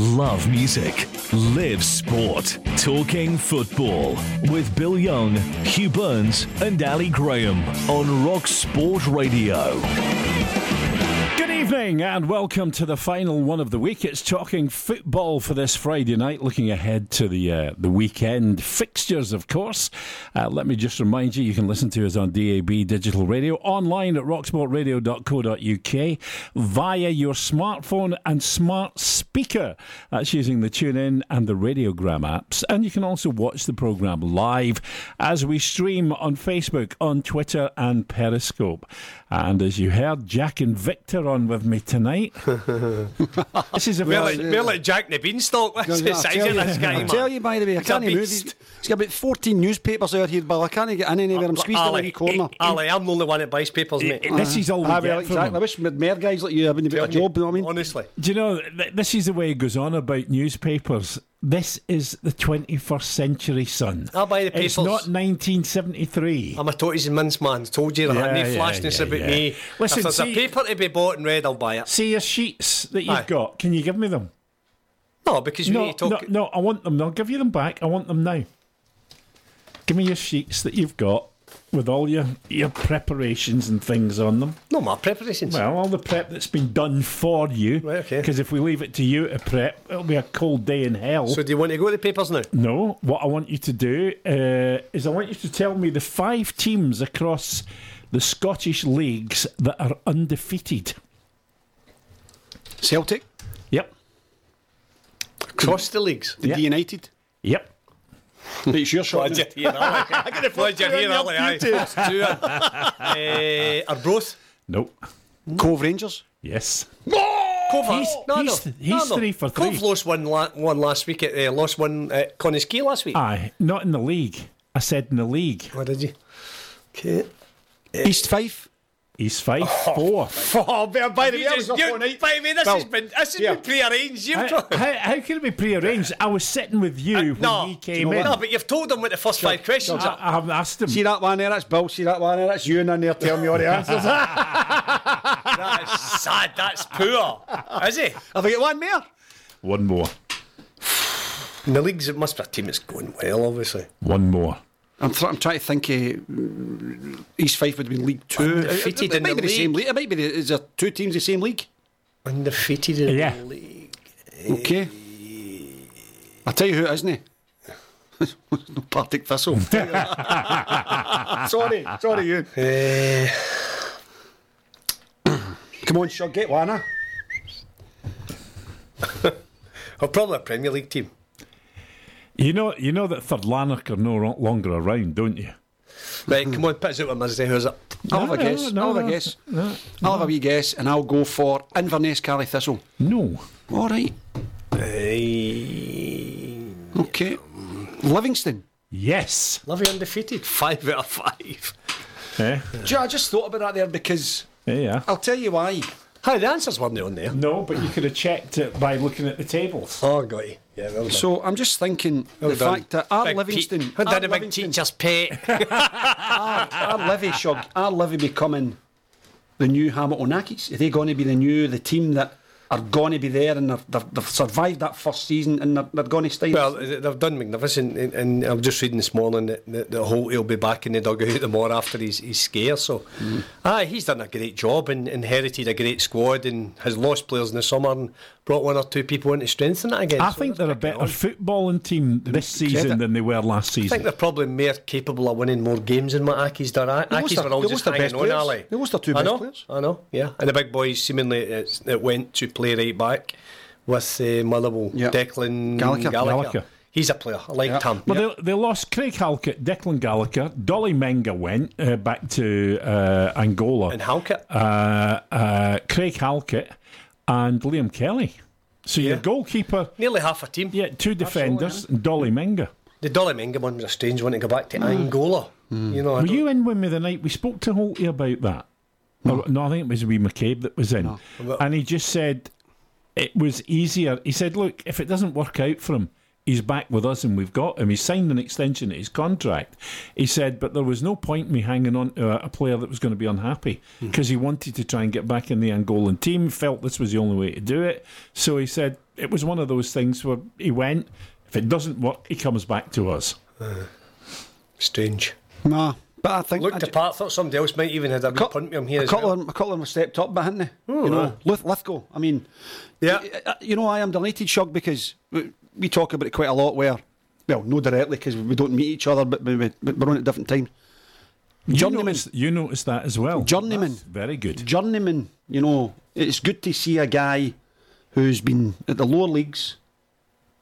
Love music. Live sport. Talking football with Bill Young, Hugh Burns, and Ally Graham on Rock Sport Radio. Evening and welcome to the final one of the week. It's talking football for this Friday night, looking ahead to the uh, the weekend fixtures, of course. Uh, let me just remind you, you can listen to us on DAB digital radio, online at rocksportradio.co.uk, via your smartphone and smart speaker. That's using the TuneIn and the Radiogram apps. And you can also watch the programme live as we stream on Facebook, on Twitter, and Periscope. And as you heard, Jack and Victor on with me tonight. this is a We're very, like, we're like Jack the Beanstalk. That's the I'll size tell of you- this guy, I'll tell you, by the way, I can't move. beast. He's, he's got about 14 newspapers out here, but I can't get in anywhere. I'm uh, squeezed in Ali, every corner. Eh, Ali, I'm the only one that buys papers, mate. Eh, this is all we Ah, get well, from exactly. I wish with more guys like you, I wouldn't have a job, you know what I mean? Honestly. Do you know, this is the way it goes on about newspapers. This is the 21st century, son. I'll buy the It's not 1973. I'm a Toties and Mince man. Told you that. Yeah, Yeah, no yeah, flashness yeah, about yeah. me. Listen, if there's see- a paper to be bought and read, I'll buy it. See your sheets that you've Aye. got. Can you give me them? No, because we No, need to no, no, I want them. I'll give you them back. I want them now. Give me your sheets that you've got with all your, your preparations and things on them. No, my preparations. Well, all the prep that's been done for you. Right, okay. Because if we leave it to you to prep, it'll be a cold day in hell. so do you want to go to the papers now? No, what I want you to do uh, is I want you to tell me the five teams across the Scottish leagues that are undefeated. Celtic, Yep. Across the leagues. the Yeah. United. Yep. It's your shot. Glad you're here, Ali. Glad you're here, Ali. Aye. That's two. Eh, Arbroath. Nope. Cove Rangers. Yes. Cove. He's- no, no. he's- he's no, no. three for Cove three. lost one, la- one last week. At, uh, lost one at Conisky last week. Aye, not in the league. I said in the league. What did you? Okay. East Fife. East Fife, four. Oh, by the You just, you, by the this Well, has been this has yeah. been pre-arranged. You've How, told- how, how can it be prearranged? I was sitting with you ah, when no, he came know in. no, but you've told them what the first five questions I, are. I haven't asked him. See that one there? That's Bill. See that one there? That's you and in there Tell me all the answers. That's sad. That's poor. Is he? Have I got one more? One more. In the leagues, it must be a team that's going well, obviously. One more. I'm, try- I'm trying to think. Uh, East Fife would have been League Two. Undefeated it, it in might the be the same league. league. It might be. The, is there two teams in the same league? Undefeated in Yeah. the league. Okay. I'll tell you who it isn't. it? no Partick Thistle. sorry, sorry, you. Eh, Come on, Shug, get one. Huh? or probably a Premier League team. You know, you know that Third Lanark are no longer around, don't you? Right, come on, put us out with Misery. Who's it? I'll have a guess. no, I'll have a guess. no, I'll have a wee guess, and I'll go for Inverness Caley Thistle. No. All right. Eh, Okay. Livingston. Yes. Love you undefeated. Five out of five. Yeah. Do you know, I just thought about that there because Yeah, yeah. I'll tell you why. Hi, the answers weren't on there. No, but you could have checked it by looking at the tables. Oh, got you. Yeah, well done. So I'm just thinking Well the done. fact that our Big Livingston, Te- Who our did a big Livingston, teacher's pet? our Livy Shug, our Livy becoming the new Hamilton Hamiltonakis. Are they going to be the new the team that are going to be there and they've, they've, they've survived that first season and they're, they're going to stay? well, they've done magnificent, and, and I'm just reading this morning that, that, that Holt will be back in the dugout tomorrow after he's, he's scared. So, mm. aye, he's done a great job and inherited a great squad and has lost players in the summer and brought one or two people in to strengthen it again. I So think they're a better on. footballing team this season than they were last season. I think they're probably more capable of winning more games than what Accies done. A- They lost Accies were all just hanging best on. Ali. They lost their two I best know, players. I know, yeah. And the big boys seemingly it's, it went to play right back with uh, Motherwell, Yeah. Declan Gallagher. Gallagher. He's a player. I liked Yeah. him. Well, they, they lost Craig Halkett, Declan Gallagher, Dolly Menga went uh, back to uh, Angola. And Halkett. uh, uh, Craig Halkett and Liam Kelly. So your Yeah. goalkeeper, Nearly half a team. yeah, two defenders, and Dolly mm. Menga. The Dolly Menga one was a strange one to go back to mm. Angola. Mm. You know, I Were you in with me the night we spoke to Holty about that? Or- No, I think it was wee McCabe that was in. And he just said it was easier. He said, look, if it doesn't work out for him, he's back with us and we've got him. He signed an extension to his contract. He said, but there was no point in me hanging on to a, a player that was going to be unhappy hmm. because he wanted to try and get back in the Angolan team, felt this was the only way to do it. So he said, it was one of those things where he went. If it doesn't work, he comes back to us. Uh, strange. Nah, but I think Looked I, apart, thought somebody else might even have a wee cou- punt with him here a as couple well. of them, a couple of them have stepped up, but hadn't they? you know, Lith- Lithgow. I mean, Yeah. y- y- you know, I am delighted, Shug, because we, we talk about it quite a lot. Where, well, no directly because we don't meet each other, but, we, we, but we're on at different times. You Journeyman. noticed, you noticed that as well. Journeyman. That's very good. journeyman. You know, it's good to see a guy who's been at the lower leagues,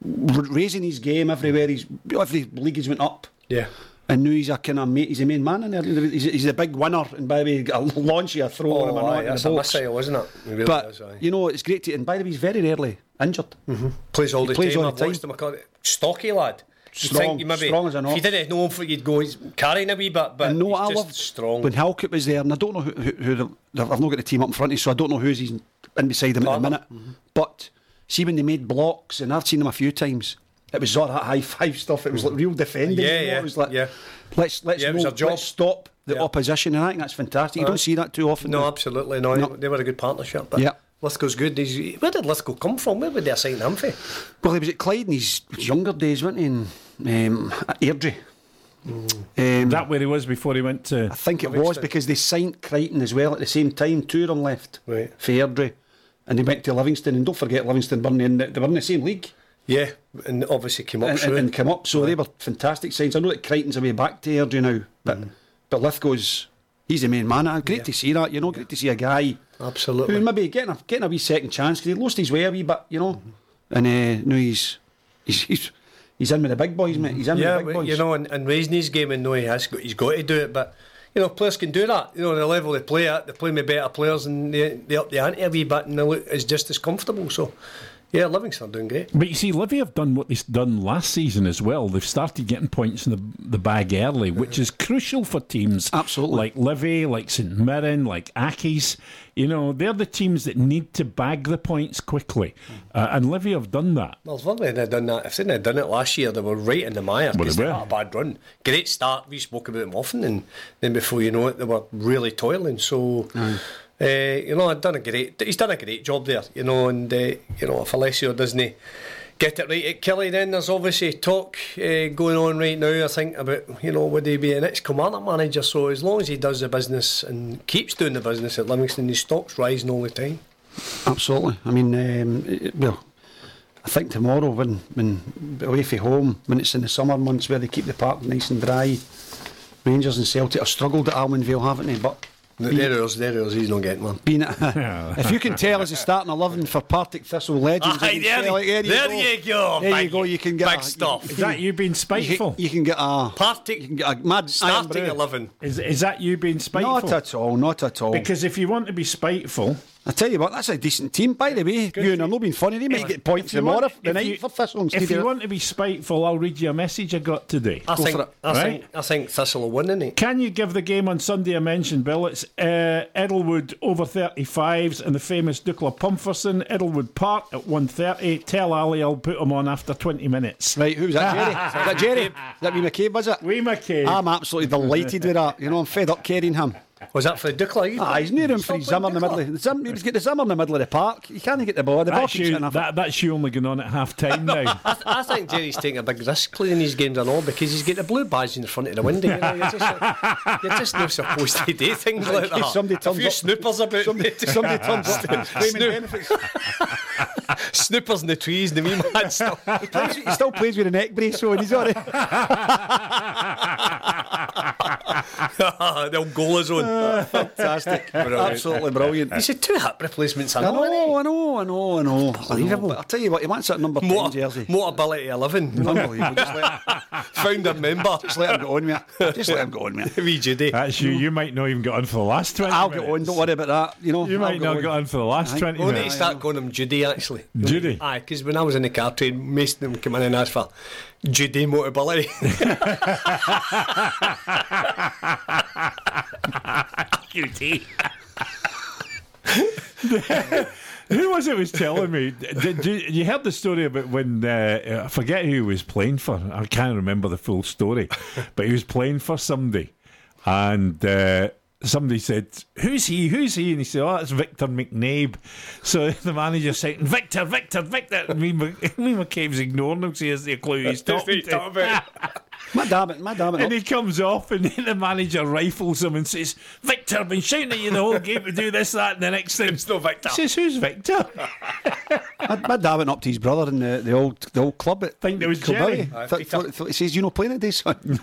raising his game everywhere. He's every league he's went up, Yeah. and now he's a kind of mate, he's a main man in there. He's, he's a big winner, and by the way, a launch you throw Oh, him or oh, aye, not in that's the a missile, isn't it? It really But is, you know, it's great to. And by the way, he's very rarely injured. Mm-hmm. plays all the plays time. all I've the time. watched him. I call it stocky lad. You'd Strong- you maybe, strong as an ox. If you didn't know him, for you'd go. He's carrying a wee bit, but and no, he's I just love strong. when Halkett was there, and I don't know who, who, who the, I've not got the team up in front of me, so I don't know who's he's in beside him at the Partner. minute. Mm-hmm. But see when they made blocks, and I've seen them a few times. It was all that high five stuff. It was like real defending. Yeah, you know, yeah, It was like, yeah. let's let's, Yeah, it was no- let's stop the Yeah. opposition, and I think that's fantastic. You don't see that too often. no, now. absolutely no. No. They, they were a good partnership. But Yeah. Lithgow's good. He's, where did Lithgow come from? Where would they assign him for? Well, he was at Clyde in his younger days, wasn't he? In, um, at Airdrie. Um, that where he was before he went to. I think it was because they signed Crichton as well at the same time. Two of them left Right. for Airdrie. And they went to Livingston. And don't forget, Livingston were in the, they were in the same league Yeah, and obviously came up and, through. and, and come up. So they were fantastic signs. I know that Crichton's away back to Airdrie now. But, Mm. but Lithgow's, he's the main man. Uh, Great to see that. You know, great to see a guy Absolutely. who maybe getting a, getting a wee second chance because he lost his way a wee bit, you know. And uh, now he's, he's, he's, he's in with the big boys, mate. He's in yeah, with the big but, boys. you know, and, and raising his game, and know he has got, he's got to do it. But you know, players can do that. You know, the level they play at, they play with better players, and they, they up the ante a wee bit, and they look is just as comfortable. So, yeah, Livingston are doing great. But you see, Livy have done what they've done last season as well. They've started getting points in the, the bag early, which is crucial for teams Absolutely. like Livy, like St Mirren, like Accies. You know, they're the teams that need to bag the points quickly. Uh, and Livy have done that. Well, if Liverpool had done that, if they hadn't done it last year, they were right in the mire. Well, 'cause they they had a bad run. Great start. We spoke about them often, and then before you know it, they were really toiling. So, uh, you know, I'd done a great. He's done a great job there. You know, and uh, you know, if Alessio doesn't get it right at Killie, then there's obviously talk uh, going on right now. I think about you know would he be an ex Kilmarnock manager? So as long as he does the business and keeps doing the business at Livingston, his stock's rising all the time. Absolutely. I mean, um, well, I think tomorrow when when away from home, when it's in the summer months where they keep the park nice and dry, Rangers and Celtic have struggled at Almondvale, haven't they? But There is, there is. He's not getting one. being if you can tell as a starting eleven for Partick Thistle Legends, Aye, and there, Celtic, there, there you go. There you go. You can get big a- stuff. Is that you being You spiteful? can, you can get a Partick You can get a mad starting iron eleven. Is, is that you being spiteful? Not at all. Not at all. Because if you want to be spiteful, I tell you what, that's a decent team. By the way, you and I'm not being funny. They might get points if tomorrow want- the if night you- for Thistle instead if you want to be spiteful, I'll read you a message I got today. I Go think, for it. I Right? think, I think Thistle will win, innit? Can you give the game on Sunday a mention, Bill? It's uh, Eddlewood over 35s and the famous Dukla Pumpherston, Eddlewood Park at 1.30. Tell Ali I'll put him on after 20 minutes. Right, who's that, Jerry? Is that Jerry? Is that me McCabe, was it? We McCabe. I'm absolutely delighted with that. You know, I'm fed up carrying him. Was that for the Dukla? Ah, he's near him for his Zimmer in the middle. Of, the Zim, he's got the Zimmer in the middle of the park. You can't get the ball. The that's, keeps you, that, that's you only going on at half time now. I, th- I think Jerry's taking a big risk playing these games and all because he's got the blue badge in the front of the window. You know, you're, just, you're just not supposed to do things like that. Somebody a few up- snoopers about Somebody, somebody turns up. Snoop. snoopers in the trees and the wee mad stuff. He, plays, he still plays with a neck brace, so he's all right. They'll goal his own. Fantastic. Absolutely brilliant. He said two hip replacements. I I know, know, I know, I know, I know. I know. Unbelievable. But I'll tell you what, he wants that number 10 Motor, More Motability 11. Unbelievable. Just let, Founder member. just let him go on, mate. Just let him go on, mate. Wee Judy. That's you. You might not even get on for the last 20 I'll minutes. get on, don't worry about that. You know, You I'll might get not on. get on for the last Aye. 20 We need to minutes. start calling him Judy actually. Judy? Aye, because when I was in the car train, most of them come in and ask for Judy Motability. Judy. Who was it was telling me? Did, did, you heard the story about when uh, I forget who he was playing for. I can't remember the full story, but he was playing for somebody, and uh, somebody said, "Who's he? Who's he?" And he said, "Oh, that's Victor McNabe." So the manager saying, "Victor, Victor, Victor." And me, me McCabe's ignoring him. 'cause He has the clue he's talking to. My damn it, my damn it. And he comes off, and then the manager rifles him and says, "Victor, I've been shouting at you the whole game to do this, that, and the next thing." It's no Victor. He says, "Who's Victor?" My, my dad went up to his brother in the, the old the old club at Think there was Kilbilly. Jerry. Aye, Th- th- th- he says, "You know playing today, son."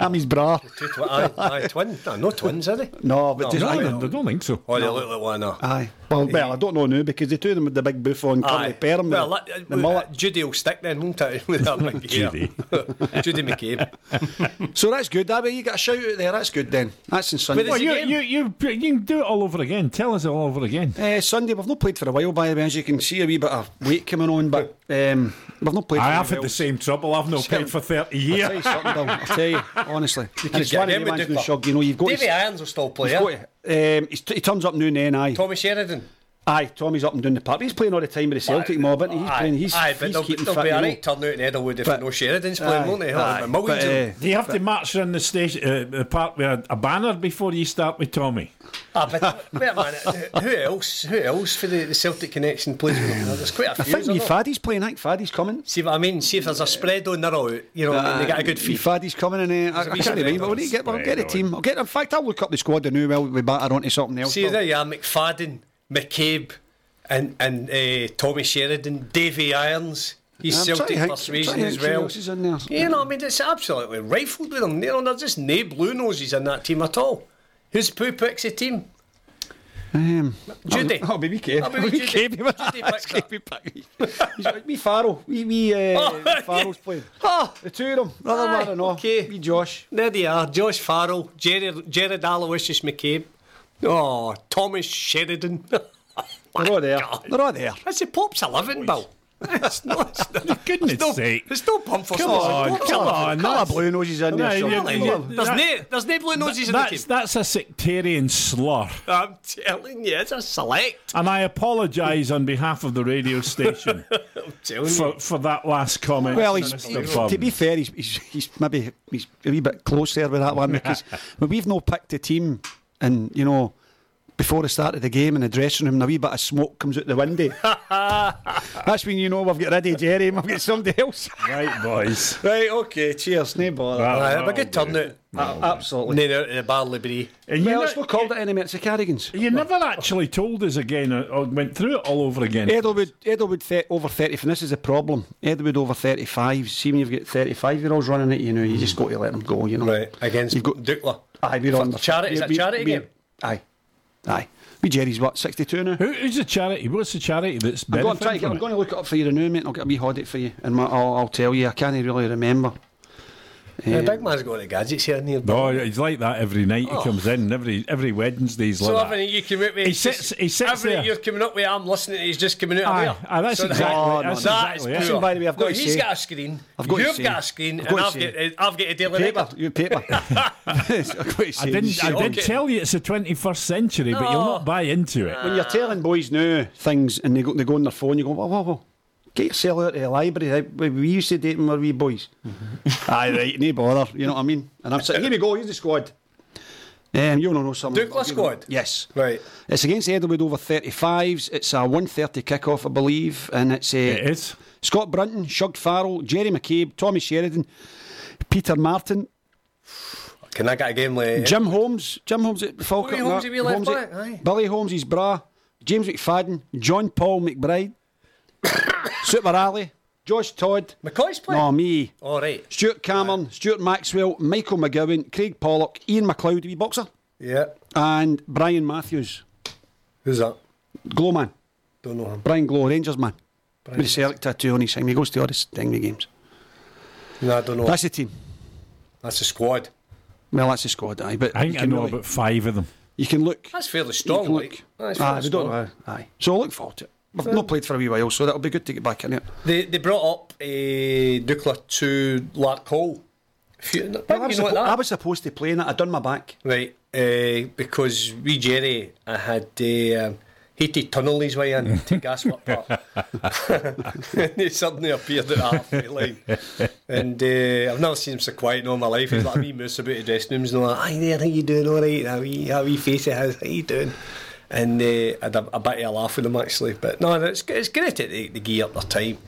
I'm his bra. Two twi- aye, aye, twin. No, no twins, are they? No, but No, just, I aye, don't, I don't think so. Oh, they look like one. No. aye. Well, well, I don't know now because the two of them with the big buffon curly Aye. perm, Well, the, let- the uh, mullet. Judy will stick then, won't it? With that big Judy. hair. Judy McCabe. So that's good. That way you got a shout out there. That's good then. That's in Sunday. Well, you, you, you, you can do it all over again. Tell us all over again. Uh, Sunday, we've not played for a while, by the way, as you can see, a wee bit of weight coming on, but um, we've not played I for have had the same trouble. I've not played for 30 I'll tell years. you something, Bill. I'll tell you, honestly. and it's get one of him the with ones no shug, you know, you've got Davy. Irons will still play, yeah? um, he turns up noon then, aye. Tommy Sheridan. Aye, Tommy's up and down the park. He's playing all the time with the Celtic mob, isn't he? He's aye, playing, he's, aye, but he's they'll, keeping they'll fit, be you a know. right turnout in Eddlewood if But- no Sheridan's playing, Aye, won't they? aye, Hell, but, of- uh, Do you have to march around the station, uh, the park with a, a banner before you start with Tommy? Ah, but wait a minute. Who else? Who else for the, the Celtic connection plays with them? There's quite a I few. think isn't wee there? Faddy's playing, I think Faddy's coming. See what I mean? See if there's a spread on their out, you know, and they get a good feed. fee. Faddy's coming and uh, I, I can't remember. on What do you get? I'll get the spread team. I'll get. In fact, I'll look up the squad and now well we batter onto something else. See Bill. there you are, McFadden, McCabe, and and uh, Tommy Sheridan, Davy Irons. He's I'm Celtic persuasion as well. You know, I mean, it's absolutely rifled with them. You know, there's just no blue noses in that team at all. Who's Poo Pixie team? Um, Judy. Oh, baby Cave. Oh, baby. Cave. Judy picked Cave Pickett. He's got wee Farrell. Wee, wee uh, Oh, Farrell's playing. Oh, The two of them. Man and all. okay. Wee Josh. there they are. Josh Farrell, Jared, Jared Aloysius McCabe. Oh, Thomas Sheridan. Oh, They're all there. God. They're all there. That's the Pope's 11, Bill. It's not, it's not, Goodness no, sake. There's no pump for Come Pope's on, 11. come on. Colour that's- blue noses in No, there. you- Sean. you- Come on. There's That- no, there's no blue noses in the That's, team. that's a sectarian slur. I'm telling you, it's a select. And I apologise on behalf of the radio station I'm for, you. for that last comment. Well, he's, Mr. he's- Bum. to be fair, he's, he's, he's maybe he's a wee bit close there with that one because we've no picked a team, and you know, before the start of the game in the dressing room, and a wee bit of smoke comes out the window. That's when you know we've got rid of Jerry and we've got somebody else. Right, boys. right, okay, cheers, no bother. Well, Aye, have a good turnout. A- absolutely. Then out of the bar Libri. And you, Well, ne- it's not called it anymore. It's the Cardigans. you never actually told us again, or, or went through it all over again. Eddlewood, Eddlewood th- over 30, and this is a problem. Eddlewood over 35. See, when you've got 35 year olds running it, you know, you just got to let them go, you know. Right, against You've got- Dukla. Aye, we're For on the charity- is that we- charity we- game? Aye, aye. We Jerry's what 62 now. Who, who's the charity? What's the charity that's I'm going, to try to benefiting get, I'm going to look it up for you now, mate. and I'll get a wee audit for you, and my, I'll, I'll tell you. I can't really remember. The big man's got the gadgets here near. Oh, he's like that every night. He oh. comes in every every Wednesday. He's So like every that. night you come out with He sits- he sits every there. night you're coming up with I'm listening he's just coming out Aye, of there. aye, that's So exactly- that- that's that exactly is it. poor. By the way, I've got no, to he's say- got a screen. I've got to You've say- got a screen, I've and got I've to got I've got a daily Paper, you paper. I've got to I didn't. I Okay. did tell you it's the 21st century, but you'll not buy into it. When you're telling boys now things and they go, they go on their phone, you go, whoa, whoa, whoa. Get yourself out of the library. right? We used to date when we were wee boys. Aye, right, no bother. You know what I mean? And I'm saying, here we go, here's the squad. Um, you want to know something? Dukla squad? Yes. Right. It's against Eddlewood over 35s. It's a 1.30 kick-off, I believe. And it's uh, It is. Scott Brunton, Shug Farrell, Jerry McCabe, Tommy Sheridan, Peter Martin, Can I get a game like Jim Holmes, Jim Holmes at Falkirk. Billy Holmes, no, he be Holmes aye. Billy Holmes, his bra. James McFadden, John Paul McBride, Super Ali, Josh Todd. McCoy's playing? No, me. All right. Stuart Cameron, Stuart Maxwell, Michael McGowan, Craig Pollock, Ian McLeod, wee boxer, Yeah. and Brian Matthews, Who's that? Glowman. Don't know him. Brian Glow, Rangers man. With a Celtic tattoo on his arm. He goes to all the Stingray games. No, I don't know. That's the team. That's the squad. Well, that's the squad, aye. But I you think I know really- about five of them. you can look. That's fairly strong. can Like. look. That's Aye, fairly we don't Aye. So I'll look forward to it. I've not played for a wee while, so that'll be good to get back in it. They they brought up uh, Dukla to Larkhall. You, Well, I, was suppo- I was supposed to play in it. I done my back. Right, uh, because we Jerry, I had uh, um, he had to tunnel his way in to Park. and he suddenly appeared at the halfway line. And uh, I've never seen him so quiet in all my life. He's like a wee moose about the dressing rooms and all that. Hi there, how you doing? All right? How wee, how wee face it has. How you doing? And uh, I had a, a bit of a laugh with them actually. But no, it's, it's great that they, they gear up their time.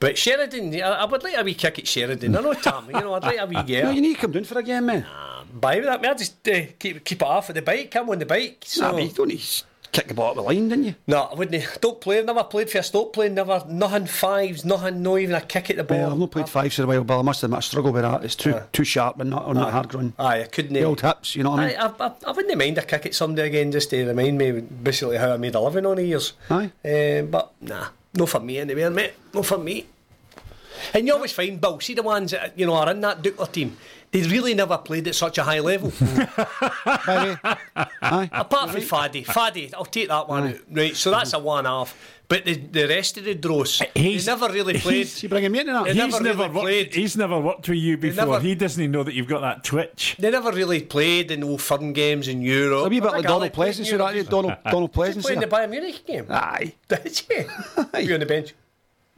But Sheridan, I, I would like a wee kick at Sheridan. I know Tam, you know, I'd like a wee No, you need to come down for a game, man. Buy with that, man. I just uh, keep keep it off of the bike. Come on the bike. So. Nah, but you don't need kick the ball up the line, didn't you? No, I wouldn't. Don't play. Never played for a stop playing. Never. Nothing fives. Nothing. No even a kick at the ball. Well, I've not played fives for a while, but I must admit I struggle with that. It's too too sharp and not that hard ground. Aye, I couldn't. The old hips, you know what I mean? I, I, I, wouldn't mind a kick at somebody again just to remind me basically how I made a living on the years. Aye. Uh, but nah, no for me anyway, mate. No for me. And you always find, Bill, see the ones that you know are in that Dukla team. They really never played at such a high level. By the way. Apart from Faddy, Faddy, I'll take that one out. Right, so that's a one off. But the, the rest of the dross, they He's- never really played. See, bringing me into that. He's never never, really worked, played. he's never worked with you before. never- he doesn't even know that you've got that twitch. They never really played in old fun games in Europe. A wee bit I like Donald Ali played in Pleasance, right? Europe. Donald, Donald Pleasence. Played in the. Bayern Munich game. Aye. Did you? Were you on the bench?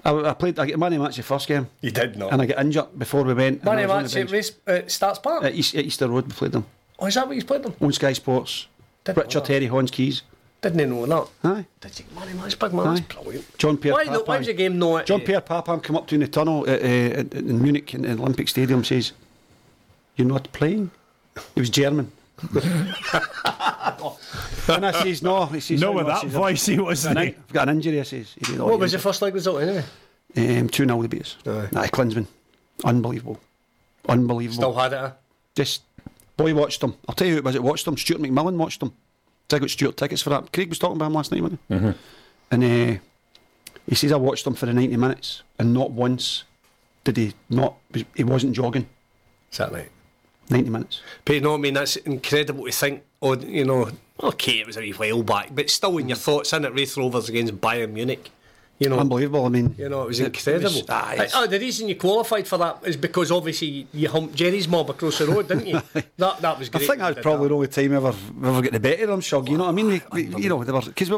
I, I played, I get money match the first game, You did not. and I got injured before we went. Money match the at race, uh, Stark's Park. At, East, at Easter Road, we played them. oh, is that what you played them? On Sky Sports. Didn't Richard. Terry Horns Keys. Didn't know that. Aye. Did you? Money match, big man. That's Aye. brilliant. John Pierre Why, no, why was the game not? John uh, Pierre Papin come up to in the tunnel uh, uh, in in Munich in, in Olympic Stadium says, You're not playing? He was German. and I says, No. He says, No, "Oh, with no." That says, voice, he was eh? I've got an- I've got an injury, I says. He says, "Oh, What was yeah." the first leg result anyway? Um, 2 0 the beers. Aye. Aye, Klinsmann. Unbelievable. Unbelievable. Still had it. Huh? Just, boy watched them. I'll tell you who it was that watched them. Stuart McMillan watched them. I got Stuart tickets for that. Craig was talking about him last night, wasn't he? Mm-hmm. And uh, he says, I watched them for the 90 minutes, and not once did he not, he wasn't jogging. Is that right? 90 minutes. But you know what I mean? That's incredible to think. Oh, you know, okay, it was a wee while back, but still, in your mm. thoughts, in it, Raith Rovers against Bayern Munich. You know, Unbelievable. I mean, You know, it was it incredible. was- aye, Like, oh, the reason you qualified for that is because obviously you humped Jerry's mob across the road, didn't you? that that was I think that was probably the only time ever we ever get the better of them, Shug. You know what I mean? We, we, you know, they were because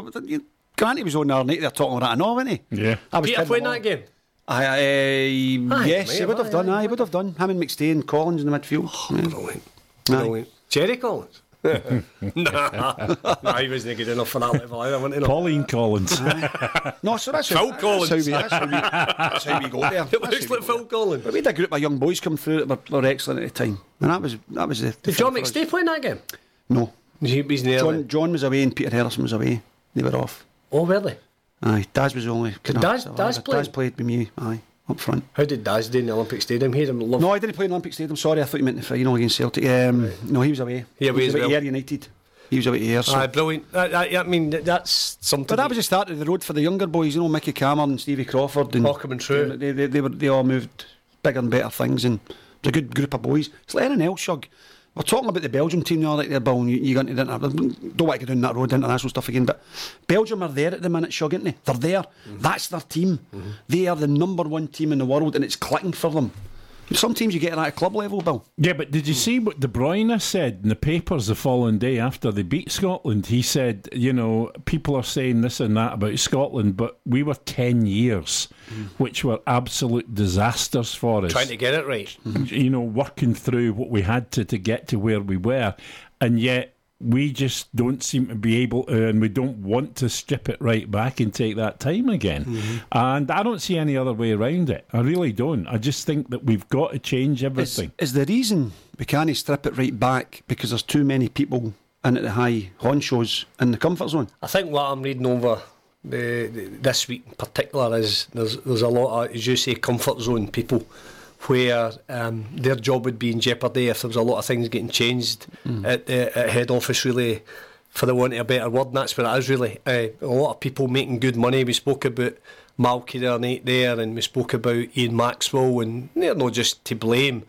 Granny was on there night. They're talking about that and all, wasn't he? Yeah. I was Peter telling playing that game. I, I, Aye, yes, mate, he would have aye, done. aye, Aye, he would have done. Him and McStay and Collins in the midfield. Oh, yeah. Brilliant. Brilliant. Jerry Collins. nah, nah, he wasn't good enough for that level either, wasn't he? No. Pauline Collins. No, so that's Phil how, Collins. That's how, we, that's, how we, that's how we got there. It That's looks like Phil there. Collins. But we had a group of young boys come through that were, were excellent at the time, and that was that was the. the Did John thing for. McStay play in that game? No, He was near. John John was away and Peter Harrison was away. They were off. Oh, really? Aye, Daz was the only. kind of- Daz- so, Daz played? Daz played with me. Aye, up front. How did Daz do in the Olympic Stadium? He him love. No, I didn't play in Olympic Stadium. Sorry, I thought you meant the final against Celtic. Um, No, he was away. Yeah, he away was as away well. Ayr United. He was away Ayr. So. Aye, brilliant. That, that, I mean, that's something. But that was the start of the road for the younger boys, you know, Mickey Cameron and Stevie Crawford and Morecambe and True. They, they, they were they all moved bigger and better things, and it was a good group of boys. It's like anything else, Shug. We're talking about the Belgium team now, like they're Bill, and you, you got into the, don't want to go down that road, international stuff again, but Belgium are there at the minute, Shug, aren't they? They're there. Mm-hmm. That's their team. They are the number one team in the world, and it's clicking for them. Some teams you get at a club level, Bill. Yeah, but did you see what De Bruyne said in the papers the following day after they beat Scotland? He said, you know, people are saying this and that about Scotland, but we were 10 years, which were absolute disasters for us. trying to get it right. You know, working through what we had to to get to where we were. And yet, we just don't seem to be able to, and we don't want to strip it right back and take that time again. Mm-hmm. And I don't see any other way around it. I really don't. I just think that we've got to change Is, everything. is the reason we can't strip it right back because there's too many people in at the high honchos in the comfort zone? I think what I'm reading over the, the, this week in particular is there's there's a lot of, as you say, comfort zone people where um, their job would be in jeopardy if there was a lot of things getting changed at, the at head office, really, for the want of a better word. And that's what it is, really. Uh, a lot of people making good money. We spoke about Malky the other night there, and we spoke about Ian Maxwell, and they're not just to blame.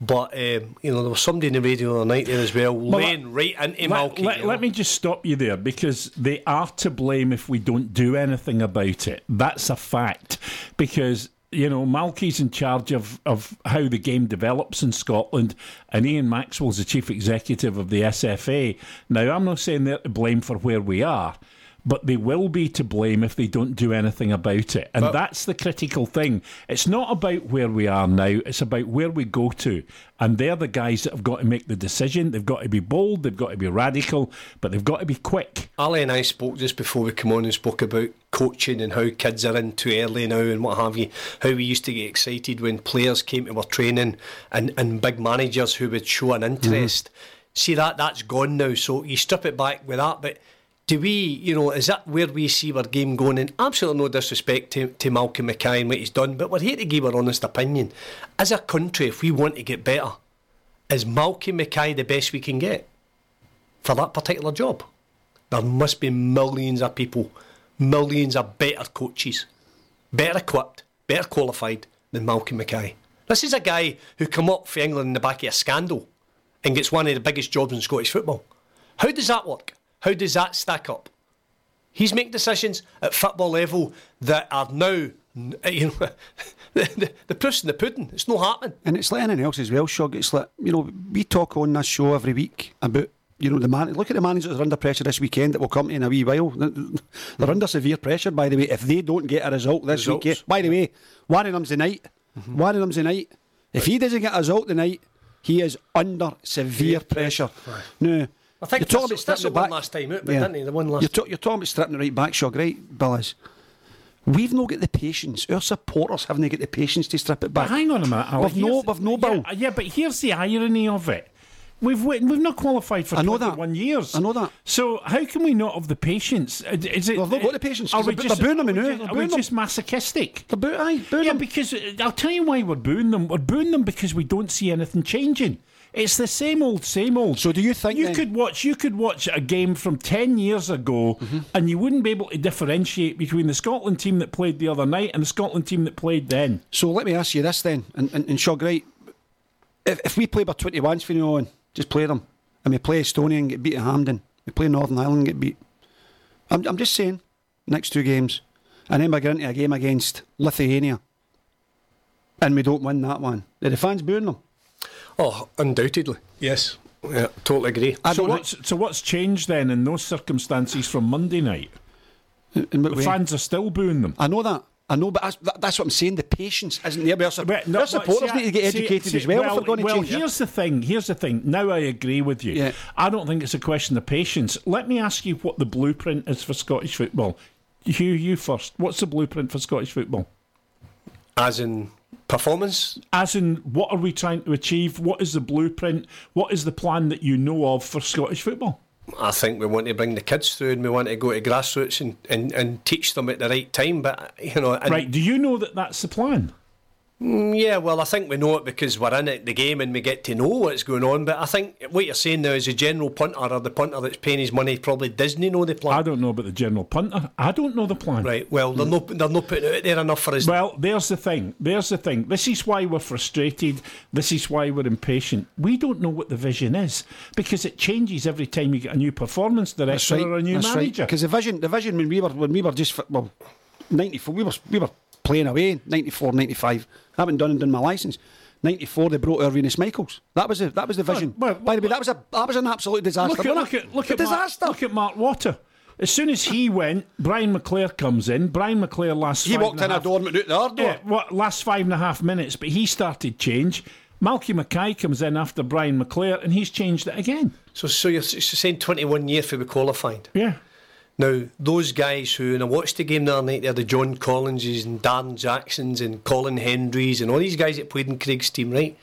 But um, you know, there was somebody in the radio the other night there as well, laying right into Let, Malky. let- let me just stop you there because they are to blame if we don't do anything about it. That's a fact. Because, you know, Malky's in charge of, of how the game develops in Scotland, and Ian Maxwell's the chief executive of the SFA. Now, I'm not saying they're to blame for where we are. But they will be to blame if they don't do anything about it. And But- that's the critical thing. It's not about where we are now, it's about where we go to. And they're the guys that have got to make the decision. They've got to be bold, they've got to be radical, but they've got to be quick. Ali and I spoke just before we come on and spoke about coaching and how kids are in too early now and what have you. How we used to get excited when players came to our training and, and big managers who would show an mm-hmm. interest. See that that's gone now, so you strip it back with that. But do we, you know, is that where we see our game going? And absolutely no disrespect to, to Malcolm Mackay and what he's done, but we're here to give our honest opinion. As a country, if we want to get better, is Malcolm Mackay the best we can get for that particular job? There must be millions of people, millions of better coaches, better equipped, better qualified than Malcolm Mackay. This is a guy who come up for England in the back of a scandal and gets one of the biggest jobs in Scottish football. How does that work? How does that stack up? He's making decisions at football level that are now, eh, you know, the, the, the proof's in the pudding. It's not happening. And it's like anything else as well, Shug. It's like, you know, we talk on this show every week about, you know, the man. Look at the managers that are under pressure this weekend that will come to in a wee while. They're under severe pressure, by the way, if they don't get a result this Results. weekend. By the way, one of them's the night. Mm-hmm. One of them's the night. If he doesn't get a result tonight, he is under severe pressure. No. I think you're talking that's, stripping that's it the one last time out, but didn't he? The one last You're, ta- you're talking about stripping it right back, Shug, right, Bill is. We've not got the patience. Our supporters haven't got the patience to strip it back. But hang on a minute. Al, We've no, here's- we've no yeah, bill. Yeah, but here's the irony of it. We've wait- we've not qualified for I know that. 21 years. I know that. So how can we not have the patience? Uh, Is it? Well, they've got the patience, Are 'cause we they're- just, they're booing them are we now, just- they're we booing them. just masochistic? The boo, aye, boo Yeah, them. because uh, I'll tell you why we're booing them. We're booing them because we don't see anything changing. It's the same old, same old. So do you think you then- could watch? You could watch a game from ten years ago, Mm-hmm. and you wouldn't be able to differentiate between the Scotland team that played the other night and the Scotland team that played then. So let me ask you this then, and, and, and Shug, right? If, if we play by 21s for now on, just play them. And we play Estonia and get beat at Hampden. We play Northern Ireland and get beat. I'm, I'm just saying, next two games. And then we get into a game against Lithuania. And we don't win that one. Are the fans booing them? Oh, undoubtedly. Yes. Yeah, totally agree. I So don't what's, so what's changed then in those circumstances from Monday night? In what The way? fans are still booing them. I know that. I know, but that's, that, that's what I'm saying. The patience isn't there. Our, Well, no, our but supporters see, need to get educated see- as well, Well, if they're going to well change. here's the thing. Here's the thing. Now I agree with you. Yeah. I don't think it's a question of patience. Let me ask you what the blueprint is for Scottish football. Hugh, you first. What's the blueprint for Scottish football? As in performance, As in, what are we trying to achieve? What is the blueprint? What is the plan that you know of for Scottish football? I think we want to bring the kids through and we want to go to grassroots and, and, and teach them at the right time. But, you know, Right. Do you know that that's the plan? Mm, Yeah, well, I think we know it because we're in it, the game and we get to know what's going on. But I think what you're saying now is a general punter or the punter that's paying his money probably doesn't know the plan. I don't know about the general punter. I don't know the plan. Right, well, they're not, they're not putting it out there enough for us. Well, there's the thing. There's the thing. This is why we're frustrated. This is why we're impatient. We don't know what the vision is because it changes every time you get a new performance director or a new manager. Because the vision, the vision when we were when we were just well, ninety four, we were we were playing away 94, 95. I haven't done and done my license. Ninety four, they brought Irvinus Michaels. That was a, that was the vision. well, By the way, that was a that was an absolute disaster. Look at look at look a at Mark, disaster. look at Mark Wotte. As soon as he went, Brian McClair comes in. Brian McClair last he five walked and in a half- door and went out the other door. Yeah, what last five and a half minutes, but he started change. Malky Mackay comes in after Brian McClare, and he's changed it again. So, so you're s- saying 21 years for we qualified. Yeah. Now, those guys who, and I watched the game the other night, they're the John Collinses and Darren Jacksons and Colin Hendrys and all these guys that played in Craig's team, right?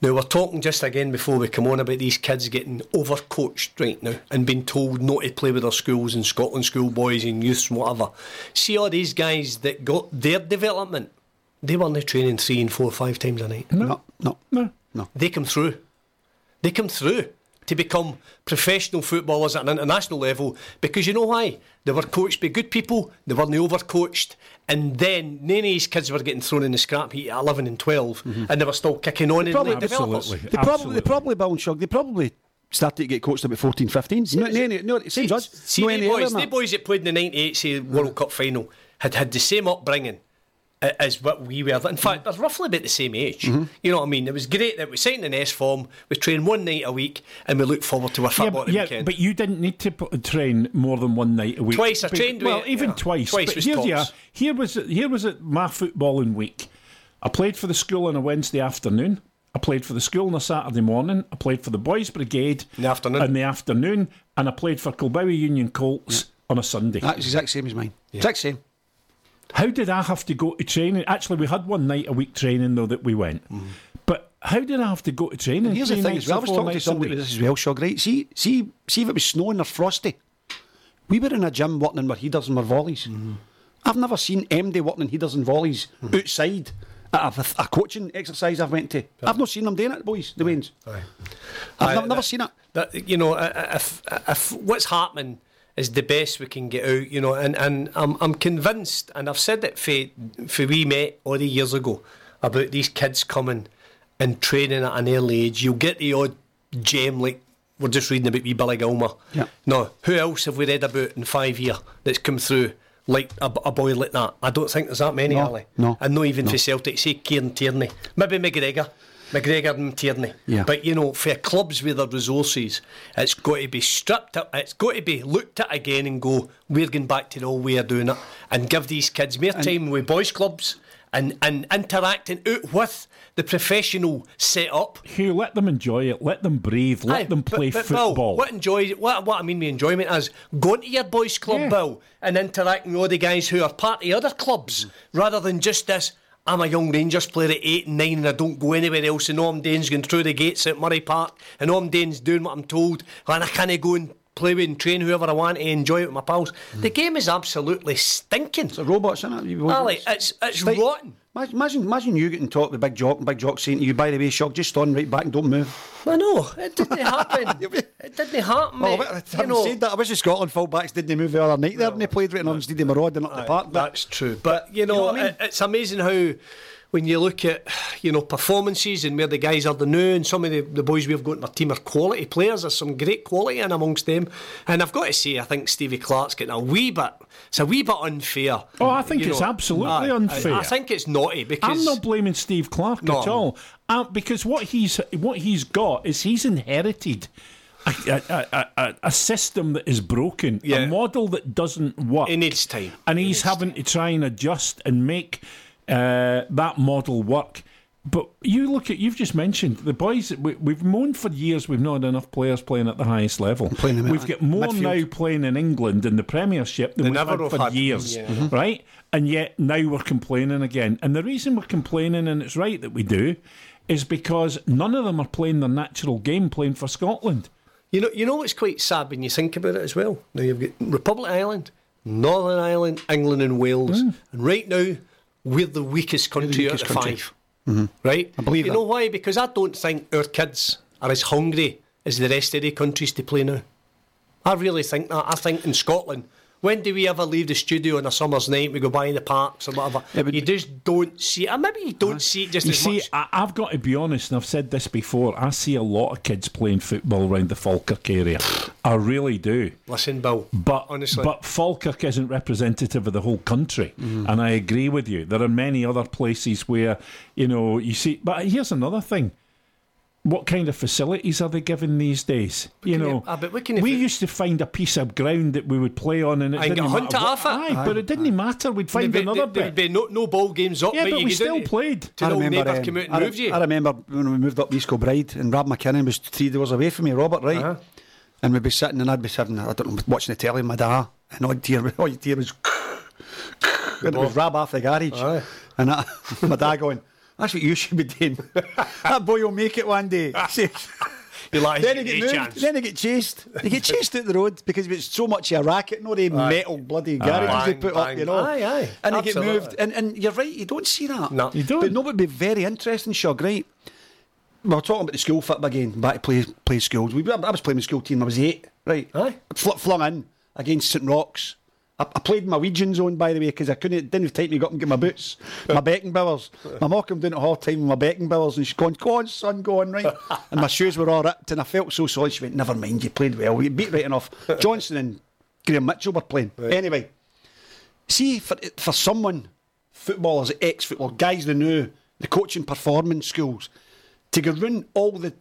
Now, we're talking just again before we come on about these kids getting overcoached right now and being told not to play with their schools and Scotland schoolboys and youths and whatever. See all these guys that got their development, they weren't training three and four or five times a night. No, no, No. no. They come through. They come through to become professional footballers at an international level because you know why? They were coached by good people, they weren't overcoached, and then none of these kids were getting thrown in the scrap heap at 11 and 12, mm-hmm. and they were still kicking on Probably- in the developers. Absolutely. They probably, Absolutely. they probably, Bill and Shug, they probably started to get coached about 14, 15. No, no, no, no, same as us. See, no the boys, the that. boys that played in the 98 say, World Cup final had had the same upbringing as what we were. In fact, they're roughly about the same age. Mm-hmm. You know what I mean? It was great that we signed an S form, we trained one night a week, and we look forward to our Yeah, football but, yeah, weekend. but you didn't need to train more than one night a week. Twice, I But- trained Well, with- even yeah, twice. twice but was here, you tops. here was it, here was it my footballing week. I played for the school on a Wednesday afternoon. I played for the school on a Saturday morning. I played for the Boys Brigade In the afternoon. in the afternoon, and I played for Kilbowie Union Colts on a Sunday. That's the exact same as mine. Exact same. How did I have to go to training? Actually, we had one night a week training though that we went. Mm-hmm. But how did I have to go to training? And here's the thing as well. I was talking to somebody about this as well, Shug, right? See, see, see if it was snowing or frosty. We were in a gym working in our headers and our volleys. Mm-hmm. I've never seen MD working in headers and volleys mm-hmm. outside at a, a coaching exercise I've went to. I've not seen them doing it, boys, the Waynes. I've Aye, never, that- seen it. that you know, i- i- if if what's happening is the best we can get out, you know, and, and I'm I'm convinced, and I've said it for for we met all the years ago about these kids coming and training at an early age. You'll get the odd gem like we're just reading about wee Billy Gilmour. Yeah. No, who else have we read about in five year that's come through? Like a, a boy like that, I don't think there's that many, No, Ali. no, and not even for Celtic. Say Kieran Tierney, maybe McGregor, McGregor and Tierney. Yeah. But you know, for clubs with their resources, it's got to be stripped up. It's got to be looked at again and go, we're going back to the old way of doing it, and give these kids more time with boys' clubs and and interacting out with the professional setup. Hugh, let them enjoy it. Let them breathe. Let Aye, them play but Bill, football. what enjoy? What what I mean by enjoyment is going to your boys' club, Yeah. Bill, and interacting with all the guys who are part of other clubs, rather than just this. I'm a young Rangers player at eight and nine, and I don't go anywhere else. And all I'm doing's going through the gates at Murray Park, and all I'm doing's doing what I'm told, and I can't go and play with and train whoever I want to enjoy it with my pals. The hmm. game is absolutely stinking. The robots, isn't it? You- Ali, it's it's Like- rotten. Imagine, imagine you getting talked to Big Jock and Big Jock saying to you, by the way, Shug, just stand right back and don't move. I know it didn't happen. it didn't happen, Well, mate. I You haven't know- said that. I wish the Scotland fullbacks didn't move the other night there and they played right on Stadium Marauding up the park. But That's true. But, you know, know what I mean? it- it's amazing how when you look at, you know, performances and where the guys are the new and some of the, the boys we've got in our team are quality players. There's some great quality in amongst them. And I've got to say, I think Stevie Clarke's getting a wee bit, it's a wee bit unfair. Oh, I think You it's absolutely I- I- unfair. I, think it's naughty because. I'm not blaming Steve Clarke No. at all, uh, because what he's what he's got is he's inherited. A, a, a, a, system that is broken, Yeah. a model that doesn't work. It needs time. and he's having to try and adjust and make uh, that model work. But you look at you've just mentioned the boys. We, we've moaned for years. We've not had enough players playing at the highest level. Playing we've got more midfield. now playing in England in the Premiership than They we've never had for had. years, Yeah. Mm-hmm. right? And yet now we're complaining again. And the reason we're complaining, and it's right that we do, is because none of them are playing their natural game, playing for Scotland. You know, you know what's quite sad when you think about it as well. Now you've got Republic Ireland, Northern Ireland, England, and Wales, and right now we're the weakest country weakest out of country. 5 mm-hmm. Right? I believe You that. know why? Because I don't think our kids are as hungry as the rest of the countries to play now. I really think that. I think in Scotland. When do we ever leave the studio on a summer's night? We go by in the parks or whatever. Yeah, you just don't see it. Maybe you don't see it just You as see, much. I, I've got to be honest, and I've said this before. I see a lot of kids playing football around the Falkirk area. I really do. Listen, Bill. But honestly, but Falkirk isn't representative of the whole country, mm. and I agree with you. There are many other places where you know you see. But here's another thing: what kind of facilities are they given these days? You know, you- ah, but what can we fi- used to find a piece of ground that we would play on, and it Aye, didn't get matter hunt it what- off it. Aye, but it didn't matter. We'd find There'd be- another there'd bit. be no, no ball games up. Yeah, but, but you we still played. To the old neighbour um, come out and I, move you. I remember when we moved up East Kilbride and Rob McKinnon was three doors away from me, Robert, right? Uh-huh. And we'd be sitting and I'd be sitting, I don't know, watching the telly with my dad, and all you'd hear, all you'd hear was, and it was Rab off the garage. Aye. And I, my dad going, that's what you should be doing. that boy will make it one day. See, You're like, then he "Any get moved, chance?" then he get chased. He get chased out the road because it's so much of a racket, no the metal bloody garages they Bang, put up, you know. Aye, aye. And he get moved. And, and you're right, you don't see that. No. You don't. But no, it would be very interesting, Shug, right? We're talking about the school football again, back to play play schools. We, I was playing the school team, I was eight, right? Aye. Fl- flung in against St Roch's. I, I played my Norwegian zone, by the way, because I couldn't, didn't have time to go up and get my boots, my Beckenbauers. My down at half time with my Beckenbauers and she's going, Go on, son, go on, right? And my shoes were all ripped and I felt so sorry. She went, Never mind, you played well. You beat right enough. Johnson and Graham Mitchell were playing. Anyway, see, for, for someone footballers, ex football guys they knew, the coaching performance schools, to go round all the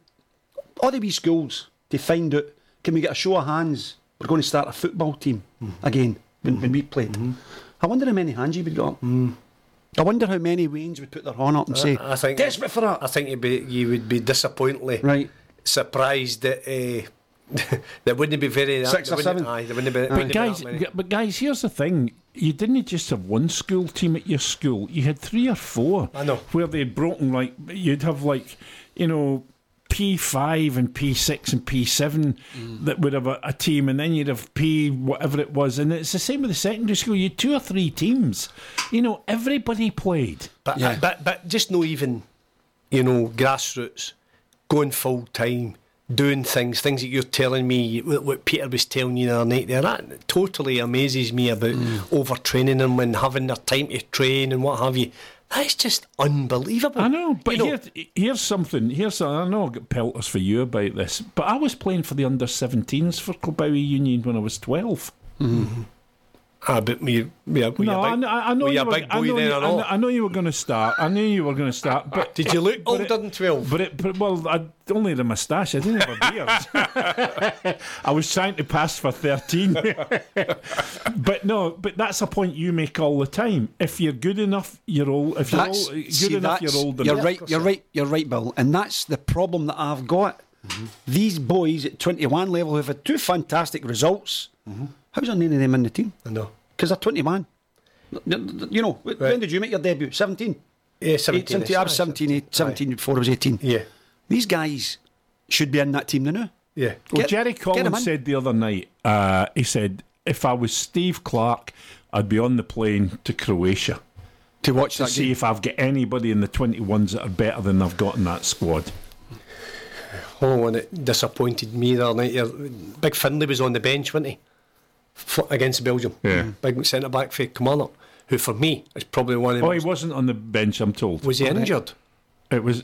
all the wee schools to find out can we get a show of hands? We're going to start a football team Mm-hmm. again when, when we played. I wonder how many hands you would got up. I wonder how many Waynes would put their horn up and say, Mm. I think desperate for that. I think you'd be, you would be disappointedly Right. surprised that uh, there wouldn't be very that, Six there or seven? Aye, there wouldn't be, But wouldn't guys, that many. g- but guys, here's the thing: you didn't just have one school team at your school. You had three or four. I know. where they'd broken like you'd have like you know P five and P six and P seven Mm. that would have a, a team, and then you'd have P whatever it was, and it's the same with the secondary school. You had two or three teams. You know, everybody played. But, Yeah. but but just no even, you know, grassroots, going full time, doing things, things that you're telling me, what, what Peter was telling you the other night there, that totally amazes me about Mm. overtraining them and having their time to train and what have you. That's just unbelievable. I know, but You know, here, here's something. Here's I know I get pelters for you about this, but I was playing for the under 17s for Kilbowie Union when I was 12. Mm-hmm. Ah, but we, we, we no, are I, know- I know you were. big I know, then you, I, know, I know you were going to start. I knew you were going to start. But Did you look older it- than 12? But it, but, well, I only had a moustache. I didn't have a beard. I was trying to pass for thirteen. but no, but that's a point you make all the time. If you're good enough, you're old. If you're old, good see, enough, you're that's- old You're right. You're right. You're right, Bill. And that's the problem that I've got. These boys at 21 level have had two fantastic results. How's there none of them in the team? I know. Because they're 21. You know, when did you make your debut? 17. Yeah, 17. 17. I was 17, eight- 17 before I was 18. Yeah. These guys should be in that team now. Yeah. Well, Get- Jerry get 'em in. Collins said the other night. Uh, he said, "If I was Steve Clarke, I'd be on the plane to Croatia To watch to that see game. if I've got anybody in the 21s that are better than I've got in that squad." Only one that disappointed me the other night. yeah, Big Findlay was on the bench, wasn't he? F- against Belgium. Yeah. Hmm. Big centre back for Kilmarnock, who for me is probably one of the Oh, he wasn't on the bench. I'm told. Was he injured? It was.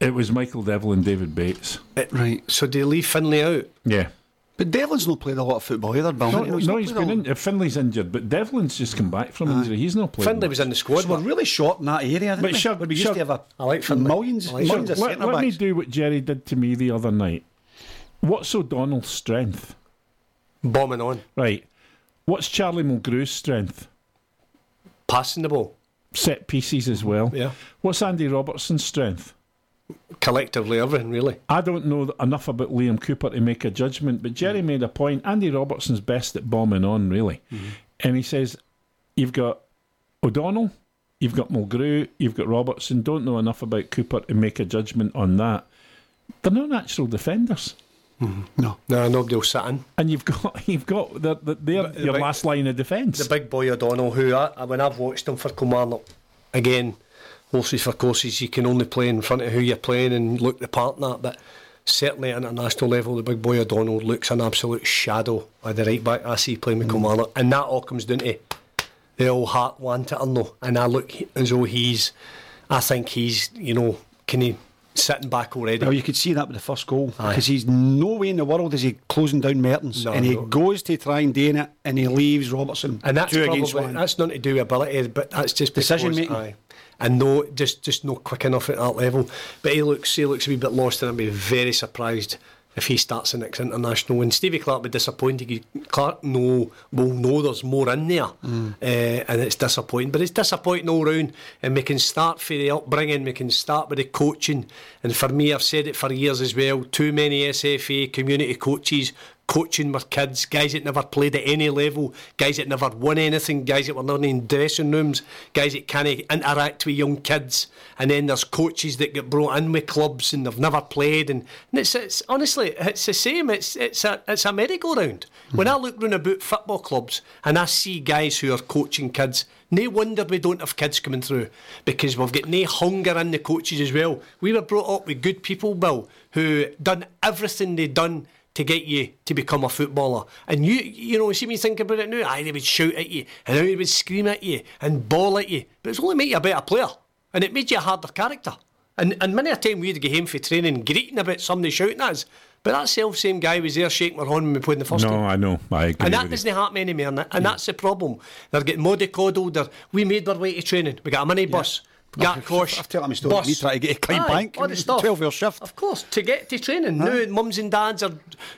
It was Michael Devlin and David Bates. It- Right. So do you leave Findlay out? Yeah. But Devlin's not played a lot of football either, Bill. No, You know, no, he's not he's played a been lot. in. Uh, Findlay's injured, but Devlin's just come back from injury. He's not playing. Findlay was in the squad. So we're really short in that area, But we? Shug- we used Shug- to have a I like Findlay. millions, I like millions of let, centre let me do what Jerry did to me the other night. What's O'Donnell's strength? bombing on, Right. What's Charlie Mulgrew's strength? passing the ball Set pieces as well. Yeah. What's Andy Robertson's strength? Collectively, everything really. I don't know enough about Liam Cooper to make a judgment, but Jerry made a point. Andy Robertson's best at bombing on, really. Mm-hmm. And he says, You've got O'Donnell, you've got Mulgrew, you've got Robertson. Don't know enough about Cooper to make a judgment on that. They're not natural defenders. Mm-hmm. No. No, nobody will sit in. And you've got you've got they're, they're But the your big- last line of defence. The big boy O'Donnell, who I, when I've watched him for Kilmarnock, again, horses for courses, you can only play in front of who you're playing and look the part in that. But certainly at international level, the big boy O'Donnell looks an absolute shadow of the right back I see playing with mm. Kilmarnock. And that all comes down to the old heart want it or no. And I look as though he's, I think he's, you know, can he sitting back already? Well, you could see that with the first goal because he's no way in the world is he closing down Mertens, No, and he no. goes to try and do it, and he leaves Robertson. And that's two probably against one. that's nothing to do with ability, but that's just Decision making. Aye. And no, just just not quick enough at that level. But he looks he looks a wee bit lost, and I'd be very surprised if he starts the next international. And Stevie Clarke would be disappointed. He- Clarke know will know there's more in there, Mm. uh, and it's disappointing. But it's disappointing all round. And we can start for the upbringing. We can start with the coaching. And for me, I've said it for years as well. Too many SFA community coaches coaching with kids, guys that never played at any level, guys that never won anything, guys that were learning in dressing rooms, guys that can't interact with young kids, and then there's coaches that get brought in with clubs and they've never played, and, and it's, it's honestly it's the same. It's it's a it's a merry-go-round. When I look round about football clubs and I see guys who are coaching kids. No wonder we don't have kids coming through because we've got no hunger in the coaches as well. We were brought up with good people, Bill, who done everything they done to get you to become a footballer. And you, you know, see me think about it now. Aye, they would shout at you, and they would scream at you and bawl at you, but it's only made you a better player, and it made you a harder character. And and many a time we'd go home for training greeting about somebody shouting at us. But that self same guy was there shaking our hand when we played in the first No, game. I know. I agree. And that doesn't happen anymore, and, that- and that's the problem. They're getting mollycoddled. They're, we made our way to training. We got a mini bus. A cosh. I've told me story. bus. Me trying to get to Clydebank, Aye, all the stuff. 12-hour shift. Of course, to get to training. Now mums and dads are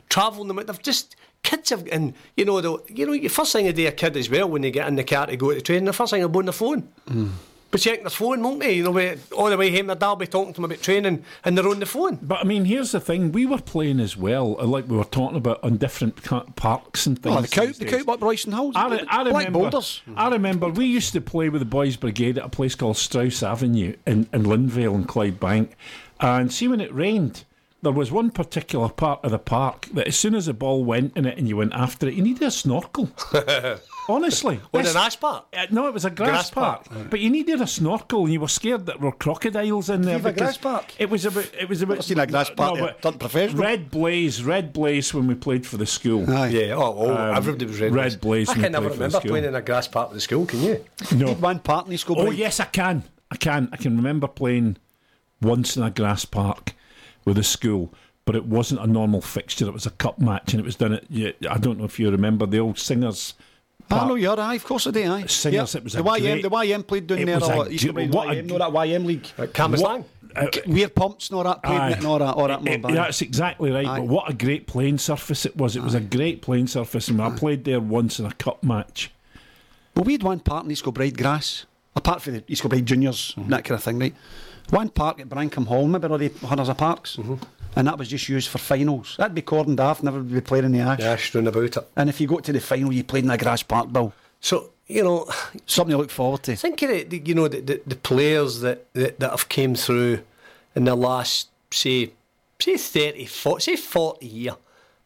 travelling them. They've just kids have and you know the you know the first thing they do a kid as well when they get in the car to go to training. The first thing they'll be on their phone. Hmm. But check their phone, won't they? You know, we- all the way home, their dad will be talking to them about training, and they're on the phone. But I mean, here's the thing: we were playing as well, uh, like we were talking about on different parks and things. Oh, the cow, these the days. cow up Royston Hills. I, re- I Black remember. boulders. I remember we used to play with the boys' brigade at a place called Strauss Avenue in, in Linvale and Clydebank, and see when it rained. There was one particular part of the park that, as soon as the ball went in it and you went after it, you needed a snorkel. Honestly, On This- an ash park. Uh, no, it was a grass, Grass park, park. but you needed a snorkel, and you were scared that there were crocodiles in there. Viva because grass park? It was about. It was about. Never seen a grass park there. but professional. Red blaze, red blaze when we played for the school. Aye. Yeah, oh, oh everybody was red. Um, Red Blaze I when can never played for the remember playing in a grass park with the school, can you? No. One part in the school Oh break. yes, I can. I can. I can remember playing once in a grass park with a school, but it wasn't a normal fixture. It was a cup match, and it was done at. I don't know if you remember the old singers. I know you're aye, of course I do, aye. Singers, Yeah. it was the a YM, great- the YM played down there a a lot. East g- what YM, g- know that YM league. Like Cambuslang. Uh, Weir pumps all that, played in Aye. it and that, all that It- that's exactly right. Aye. But what a great playing surface it was! It was a great playing surface, and I played there once in a cup match. Well, we had one park in East Kilbride grass, apart from the East Kilbride juniors, Mm-hmm. that kind of thing, right? One park at Brancumhall, maybe all the hundreds of parks, Mm-hmm. And that was just used for finals. That'd be cordoned off, never be playing in the ash. Yeah, strewn about it. And if you got to the final, you played in a grass park, Bill. So, you know, Something to look forward to. think of it, the- you know, the, the, the players that, that, that have came through in the last, say, say 30, 40, say 40 year,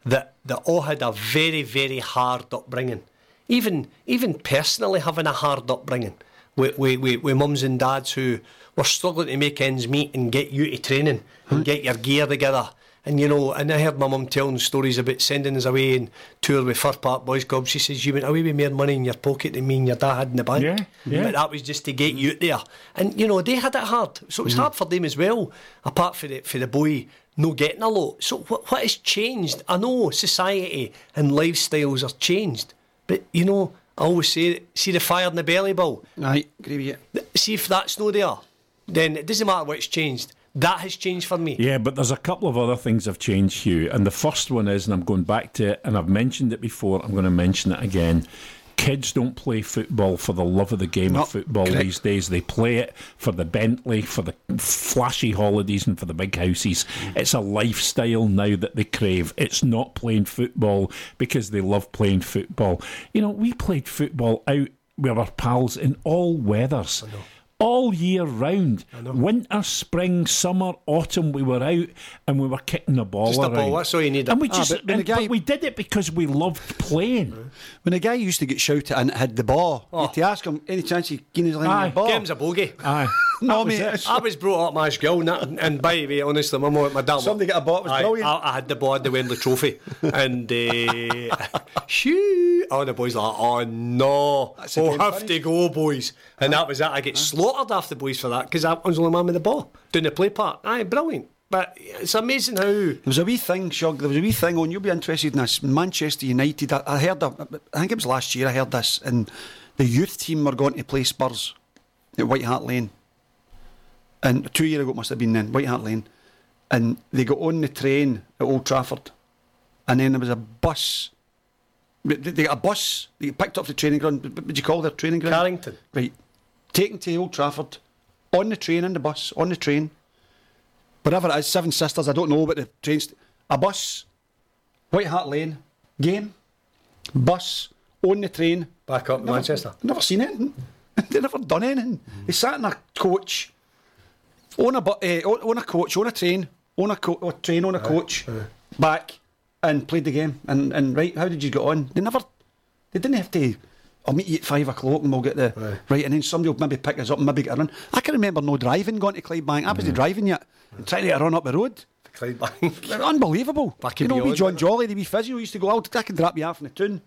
that, that all had a very, very hard upbringing. Even, even personally having a hard upbringing with, with, with, with mums and dads who were struggling to make ends meet and get you to training and get your gear together. And you know, and I heard my mum telling stories about sending us away and tour with Fir Park Boys Club. She says you went away with more money in your pocket than me and your dad had in the bank. Yeah, yeah. But that was just to get you there. And you know, they had it hard. So it was mm. hard for them as well, apart for the for the boy no getting a lot. So what what has changed? I know society and lifestyles are changed. But you know, I always say see the fire in the belly Bill. Aye, agree with you. See if that's no there, then it doesn't matter what's changed. That has changed for me. Yeah, but there's a couple of other things have changed, Hugh. And the first one is, and I'm going back to it, and I've mentioned it before, I'm going to mention it again. Kids don't play football for the love of the game No, of football correct. these days. They play it for the Bentley, for the flashy holidays, and for the big houses. It's a lifestyle now that they crave. It's not playing football because they love playing football. You know, we played football out with our pals in all weathers all year round. Winter, spring, summer, autumn, we were out and we were kicking the ball Just a around. ball, that's all you need. And we Ah, just, but and- guy- but we did it because we loved playing. When a guy used to get shouted and had the ball, you had to ask him any chance he keen his line Aye. the ball. Game's a bogey. Aye. No, That was mate, it. I was brought up Mash Gill, and, that, and by the way, honestly, my mum, my dad. Somebody get a ball, it was Aye, brilliant. I, I had the ball, I had the Wembley Trophy, and uh, shoo, all the boys were like, oh no, That's a oh game have finish. to go, boys, and that was it. I get slaughtered after the boys for that because I was the only man with the ball doing the play part. Aye, brilliant, but it's amazing how. There was a wee thing, Shug. There was a wee thing on. You'll be interested in this. Manchester United. I, I heard. A, I think it was last year. I heard this, and the youth team were going to play Spurs at White Hart Lane. And two years ago, it must have been then White Hart Lane, and they got on the train at Old Trafford, and then there was a bus. They got a bus. They picked up the training ground. What would you call their training ground? Carrington. Right. Taken to Old Trafford, on the train, in the bus, on the train. Whatever it is, Seven Sisters, I don't know, but the trains. A bus, White Hart Lane, game, bus, on the train. Back up to Never- Manchester. Never seen anything. they never done anything. They sat in a coach, on a, on, on a coach, on a train, on a, co- train, on a coach, back, and played the game. And, and right, how did you get on? They never, they didn't have to. I'll meet you at five o'clock and we'll get the Right. right, and then somebody will maybe pick us up and maybe get a run. I can remember no driving going to Clydebank. I wasn't driving yet, and trying to get a run up the road. Clydebank. Unbelievable. Back you know, beyond, John Jolly, the wee physio used to go out. I can drop you off in the tune.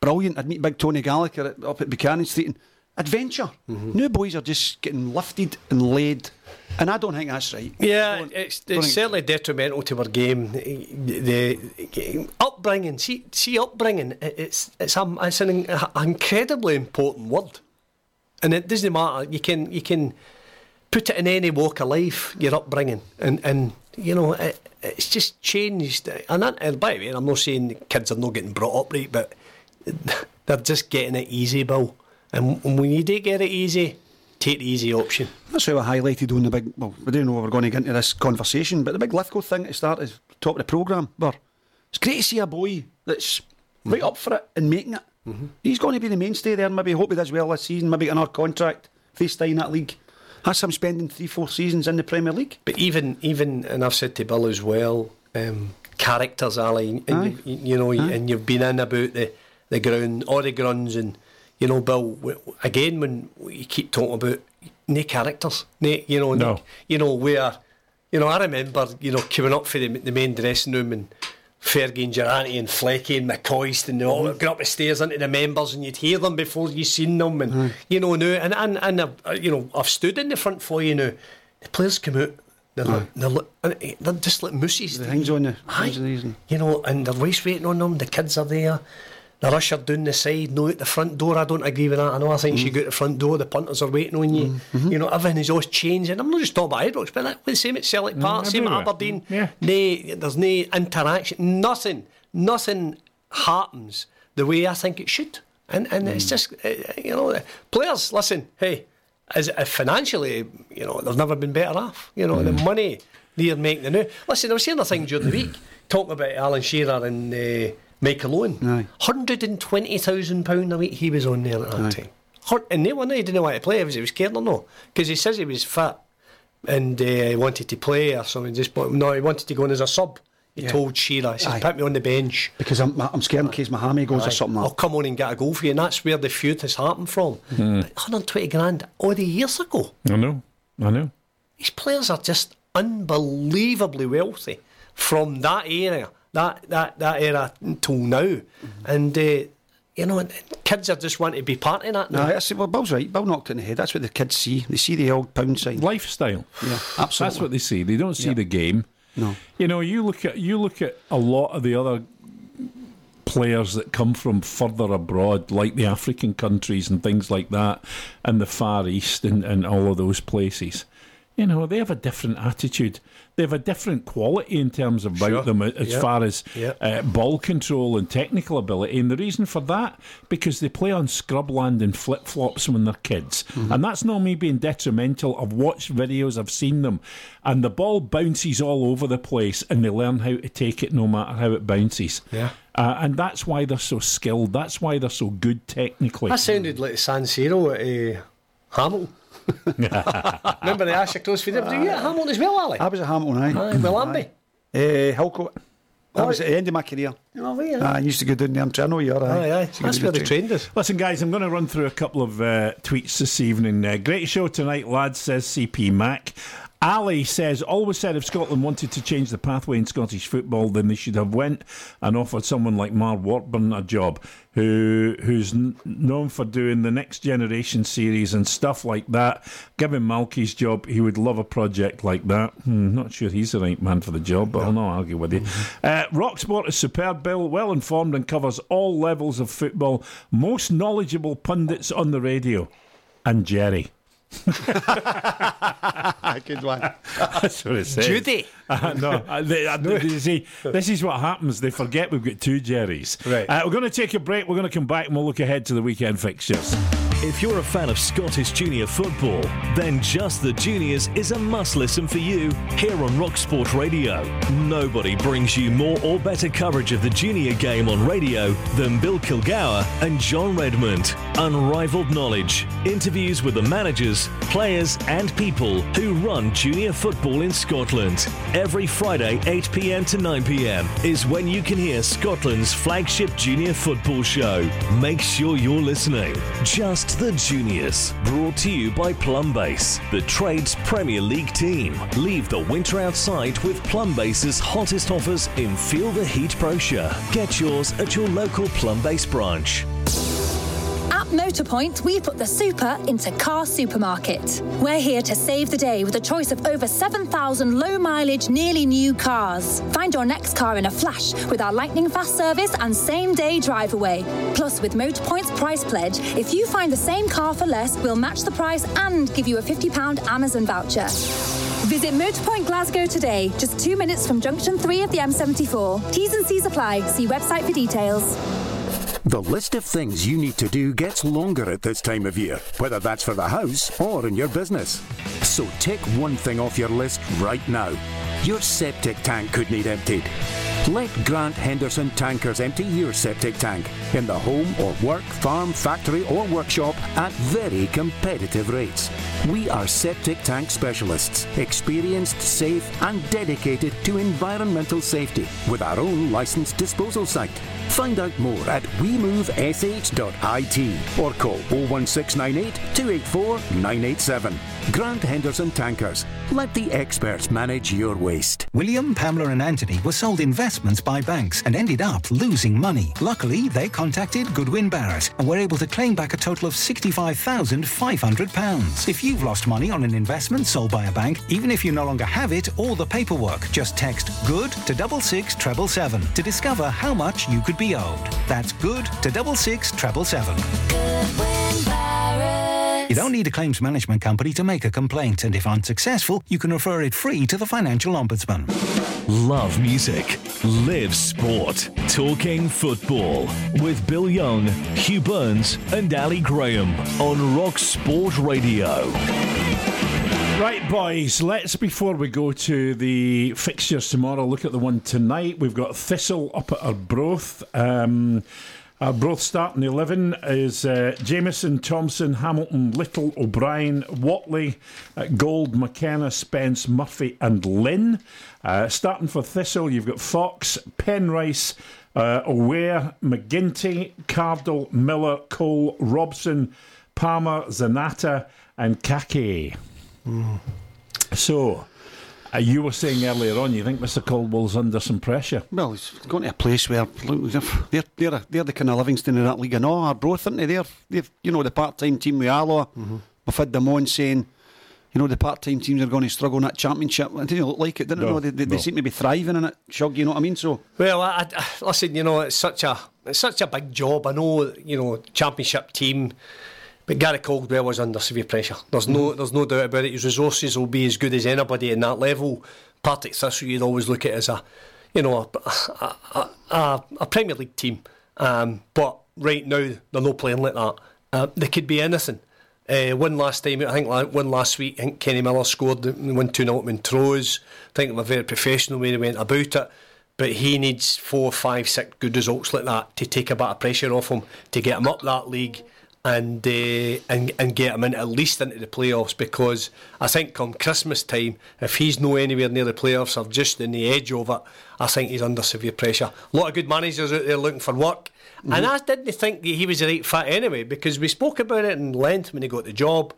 Brilliant. I'd meet big Tony Gallagher at, up at Buchanan Street. And adventure. Mm-hmm. New boys are just getting lifted and laid And I don't think that's right. Yeah, Don't- it's, don't it's certainly detrimental to our game. The, the upbringing, see, see, upbringing. It's it's a, it's an in- incredibly important word, and it doesn't matter. You can you can put it in any walk of life. Your upbringing, and and you know it, it's just changed. And, that, and by the way, I'm not saying kids are not getting brought up right, but they're just getting it easy, Bill. And when you do get it easy, take the easy option. That's how I highlighted on the big. Well, we don't know we're going to get into this conversation, but the big Lithgow thing to start is top of the programme. But it's great to see a boy that's right up for it and making it. He's going to be the mainstay there. Maybe hope he does well this season. Maybe get another contract. Stay in that league, has him spending three, four seasons in the Premier League. But even, even, and I've said to Bill as well, um, characters, Ally, and you, you know, Aye. and you've been in about the the ground, all the gruns, and you know, Bill. Again, when you keep talking about no characters, no, you know, No. you know where, you know, I remember, you know, coming up for the, the main dressing room and. Fergie and Durrant and Flecky and McCoist and they all Mm-hmm. going up the stairs into the members and you'd hear them before you seen them and you know now and and, and uh, you know I've stood in the front for you now the players come out they're, like, they're, like, they're just like mooses The things on the Aye. things on these and- you know, and they're waist waiting on them. The kids are there. They're ushered down the side, no at the front door. I don't agree with that. I know. I think you go at the front door. The punters are waiting on you. You know, everything is always changing. I'm not just talking about Ibrox, but like, the same at Celtic Park, same at. Aberdeen. Yeah. Nay, there's no interaction. Nothing. Nothing happens the way I think it should. And and it's just uh, you know, players. Listen, hey, as uh, financially, you know, they've never been better off. You know, the money they're making now. Listen, I was saying a thing during the week talking about Alan Shearer and uh, Michael Owen. Aye. Hundred and twenty thousand pound a week he was on there at that Aye. time. Hun- And no one he didn't want to play if he was scared or no, because he says he was fat and uh, he wanted to play or something. Just but no, he wanted to go in as a sub. He Yeah. told Shearer, he says, Aye. "Put me on the bench." because I'm, I'm scared in case my hammy goes or Aye. something. I'll come on and get a goal for you, and that's where the feud has happened from. 120 grand all the years ago. I know. I know. These players are just unbelievably wealthy from that area, that that that era until now, and uh, you know, kids are just wanting to be part of that No, now. that's, well, Bill's right. Bill knocked it in the head. That's what the kids see. They see the old pound sign. Lifestyle. Yeah, absolutely. That's what they see. They don't see Yeah. the game. No. You know, you look at you look at a lot of the other players that come from further abroad, like the African countries and things like that, and the Far East and, and all of those places. You know, they have a different attitude. They have a different quality in terms of about Sure. them as Yeah. far as Yeah. uh, ball control and technical ability. And the reason for that, because they play on scrubland and flip flops when they're kids. Mm-hmm. And that's not me being detrimental. I've watched videos, I've seen them. And the ball bounces all over the place and they learn how to take it no matter how it bounces. Yeah. Uh, and that's why they're so skilled. That's why they're so good technically. That sounded like San Siro at uh, Hamilton. Remember the Asher Close feed? Were you at Hamilton as well, Ally? I was at Hamilton, aye. Aye, with Lambie. Uh, Hillcoat. That was at the end of my career. Oh, yeah. I used to go down there and train all year. Aye, aye. Used to go That's to where the they train. trained us. Listen, guys, I'm going to run through a couple of uh, tweets this evening. Uh, great show tonight, lads, says CP Mac. Ali says, always said if Scotland wanted to change the pathway in Scottish football, then they should have went and offered someone like Mark Warburton a job, who who's n- known for doing the Next Generation series and stuff like that. Give him Malky's job. He would love a project like that. Hmm, not sure he's the right man for the job, but I'll not argue with you. Uh, Rock Sport is superb, Bill. Well informed and covers all levels of football. Most knowledgeable pundits on the radio. And Jerry. Good one. That's what it says. Judy. Uh, no, uh, they, uh, they- you see, this is what happens. They forget we've got two Jerrys. Right. Uh, we're going to take a break. We're going to come back and we'll look ahead to the weekend fixtures. If you're a fan of Scottish junior football, then Just the Juniors is a must listen for you here on Rock Sport Radio. Nobody brings you more or better coverage of the junior game on radio than Bill Kilgour and John Redmond. Unrivaled knowledge, interviews with the managers, players, and people who run junior football in Scotland. Every Friday, 8 pm to 9 pm, is when you can hear Scotland's flagship junior football show. Make sure you're listening. Just the Juniors. Brought to you by Plumbase, the trade's Premier League team. Leave the winter outside with Plumbase's hottest offers in Feel the Heat brochure. Get yours at your local Plumbase branch. At Motorpoint, we put the super into car supermarket. We're here to save the day with a choice of over 7,000 low mileage, nearly new cars. Find your next car in a flash with our lightning fast service and same day drive away. Plus, with Motorpoint's price pledge, if you find the same car for less, we'll match the price and give you a £50 Amazon voucher. Visit Motorpoint Glasgow today, just two minutes from junction 3 of the M74. T's and C's apply. See website for details. The list of things you need to do gets longer at this time of year, whether that's for the house or in your business. So take one thing off your list right now. Your septic tank could need emptied. Let Grant Henderson Tankers empty your septic tank in the home or work, farm, factory, or workshop at very competitive rates. We are septic tank specialists, experienced, safe, and dedicated to environmental safety with our own licensed disposal site. Find out more at wemovesh.it or call 01698 284 987. Grant Henderson Tankers. Let the experts manage your waste. William, Pamela, and Anthony were sold investments by banks and ended up losing money. Luckily, they contacted Goodwin Barrett and were able to claim back a total of £65,500. If you've lost money on an investment sold by a bank, even if you no longer have it or the paperwork, just text GOOD to double six treble seven to discover how much you could be owed. That's GOOD to double six treble seven. You don't need a claims management company to make a complaint, and if unsuccessful, you can refer it free to the Financial Ombudsman. Love music, live sport. Talking football with Bill Young, Hugh Burns, and Ally Graham on Rock Sport Radio. Right, boys, let's, before we go to the fixtures tomorrow, look at the one tonight. We've got Thistle up at Arbroath. Um, Arbroath starting 11 is uh, Jamieson, Thompson, Hamilton, Little, O'Brien, Whatley, uh, Gold, McKenna, Spence, Murphy, and Lynn. Uh, starting for Thistle, you've got Fox, Penrice, uh, Aware, McGinty, Cardle, Miller, Cole, Robson, Palmer, Zanatta, and Kake. Hmm. So, uh, you were saying earlier on, you think Mr. Caldwell's under some pressure. Well, he's gone to a place where look, they're they're they're the kind of Livingston in that league and all. Arbroath, aren't they? They're, they're you know the part time team with Alloa. Mm-hmm. We've had them on saying, you know, the part time teams are going to struggle in that championship. It didn't look like it, didn't it? No, No, they, they, they seem to be thriving in it. Shug, you know what I mean? So Well, I, I, listen, you know, it's such a it's such a big job. I know, you know, championship team, but Gary Caldwell was under severe pressure. There's no there's no doubt about it. His resources will be as good as anybody in that level. Partick Thistle, you'd always look at as a, you know, a, a, a, a Premier League team. Um, but right now they're not playing like that. Uh, they could be anything. Uh, one last time, I think la- one last week, I think Kenny Miller scored the one 2 0 at Montrose. I think they were very professional way they went about it. But he needs four, five, six good results like that to take a bit of pressure off him, to get him up that league and uh, and and get him in at least into the playoffs because I think come Christmas time, if he's no anywhere near the playoffs or just in the edge of it, I think he's under severe pressure. A lot of good managers out there looking for work. And I didn't think that he was the right fit anyway because we spoke about it in length when he got the job.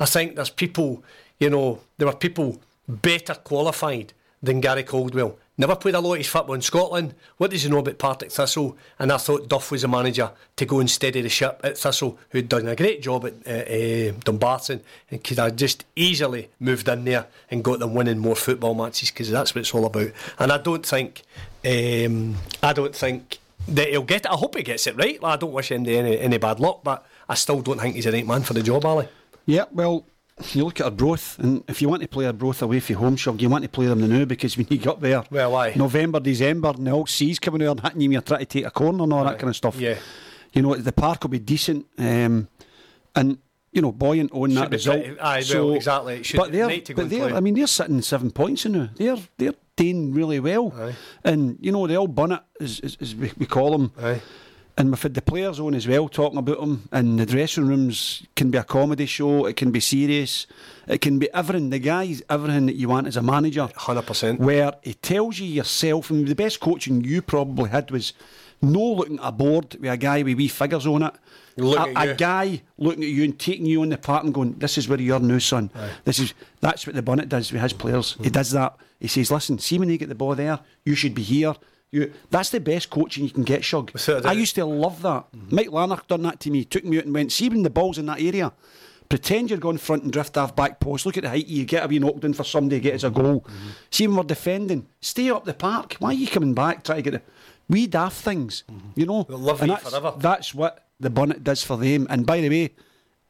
I think there's people, you know, there were people better qualified than Gary Caldwell. Never played a lot of football in Scotland. What does he know about Partick Thistle? And I thought Duff was a manager to go and steady the ship at Thistle, who'd done a great job at uh, uh, Dumbarton and could have just easily moved in there and got them winning more football matches because that's what it's all about. And I don't think, um, I don't think that he'll get it. I hope he gets it right. I don't wish him any, any bad luck, but I still don't think he's the right man for the job, Ally. yeah, well. You look at Arbroath, and if you want to play Arbroath away from home, Shug, you want to play them now because when you get up there, Well, aye. November, December, and the all seas coming out and hitting you, when you're trying to take a corner and all that kind of stuff. Yeah. You know, the park will be decent, um, and you know, buoyant on Should that result. pretty- aye, well, exactly. It should- but they're, but they're. I mean, they're sitting seven points in now. They're they're doing really well, Aye. and you know, the old bonnet, as, as, as we, we call them. Aye. And we've had the players on as well talking about them. And the dressing rooms can be a comedy show, it can be serious, it can be everything. The guy's everything that you want as a manager. 100%. Where he tells you yourself, and the best coaching you probably had was no looking at a board with a guy with wee figures on it. A, a guy looking at you and taking you on the part and going, "This is where you're now, son. This is that's what the bonnet does with his players. He does that. He says, "Listen, see when you get the ball there, you should be here. You, that's the best coaching you can get, Shug. I used to love that. Mike Lanark done that to me. Took me out and went, see when the ball's in that area. Pretend you're going front and drift half back post. Look at the height you get a wee knocked in for somebody, get as a goal. See when we're defending, stay up the park. Why are you coming back? Try to get it. We daft things, you know. They'll love and that's, forever. That's what the bonnet does for them. And by the way,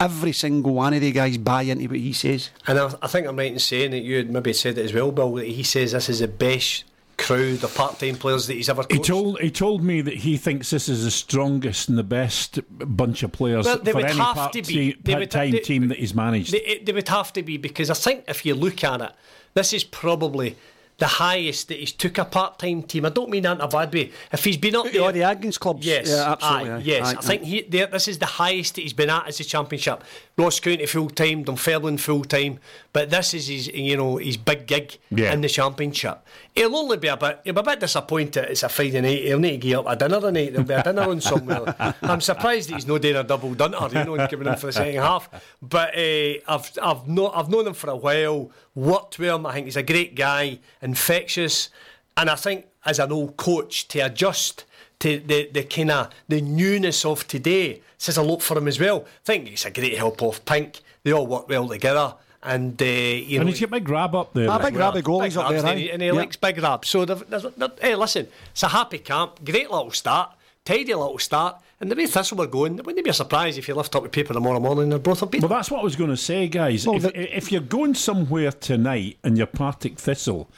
every single one of the guys buy into what he says. And I, I think I'm right in saying that you had maybe said it as well, Bill, that he says this is the best crowd of part time players that he's ever coached. He told he told me that he thinks this is the strongest and the best bunch of players Well, they for would any have part to be. te- They would- time team that he's managed. They, they would have to be because I think if you look at it, this is probably the highest that he's took a part time team. I don't mean that in a bad way. If he's been up oh, there, Oh, the Angus clubs. Yes, Yeah, absolutely. aye, aye, yes. aye, I think he, this is the highest that he's been at as a championship. Ross County full time, Dunfermline full time, but this is his, you know, his big gig Yeah. in the championship. He'll only be a bit, he'll be a bit disappointed. It's a Friday night. He'll need to get up a dinner tonight. There'll be a dinner on somewhere. I'm surprised that he's not doing a double dunner, you know, and giving him for the second half. But uh, I've, I've, know, I've known him for a while. Worked with him. I think he's a great guy, infectious, and I think as an old coach to adjust to the, the kind of the newness of today says a lot for him as well. I think he's a great help off Pink. They all work well together. And, uh, you and know, he's got big grab up there. Ah, as big well. grab of goalies Big up there, Rabs, and he, aye. and he Yeah. likes big rabs. So, they've- there's, there, hey, listen, it's a happy camp, great little start, tidy little start, and the way Thistle were going, it wouldn't be a surprise if you lift up the paper tomorrow morning and they're both a beat. Well, that's what I was going to say, guys. Well, if, the- if you're going somewhere tonight and you're Partick Thistle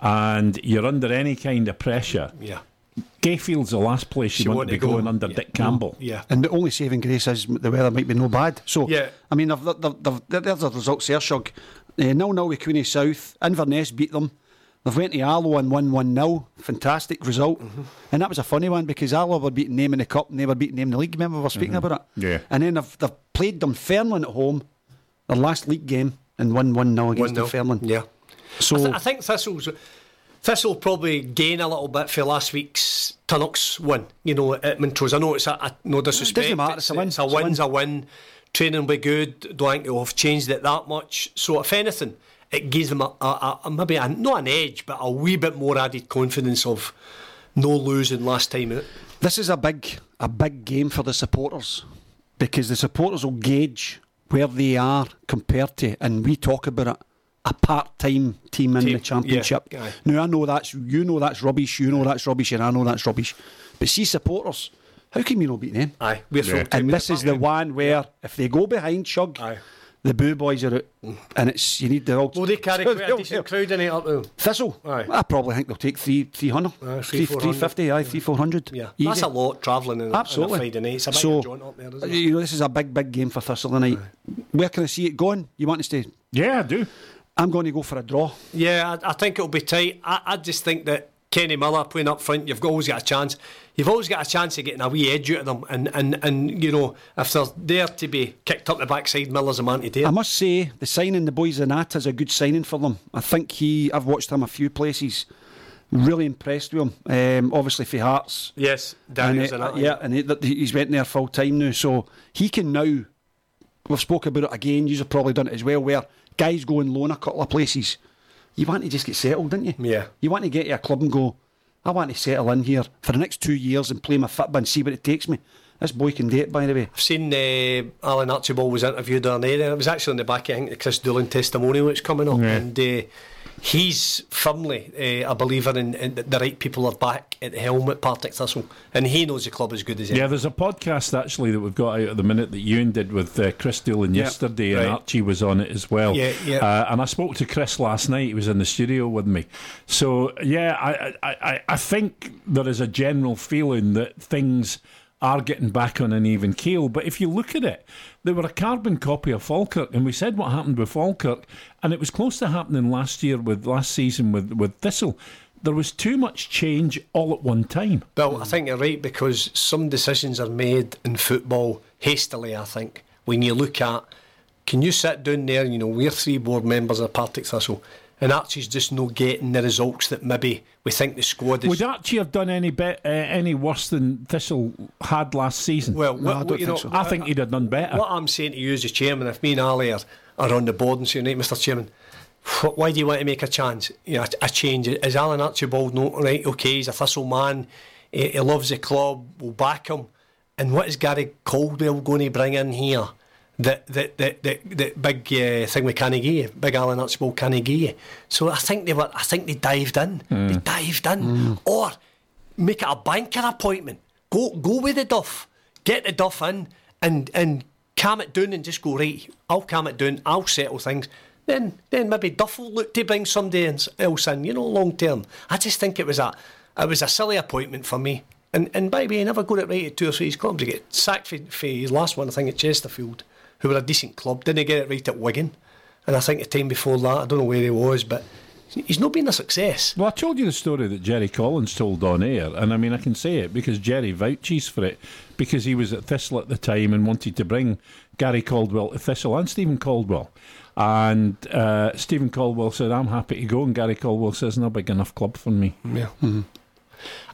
and you're under any kind of pressure, yeah, Gayfield's the last place you, You want, want to be go. going under Yeah. Dick Campbell. yeah. And the only saving grace is the weather might be no bad. So, Yeah. I mean, they've, they've, they've, there's the results there, Shug. Uh, nil nil with Queenie South. Inverness beat them. They've went to Alloa and won 1 0. Fantastic result. Mm-hmm. And that was a funny one because Alloa were beating them in the Cup and they were beating them in the league. Remember, we were speaking about it? Mm-hmm. Yeah. And then they've, they've played Dunfermline at home, their last league game, and won 1 0 against 1-0. Dunfermline. Yeah. So, I, th- I think Thistle's Thistle probably gain a little bit for last week's Tunnocks win. You know, at Montrose. I know it's a, a no disrespect. matter, it's a win, It's a it's a win's win. a win. Training will be good. Don't think they'll have changed it that much. So if anything, it gives them a, a, a maybe a, not an edge, but a wee bit more added confidence of no losing last time. innit? This is a big a big game for the supporters because the supporters will gauge where they are compared to, and we talk about it, a part-time team in Team, the championship. yeah. Now I know that's you know that's rubbish, you know that's rubbish, and I know that's rubbish. But see supporters, how can you not beat them? Aye, we're full time. And this is the one where if they go behind Shug, Aye. the boo boys are out, and it's you need the all. Well, they carry quite a decent crowd in it up there. Thistle, Aye. I probably think they'll take three, three hundred, Aye, three, three, three 400. fifty, aye, three, four hundred. Yeah, Easy. that's a lot travelling on, Absolutely. on a Friday night. It's a big so, joint up there, isn't it? you know, this is a big, big game for Thistle tonight. Where can I see it going? You want to stay? Yeah, I do. I'm going to go for a draw. Yeah, I, I think it'll be tight. I, I just think that Kenny Miller playing up front, you've always got a chance. You've always got a chance of getting a wee edge out of them, and and, and you know if they're there to be kicked up the backside, Miller's a man to do. I must say, the signing the boys in that is a good signing for them. I think he. I've watched him a few places. Really impressed with him. Um, obviously for Hearts. Yes, And, Daniels uh, and that. yeah, and he, he's went there full time now, so he can now. We've spoken about it again. You've probably done it as well, where guys go and loan a couple of places. You want to just get settled, don't you? Yeah. You want to get to a club and go. I want to settle in here for the next two years and play my football and see what it takes me. This boy can do it, by the way. I've seen uh, Alan Archibald was interviewed on there. It was actually on the back, I think, the Chris Doolan testimonial that's coming up. Yeah. And uh, he's firmly uh, a believer in, in that the right people are back at the helm at Partick Thistle. And he knows the club as good as Yeah, anyone. there's a podcast actually that we've got out at the minute that Ewan did with uh, Chris Doolan Yeah, yesterday, and. Archie was on it as well. Yeah, yeah. Uh, and I spoke to Chris last night. He was in the studio with me. So yeah, I, I, I think there is a general feeling that things are getting back on an even keel. But if you look at it, they were a carbon copy of Falkirk, and we said what happened with Falkirk, and it was close to happening last year with last season with with Thistle. There was too much change all at one time. Bill, I think you're right because some decisions are made in football hastily, I think. When you look at, can you sit down there, you know, we're three board members of Partick Thistle, and Archie's just no getting the results that maybe we think the squad is. Would Archie have done any be- uh, any worse than Thistle had last season? well, No, I don't think know, so. I think he'd have done better. What I'm saying to you as a chairman, if me and Ally are, are on the board and saying, right, Mr. Chairman, why do you want to make a chance? You know, a, a change. Is Alan Archibald not right? Okay, he's a Thistle man. He, he loves the club. We'll back him. And what is Gary Caldwell going to bring in here? That that that that, that big uh, thing with Carnegie, big Alan Archibald Carnegie. So I think they were. I think they dived in. Mm. They dived in, mm. or make it a banker appointment. Go go with the Duff. Get the Duff in and and calm it down and just go right. I'll calm it down. I'll settle things then then maybe Duff will look to bring somebody else in, you know, long term. I just think it was a it was a silly appointment for me. And and by the way, he never got it right at two or three clubs. He get sacked for, for his last one, I think, at Chesterfield, who were a decent club. Didn't get it right at Wigan. And I think the time before that, I don't know where he was, but he's not been a success. Well, I told you the story that Jerry Collins told on air, and I mean, I can say it because Jerry vouches for it because he was at Thistle at the time and wanted to bring Gary Caldwell to Thistle and Stephen Caldwell. And uh, Stephen Caldwell said, I'm happy to go. And Gary Caldwell says, no big enough club for me. Yeah. Mm-hmm.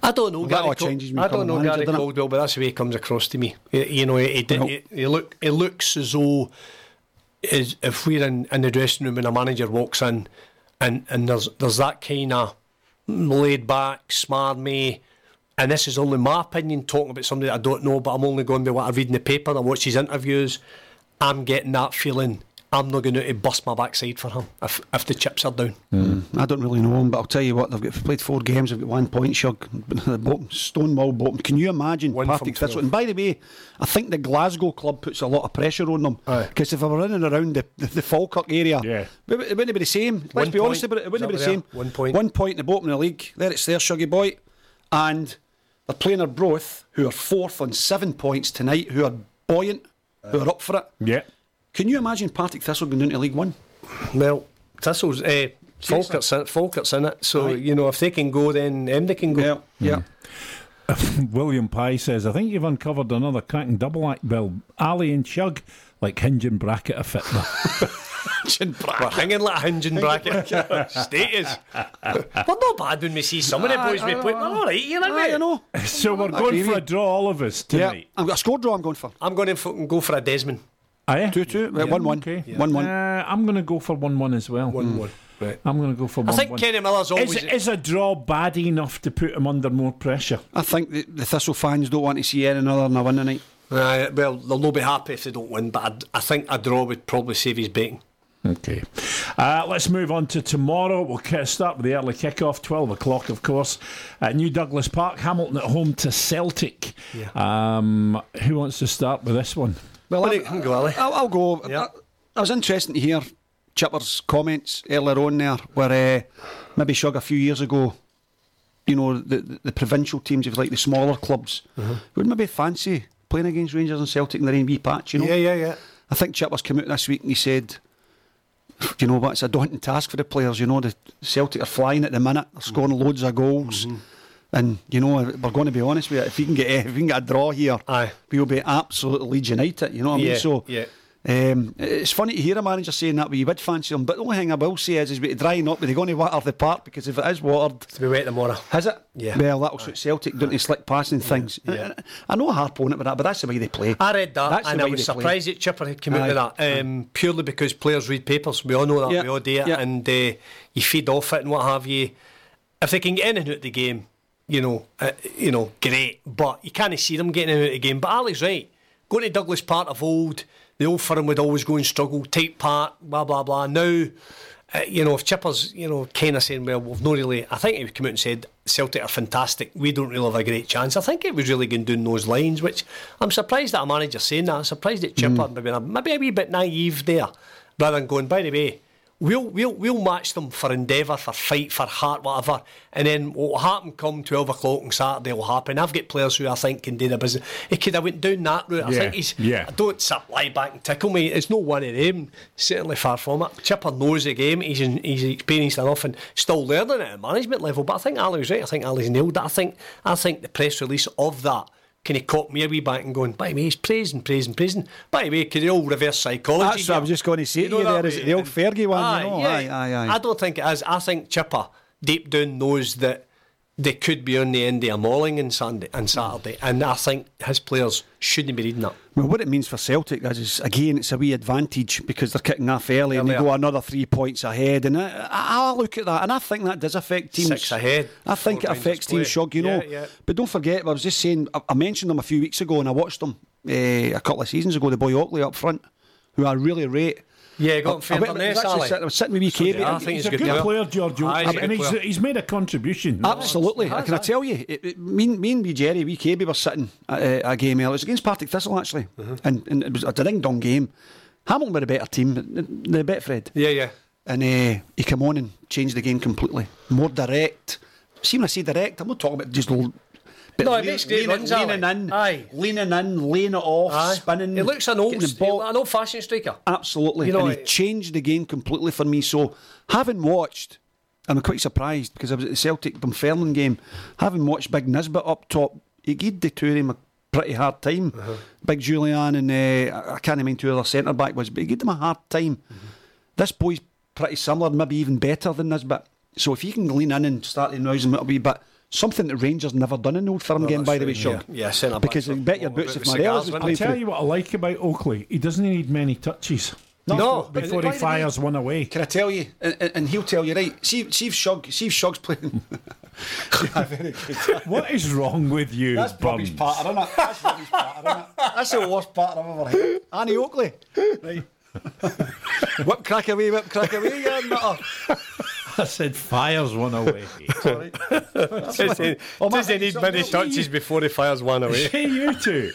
I don't know. Gary changes me I don't know Gary Caldwell, but that's the way he comes across to me. You, know, he, he, he, he, look, he looks as though is if we're in, in the dressing room and a manager walks in, and, and there's there's that kind of laid back, smarmy, and this is only my opinion talking about somebody that I don't know, but I'm only going by what I read in the paper and watch his interviews. I'm getting that feeling I'm not going to bust my backside for him if, if the chips are down. Mm. I don't really know him, but I'll tell you what, they've got, played four games, they've got one point, Shug. Stonewall bottom. Can you imagine Partick Thistle? And by the way, I think the Glasgow club puts a lot of pressure on them. Because if they were running around the, the, the Falkirk area, yeah. it, it wouldn't be the same. Let's one be point. honest about it, it wouldn't be the same. One point. One point in the bottom of the league. There it's there, Shuggy boy. And they're playing Arbroath, who are fourth on seven points tonight, who are buoyant, who are up for it. Yeah. Can you imagine Partick Thistle going into League One? Well, Thistle's uh, Falkirk's in, Falkirk's in it, so right. you know if they can go, then them they can go. Yeah. yeah. William Pye says, I think you've uncovered another cracking double act, Bill. Ally and Shug, like hinge and bracket a fit We're hanging like a hinge and bracket. Status. we're not bad when we see some of the boys we play. We're all right, you know. I know. So we're going for a draw, all of us tonight. Yeah, I've got a score draw. I'm going for. I'm going to go for a Desmond. Ah, yeah? 2 2, yeah. 1 1. Okay. Yeah. 1 1. Uh, I'm going to go for 1 1 as well. 1 1. Right. I'm going to go for 1 I think Kenny Miller's always. Is, is, a draw bad enough to put him under more pressure? I think the, the Thistle fans don't want to see any other than a win tonight. Uh, well, they'll not be happy if they don't win, but I, I think a draw would probably save his betting. Okay. Uh, let's move on to tomorrow. We'll start with the early kick-off, 12 o'clock, of course, at New Douglas Park. Hamilton at home to Celtic. Yeah. Um, who wants to start with this one? Well, I, will go, I'll, I'll go. Yeah. I, I, was interested to hear Chipper's comments earlier on there, where uh, maybe Shug a few years ago, you know, the, the, the provincial teams, if like the smaller clubs, uh-huh. would maybe fancy playing against Rangers and Celtic in the rain patch, you know? Yeah, yeah, yeah. I think Chipper's come out this week and he said, "Do you know what, it's a daunting task for the players, you know, the Celtic are flying at the minute, they're scoring mm-hmm. loads of goals. Mm-hmm and you know, we're going to be honest with you. If we can get if we can get a draw here, Aye. we'll be absolutely Leeds United. You know what I mean? So yeah. Um, it's funny to hear a manager saying that, but you would fancy him. But the only thing I will say is, is we drying up. Are they going to water the park? Because if it is watered, to be wet tomorrow. Has it? Yeah. Well, that'll suit Celtic, don't they? Slick passing things. Yeah. I know harp on it, but that, but that's the way they play. I read that, That's and I was surprised play. that Chipper had come out with that um, purely because players read papers. We all know that. Yeah. We all do it, yeah. and uh, you feed off it and what have you. If they can get anything out of the game, you know, uh, you know, great. But you can't see them getting out of the game. But Ally's right. Going to Douglas Park of old, the old firm would always go and struggle, tight part, blah blah blah. Now, uh, you know, if Chippers, you know, kind of saying, well, we've not really. I think he would come out and said Celtic are fantastic. We don't really have a great chance. I think it was really going down those lines, which I'm surprised that a manager saying that. I'm surprised that Chipper mm. maybe maybe a wee bit naive there, rather than going. By the way, We'll, we'll, we'll match them for endeavour, for fight, for heart, whatever. And then what will happen come 12 o'clock on Saturday will happen. I've got players who I think can do the business. He could have went down that route. I think he's. Yeah. I don't sit lie back and tickle me. It's no one of them. Certainly far from it. Chipper knows the game. He's, in, he's experienced enough and still learning at a management level. But I think Ally was right. I think Ally's nailed that. I think, I think the press release of that kind of caught me a wee back and going, by the way, he's praising, praising, praising. By the way, could the old reverse psychology. That's what I was just going to say you to you there, is it the old Fergie one? Aye, you know? yeah. aye, aye, aye. I don't think it is. I think Chipper, deep down, knows that they could be on the end of a mauling on Sunday and Saturday, and I think his players shouldn't be reading that. Well, what it means for Celtic is, is again, it's a wee advantage because they're kicking off early and they go another three points ahead. And I, I, I look at that and I think that does affect teams. Six ahead. I think it affects teams. Shug, you know. Yeah. But don't forget, I was just saying, I, I mentioned them a few weeks ago and I watched them uh, a couple of seasons ago, the boy Oakley up front, who I really rate. Yeah, got him for went- I was, sitting, I was sitting with wee So KB. I. I think He's a a good good player. Aye, he's and he's, he's made a contribution. Absolutely. Has, Can I tell you? It, it, me, and- me and wee Jerry, wee KB were sitting at uh, a game earlier. It was against Partick Thistle, actually. Mm-hmm. And, and it was a ding dong game. Hamilton were a better team than than Betfred. Yeah, yeah. And uh, he came on and changed the game completely. More direct. See, when I say direct, I'm not talking about just. But No, it makes great leaning, runs, leaning in, Aye. leaning in, laying it off, Aye. spinning. He looks an old, ball. an old-fashioned striker. Absolutely. You know, and he it- changed the game completely for me. So, having watched, I'm quite surprised because I was at the Celtic Dunfermline game. Having watched Big Nisbet up top, he gave the two of them a pretty hard time. Uh-huh. Big Jullien and uh, I- can't even mind who other centre back was, but he gave them a hard time. Mm-hmm. This boy's pretty similar, maybe even better than Nisbet. So, if he can lean in and start to noise him a wee bit. Something that Rangers never done in the Old Firm game, by the way, right, Shug. yeah. Yeah, centre Because backs you bet your boots if Morelos was playing I'll tell you what I like about Oakley. He doesn't need many touches. No, before he the fires one away. Can I tell you? And, and- and he'll tell you, right? See, see if Shug, see if Shug's playing. yeah, very good. What is wrong with you, That's Bobby's Burns? patter, isn't it? That's Bobby's patter, isn't it? That's the worst patter I've ever heard. Annie Oakley. Right. whip crack away, whip crack away, yeah, nutter. I said fires one away. Sorry. Does he, Oh, does he need many touches before he fires one away? Hey, you two.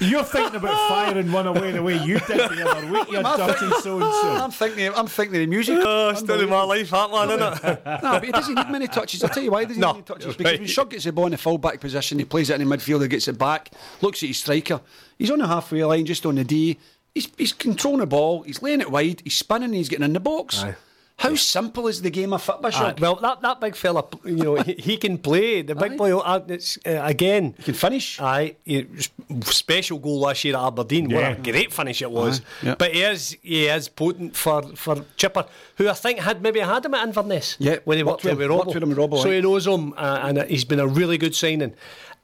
You're thinking about firing one away the way you did the other week, you dirty so and so. I'm thinking, I'm thinking of the music. Oh, story of my life, that one, isn't it? no, but he doesn't need many touches. I'll tell you why he doesn't No, need many touches. you're Because right. when Shug gets the ball in the full back position, he plays it in the midfield, he gets it back, looks at his striker. He's on the halfway line, just on the D. He's, he's controlling the ball, he's laying it wide, he's spinning, he's getting in the box. Aye. How simple is the game of football, Uh, well, that, that big fella, you know, he, he can play. The big Aye. boy, uh, it's, uh, again, he can finish. Aye, he, special goal last year at Aberdeen. What a great finish it was. Yeah. But he is he is potent for, for Chipper, who I think had maybe had him at Inverness. Yeah, when he worked worked, with with him- Robbo. worked with him with Robbo, so he knows him, uh, and he's been a really good signing.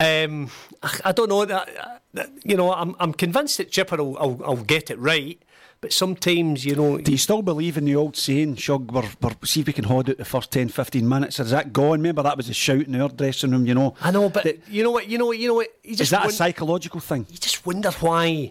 Um, I, I don't know that, that you know. I'm I'm convinced that Chipper will, will, will get it right. But sometimes, you know, Do you still believe in the old saying, Shug, we're, we're, see if we can hold out the first 10, 15 minutes? Or is that gone? Remember that was a shout in our dressing room, you know? I know, but That- you know what, you know what, you know what. You just is that a psychological thing? you just wonder why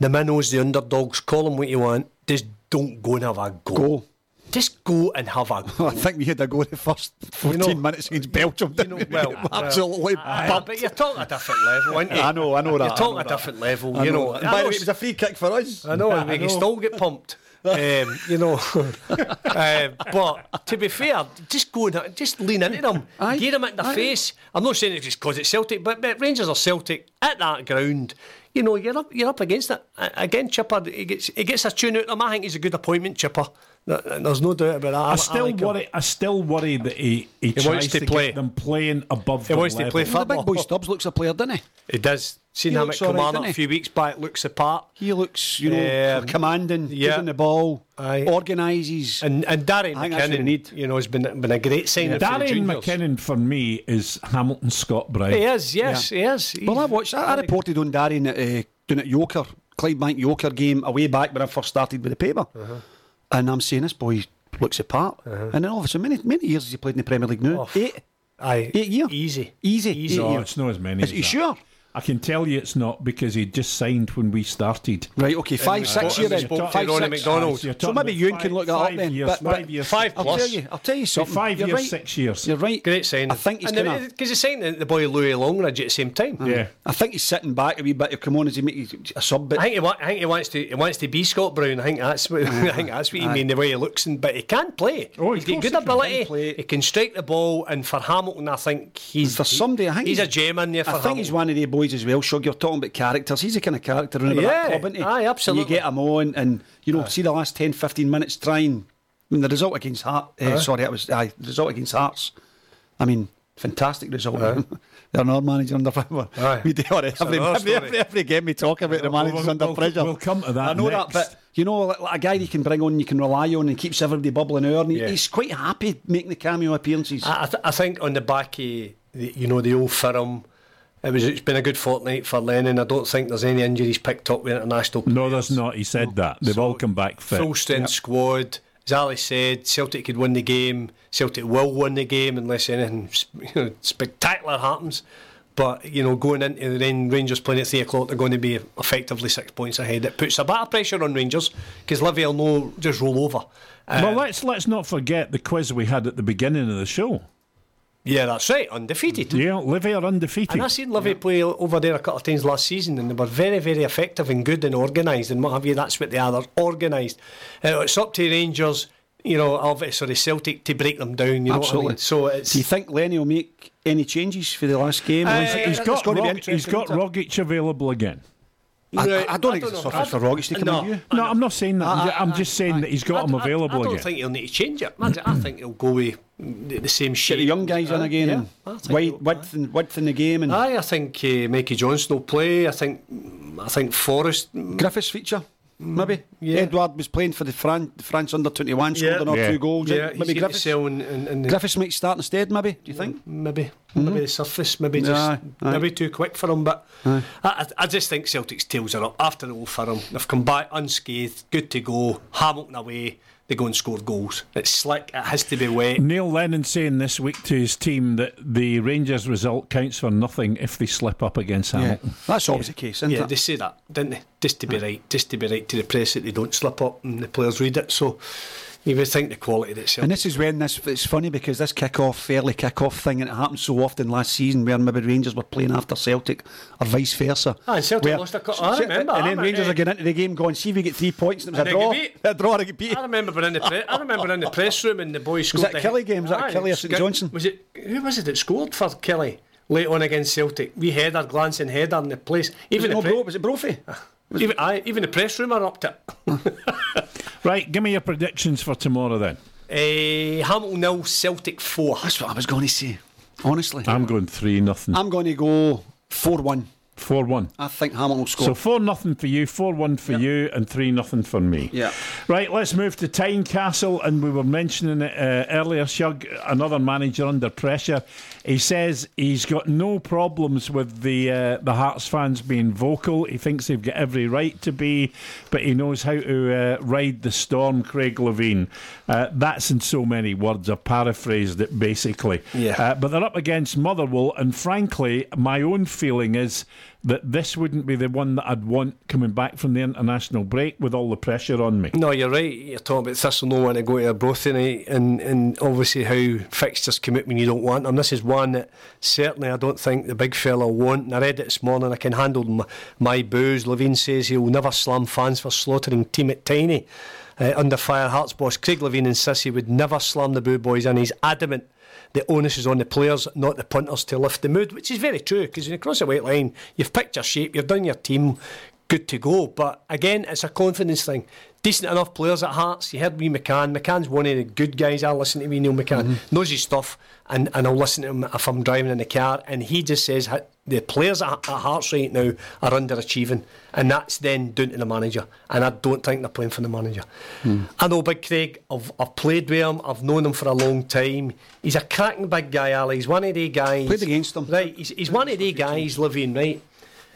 the minnows, the underdogs, call them what you want, just don't go and have a go. Go. Just go and have a go. I think we had a go the first 14 know- minutes against Belgium. you know, we? well, absolutely bumped. but you're talking a different level, aren't you? I know, I know that, You're talking a that. different level, you know. And by the way, it was a free kick for us. I know, and we still get pumped. um, you know, uh, but to be fair, just go and just lean into them, Aye. get them in the Aye. face. I'm not saying it's just because it's Celtic, but, but Rangers are Celtic at that ground. You know, you're up, you're up against it again. Chipper, he gets he gets a tune out of them. I think he's a good appointment, Chipper. There- There's no doubt about that. I still like him. worry. I still worry that he, he, tries wants to to, play. get them playing above. He their wants to level. play Well, the big football. boy Stubbs looks a player, doesn't he? He does. Seen He him looks at all right, Kilmarnock doesn't a few weeks back. Looks apart. He looks, you know, Um, commanding, yeah. using the ball, Aye. organises. And and Darren I think that's what we McKinnon, need. you know, has been been a great signing for the Darren. McKinnon for me is Hamilton Scott Brown. He is, yes, he is. He's Well, I watched. I, I reported on Darren at uh, doing at Yoker, Clydebank Yoker game away back when I first started with the paper, Uh-huh. And I'm saying this boy looks apart. Uh-huh. And then all of a sudden, many many years has he played in the Premier League now? Oh, Eight, Aye, eight years, Easy. easy, Easy. eight No, years. it's not as many. Is as you that. sure? I can tell you it's not because he just signed when we started. Right, okay, five, six spoke- year we then, five, Ronnie six. McDonald. So maybe about you can look that up five then. Years, but, but five years, Five I'll plus. tell you, I'll tell you something. five You're years, right. six years. You're right. Great signing. I think he's gonna. because he's signing the boy Louis Longridge at the same time. Yeah. I think he's sitting back a wee bit. He'll come on as he makes a sub. But I think he, wa- I think he wants to. He wants to be Scott Brown. I think that's what. I think that's what he mean. The way he looks, and but he can play. Oh, he's of got good he ability. He can. He can strike the ball, and for Hamilton, I think he's for somebody, I think he's, a gem in there. For I think he's one of the boys as well. Shug, you're talking about characters. He's the kind of character in Yeah, that club, isn't he? aye, And absolutely. you get him on, and you know, see the last 10, 15 minutes trying. I mean, the result against Heart. Uh, sorry, that was aye, the result against Hearts. I mean, fantastic result. They're not manager under pressure. Aye. We do it every, every, every, every game we talk about the managers we'll- under we'll- pressure. we'll come to that I know next. that, but You know, like, like a guy you can bring on, you can rely on, and keeps everybody bubbling over. And Yeah. he's quite happy making the cameo appearances. I, I, th- I think on the back of the, you know the old firm, it was it's been a good fortnight for Lennon. I don't think there's any injuries picked up with international. No, players. there's not. He said that. They've So, all come back fit. Full strength squad. As Ally said, Celtic could win the game. Celtic will win the game unless anything you know, spectacular happens. But you know, going into the Rangers playing at three o'clock, they're going to be effectively six points ahead. It puts a bit of pressure on Rangers because Livy will know just roll over. Uh, well, let's let's not forget the quiz we had at the beginning of the show. Yeah, that's right, undefeated. Yeah, Livy are undefeated. And I seen Livy play over there a couple of times last season, and they were very, very effective and good and organised and what have you. That's what they are. They're organised. Uh, it's up to Rangers, you know, of sorry Celtic to break them down. You know Absolutely. what I mean? So it's Do you think Lenny will make any changes for the last game? Uh, he's It's got gonna Rog- he's got isn't? Rogic available again. I, Right, I, I don't I think don't it's know. sufficient for Rogic to come No. in here. No, I'm not saying that. I'm, I'm just saying that he's got him I- I- available I, don't again. think he'll need to change it. I, I think he'll go with the, the same Get the young guys in Uh, again yeah, and I wide, width, and, width in the game and Aye, I think uh, Mikey Johnston will play. I think I think Forrest. Griffiths feature. Maybe Mm, yeah. Edouard was playing for the Fran- France under twenty one, scored Yeah. another Yeah. two goals. Yeah, maybe he's to Griffiths. sell in, in, in the Griffiths might start instead. Maybe do you think? maybe maybe the surface, maybe just Aye, aye. maybe too quick for him. But I, I, I just think Celtic's tails are up after the old firm. They've come back unscathed, good to go. Hamilton away, they go and score goals. It's slick. It has to be wet. Neil Lennon saying this week to his team that the Rangers result counts for nothing if they slip up against Hamilton. That's always the case, isn't Yeah, it? they say that, didn't they? Just to be right, just to be right to the press that they don't slip up and the players read it. So you would think the quality that Celtic. And this is when this it's funny because this kick-off, early kick-off thing, and it happened so often last season where maybe Rangers were playing after Celtic or vice versa. Ah, and Celtic Where- lost a couple- I remember, And then remember, Rangers eh. are getting into the game going, see if we get three points, and it was And a draw. A draw, get beat. I remember in the pre- I remember in the press room and the boys scored. that Killie game? Was that Killie or St good. Johnstone? Was it who was it that scored for Killie late on against Celtic? We header, glancing header in the place. Was Even the no pre- bro, was it Brophy? even, aye, even the press room are up to it. Right, give me your predictions for tomorrow then. Eh, Hamilton nil, Celtic four. That's what I was going to say. Honestly, I'm going 3 nothing. I'm going to go four-one. 4 1. I think Hamilton will score. So 4 nothing for you, 4 1 for you, and 3 nothing for me. Yeah. Right, let's move to Tynecastle, and we were mentioning it uh, earlier. Shug, another manager under pressure. He says he's got no problems with the uh, the Hearts fans being vocal. He thinks they've got every right to be, but he knows how to uh, ride the storm. Craig Levein. Uh, that's in so many words. I paraphrased it basically. Yeah. Uh, but they're up against Motherwell, and frankly, my own feeling is that this wouldn't be the one that I'd want coming back from the international break with all the pressure on me. No, you're right. You're talking about Thistle no want to go to Arbroath tonight, and, and obviously how fixtures come out when you don't want them. This is one that certainly I don't think the big fella want. And I read it this morning. I can handle my, my booze. Levein says he'll never slam fans for slaughtering team at Tynie. Uh, under fire, Hearts boss Craig Levein insists he would never slam the Boo Boys, and he's adamant the onus is on the players, not the punters, to lift the mood, which is very true because when you cross a white line, you've picked your shape, you've done your team, good to go. But again, it's a confidence thing. Decent enough players at Hearts. You heard me McCann. McCann's one of the good guys. I listen to me, Neil McCann. Mm-hmm. Knows his stuff, and, and I'll listen to him if I'm driving in the car. And he just says the players at, at Hearts right now are underachieving, and that's then down to the manager. And I don't think they're playing for the manager. Hmm. I know Big Craig. I've, I've played with him. I've known him for a long time. He's a cracking big guy, Ally. He's one of the guys. Played against him. Right. He's, he's one of the guys living right.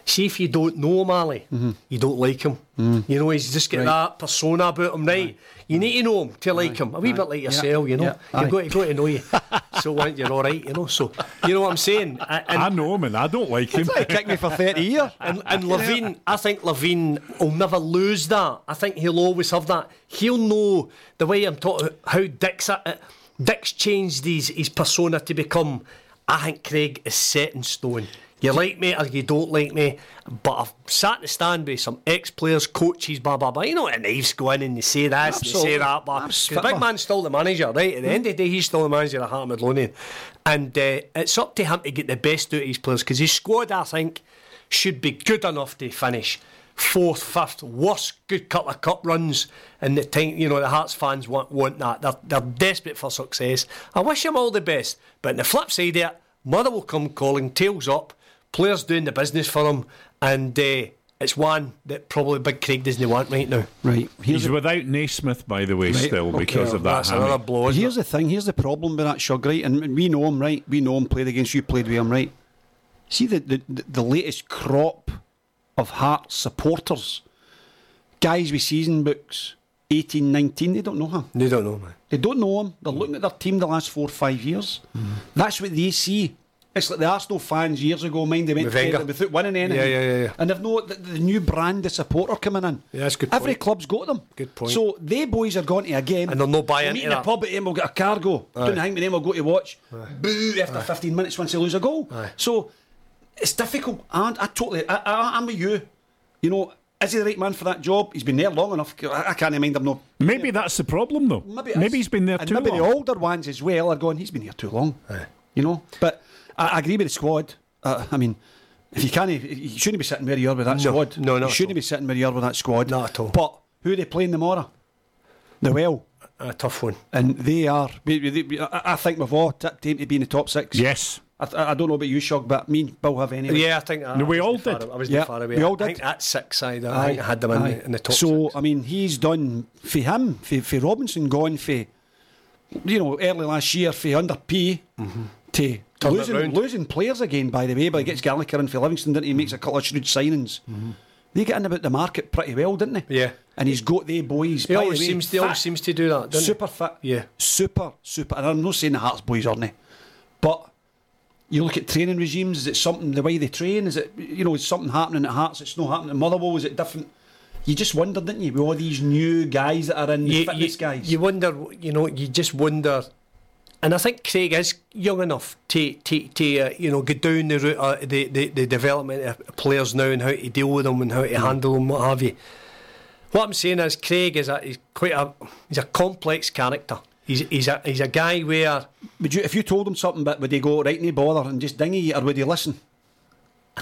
See if you don't know him, Ally, mm-hmm. you don't like him. Mm. You know, he's just got that persona about him, right? You need to know him to like him. A wee bit like yourself, you know. Yeah. Aye. You've got, to, got to know you. so once you're all right, you know. So you know what I'm saying. And, I know him and I don't like him. He kicked me for 30 years. and, and Levein, I think Levein will never lose that. I think he'll always have that. He'll know the way I'm talking how Dick's it. Dick's changed his, his persona to become. I think Craig is set in stone. You like me or you don't like me, but I've sat in the stand with some ex-players, coaches, blah blah blah. You know, and knives go in and you say this, they Absolutely. say that, but the big man's still the manager, right? At the end of the day, he's still the manager of Heart Midlothian, and uh, it's up to him to get the best out of his players because his squad, I think, should be good enough to finish fourth, fifth, worst good couple of cup runs and the time. You know, the Hearts fans want want that. They're they're desperate for success. I wish him all the best, but on the flip side of it, mother will come calling, tails up, players doing the business for him, and. Uh, it's one that probably Big Craig doesn't want right now. Right. Here's He's the, without Naismith, by the way, still okay. because of that. That's hammy. another blow. isn't here's it? the thing. Here's the problem with that Shug, right? And we know him, right? We know him. Played against you. Played with him, right? See the the, the, the latest crop of Hearts supporters, guys with season books, 18, 19, They don't know him. You don't know, man. They don't know him. They're looking at their team the last four or five years. That's what they see. It's like the Arsenal fans years ago, mind they went With to without winning anything. Yeah, yeah, yeah, yeah. And they've no the, the new brand of supporter coming in. Yeah, that's a good Every point. club's got them. Good point. So they boys are going to a game. And they'll not buy we'll into meet in a that. pub at him, we'll get a cargo. Down the hang with them, we'll go to watch. Boo after 15 minutes once they lose a goal. Aye. So it's difficult. And I totally, I, I, I'm with you. You know, is he the right man for that job? He's been there long enough. I, I can't mind him no. Maybe that's the problem, though. Maybe, maybe he's been there and too maybe long. Maybe the older ones as well are going. He's been here too long. You know, but I, I agree with the squad. Uh, I mean, if you can't, you shouldn't be sitting where you are with that No, squad. no, no, you shouldn't be sitting where you are with that squad. Not at all. But who are they playing tomorrow? The well, A tough one. and they are. we- we- we- I I think we've all tipped him to be in the top six. Yes. I, I don't know about you, Shug, but me and Bill have anyway. Yeah, I think I, No, we I all was did. Far, I was Yeah, far away. we all I think did. at six side. I think I had them in, the, in the top So six. I mean, he's done for him, for, for Robinson gone for, you know, early last year for under P Mm-hmm. Turn it losing losing players again. By the way, but he gets Gallagher in for Livingston, didn't he? Makes a couple of shrewd signings. They get in about the market pretty well, didn't they? Mm-hmm. Yeah. And he's got the boys. He by the always way, seems, he always seems to do that, doesn't super fit. Yeah. super super. And I'm not saying the Hearts boys aren't they, but. You look at training regimes. Is it something the way they train? Is it you know? Is something happening at Hearts? It's not happening at Motherwell. Is it different? You just wondered, didn't you, with all these new guys that are in the you, fitness you, guys? you wonder, you know, you just wonder. And I think Craig is young enough to, to, to uh, you know, get down the route of the, the, the development of players now and how to deal with them and how to handle them, what have you. What I'm saying is, Craig is a, he's quite a he's a complex character. He's, he's a he's a guy where would you, if you told him something, but would he go right and bother and just ding you, or would he listen?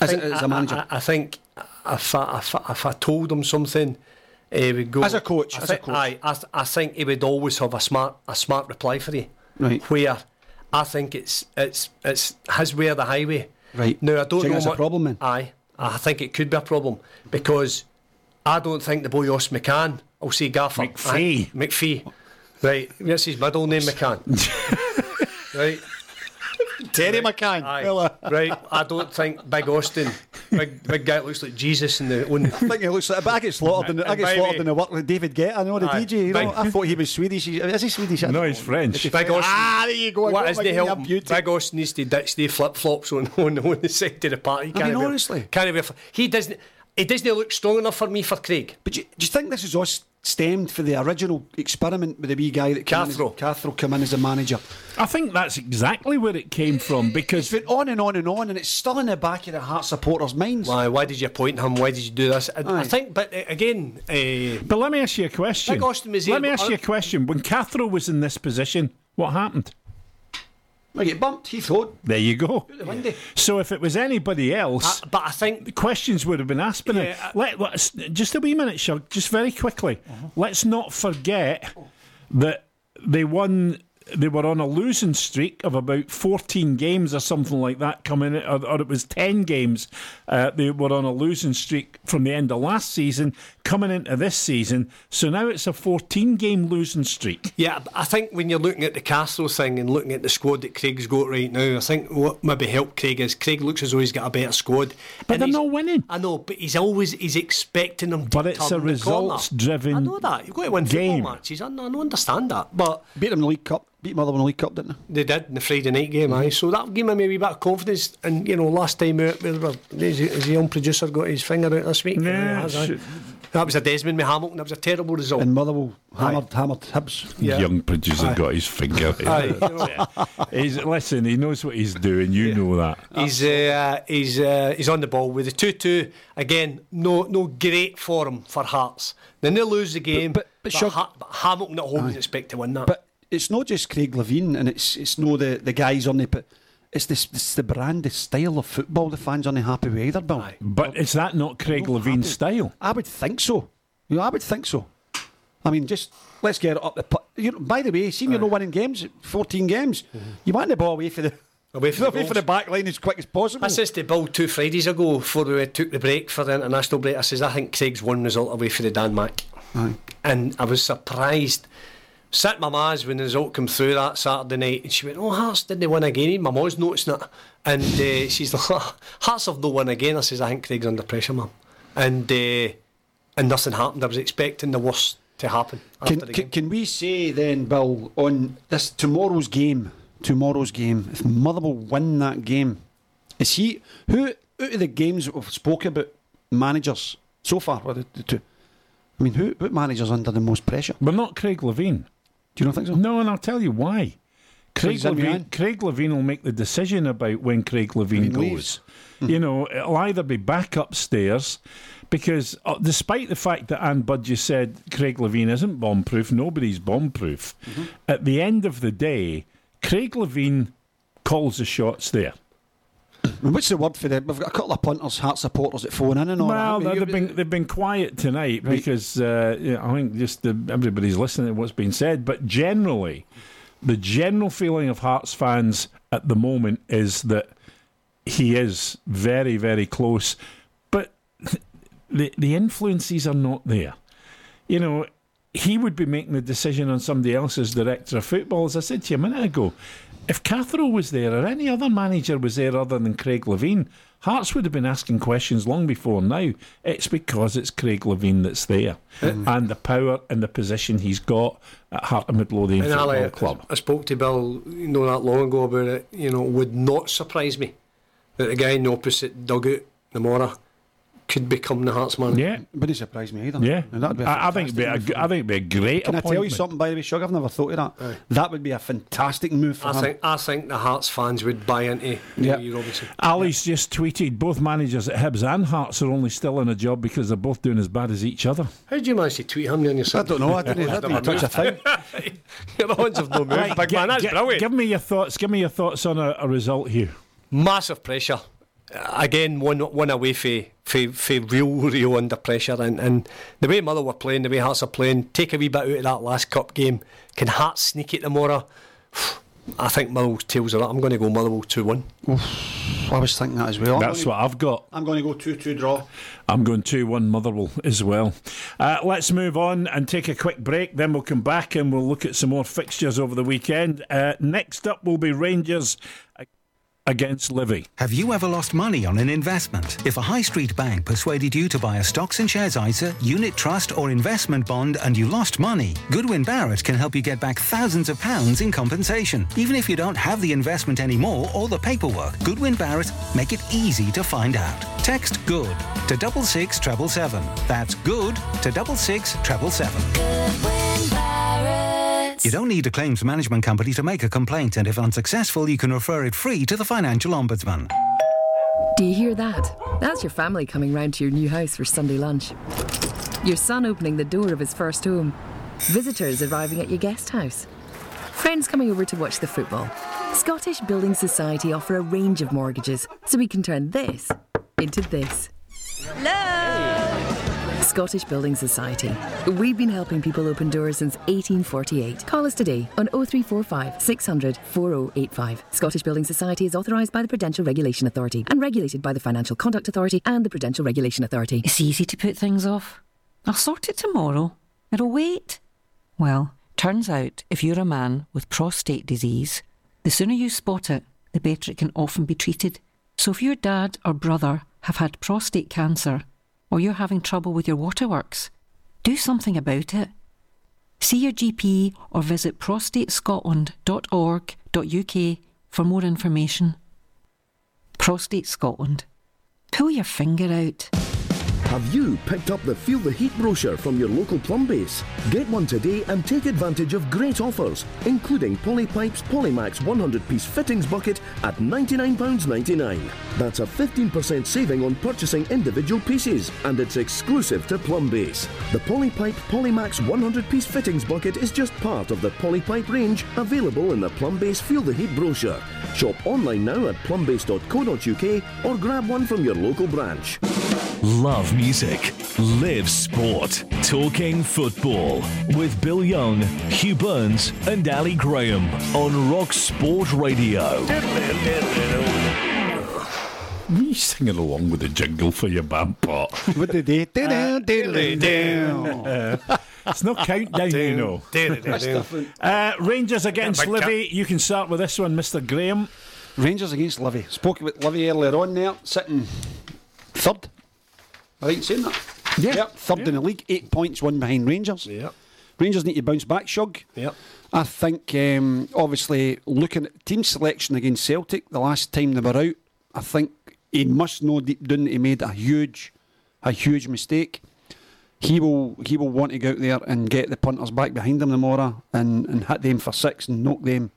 As, think- a, as I- a manager, I, I think if I, if, I, if I told him something, he would go As a coach, I as a think, coach. aye, I, th- I think he would always have a smart a smart reply for you. Right. Where I think it's it's it's his way or the highway. Right. Now I Do you don't think know that's a what- problem then? Aye, I think it could be a problem because I don't think the boy Os McCann. I'll say Gaffer MacPhee. Aye, MacPhee. Right. What's his middle name? McCann. right. Terry McCann. Aye. Well, uh, right. I don't think Big Austin, big big guy looks like Jesus in the on. I think he looks like. But I get slaughtered. In the, I get maybe- slaughtered in the work with David Guetta. I know the Aye. DJ. You know, I thought he was Swedish. He- Is he Swedish? No, he's. French. Big Austin. Ah, there you go. I What got is my the Guinea help? beauty. Big Austin needs to ditch the flip flops on, on, on the side of the party. I mean, honestly. can't be. He doesn't. He doesn't look strong enough for me for Craig. But do you, do you think this is all stemmed for the original experiment with the wee guy that came as- Cathro. Cathro come in as a manager? I think that's exactly where it came from because It's been on and on and on, and it's still in the back of the Heart supporters' minds. Why? Why did you appoint him? Why did you do this? I, I think, but uh, again, uh, But let me ask you a question. Big Austin was let me but ask you a question. When Cathro was in this position, what happened? I get bumped. He thought There you go. the. So if it was anybody else, I, but I think the questions would have been asked. But Yeah, now, let, let's, just a wee minute, Shug, just very quickly. Uh-huh. Let's not forget that they won. They were on a losing streak of about 14 games or something like that coming, in, or, or it was 10 games. Uh, they were on a losing streak from the end of last season coming into this season. So now it's a 14 game losing streak. Yeah, but I think when you're looking at the Castle thing and looking at the squad that Craig's got right now, I think what maybe helped Craig is Craig looks as though he's got a better squad. But And they're not winning. I know, but he's always he's expecting them. To But it's turn a results-driven I know that you've got to win game. football matches. I, know, I know, understand that, but Beat them in the League Cup. Beat Motherwell in the League Cup, didn't they? they did in the Friday night game. Aye, so that gave me maybe a bit of confidence. And you know, last time out, we were, is, is the young producer got his finger out this week? Yeah, has, that was a Desmond with Hamilton. That was a terrible result. And Motherwell hammered, hammered Hibs. Yeah. Young producer Aye. got his finger. Aye. He's, listen, he knows what he's doing. You know that. He's uh, he's uh, he's on the ball with the two two again. No no great form for Hearts. Then they lose the game. but- but Shug- Ha- but Hamilton at home is expect to win that. But it's not just Craig Levein, and it's it's no the, the guys on the. But it's this it's the brand, the style of football the fans aren't happy with either, Bill. But is that not Craig Levein's style? I would think so. You know, I would think so. I mean, just let's get it up the. pu- You know, by the way, see, you're not winning games, 14 games. Mm-hmm. You want the ball away for the Away for the Away for the back line as quick as possible. I says to Bill two Fridays ago before we took the break for the international break. I says I think Craig's one result away for the Denmark, and I was surprised. Sat my ma's when the result came through that Saturday night, and she went, "Oh, Hearts didn't win again." My ma's noticing it, and uh, she's like, "Hearts have no won again." I says, "I think Craig's under pressure, mum," and uh, and nothing happened. I was expecting the worst to happen. After Can, the can, game. can we say then, Bill, on this tomorrow's game, tomorrow's game, if Motherwell win that game, is he who out of the games that we've spoke about managers so far? Were the, the two? I mean, who what manager's under the most pressure? But not Craig Levein. Do you not think so? No, and I'll tell you why. Craig Levein. Craig Levein will make the decision about when Craig Levein When goes. You know, it'll either be back upstairs because, uh, despite the fact that Ann Budgie said Craig Levein isn't bomb proof, nobody's bomb proof, Mm-hmm. at the end of the day, Craig Levein calls the shots there. What's the word for them? We've got a couple of punters, heart supporters that phone in and all Well, that. They've been they've been quiet tonight because uh, I think just the, everybody's listening to what's being said. But generally, the general feeling of Hearts fans at the moment is that he is very very close, but the the influences are not there. You know, he would be making the decision on somebody else's director of football. As I said to you a minute ago, if Cathro was there or any other manager was there other than Craig Levein, Hearts would have been asking questions long before now. It's because it's Craig Levein that's there mm. and the power and the position he's got at Heart of Midlothian And Football I- Club. I spoke to Bill, you know, not long ago about it. You know, would not surprise me that the guy in the opposite dugout, Namora, could become the Hearts man. Yeah, wouldn't surprise me either. yeah. And that'd be a I, I think it'd be a, move I think it'd be a great Can I tell you something, by the way, Shug? I've never thought of that. That would be a fantastic move for I him. think I think the Hearts fans would buy into Yeah. Lee Robinson. Ally's just tweeted both managers at Hibs and Hearts are only still in a job because they're both doing as bad as each other. How did you manage to tweet him on your side? I don't know. I didn't, I didn't touch a thing. Your odds have no moved, big man. That's gi- brilliant. Give me your thoughts. Give me your thoughts on a, a result here. Massive pressure. Uh, Again, one one away for for, for real, real under pressure, and, and the way Mother were playing, the way Hearts are playing, take a wee bit out of that last cup game. Can Hearts sneak it tomorrow? I think Motherwell's tails are up. I'm going to go Motherwell two one. I was thinking that as well. That's what I've got. I'm going to go 2 2 draw. I'm going 2 1 Motherwell as well. Uh, let's move on and take a quick break. Then we'll come back and we'll look at some more fixtures over the weekend. Uh, next up will be Rangers against Livy. Have you ever lost money on an investment? If a high street bank persuaded you to buy a stocks and shares ISA, unit trust, or investment bond and you lost money, Goodwin Barrett can help you get back thousands of pounds in compensation. Even if you don't have the investment anymore or the paperwork, Goodwin Barrett make it easy to find out. Text GOOD to double six treble seven. That's GOOD to double six treble seven. You don't need a claims management company to make a complaint, and if unsuccessful, you can refer it free to the Financial Ombudsman. Do you hear that? That's your family coming round to your new house for Sunday lunch. Your son opening the door of his first home. Visitors arriving at your guest house. Friends coming over to watch the football. Scottish Building Society offer a range of mortgages, so we can turn this into this. Hello! Scottish Building Society. We've been helping people open doors since 1848. Call us today on 0345 600 4085. Scottish Building Society is authorised by the Prudential Regulation Authority and regulated by the Financial Conduct Authority and the Prudential Regulation Authority. It's easy to put things off. I'll sort it tomorrow. It'll wait. Well, turns out if you're a man with prostate disease, the sooner you spot it, the better it can often be treated. So if your dad or brother have had prostate cancer, or you're having trouble with your waterworks, do something about it. See your GP or visit prostatescotland.org.uk for more information. Prostate Scotland. Pull your finger out. Have you picked up the Feel the Heat brochure from your local Plumbase? Get one today and take advantage of great offers, including Polypipes Polymax 100 piece fittings bucket at £99.99. That's a 15% saving on purchasing individual pieces, and it's exclusive to Plumbase. The Polypipe Polymax 100 piece fittings bucket is just part of the Polypipe range available in the Plumbase Feel the Heat brochure. Shop online now at plumbase.co.uk or grab one from your local branch. Love music. Live sport. Talking football. With Bill Young, Hugh Burns, and Ally Graham on Rock Sport Radio. Me singing along with the jingle for your band pot. What did they do? It's no countdown, you know. Uh, Rangers against Livy. You can start with this one, Mr. Graham. Rangers against Livy. Spoke about Livy earlier on there, sitting third. I right in saying that? Yeah. Yep, third in the league, eight points, one behind Rangers. Yeah. Rangers need to bounce back, Shug. Yeah. I think, um, obviously, looking at team selection against Celtic the last time they were out, I think he must know deep down that he made a huge, a huge mistake. He will, he will want to go out there and get the punters back behind him tomorrow and, and hit them for six and knock them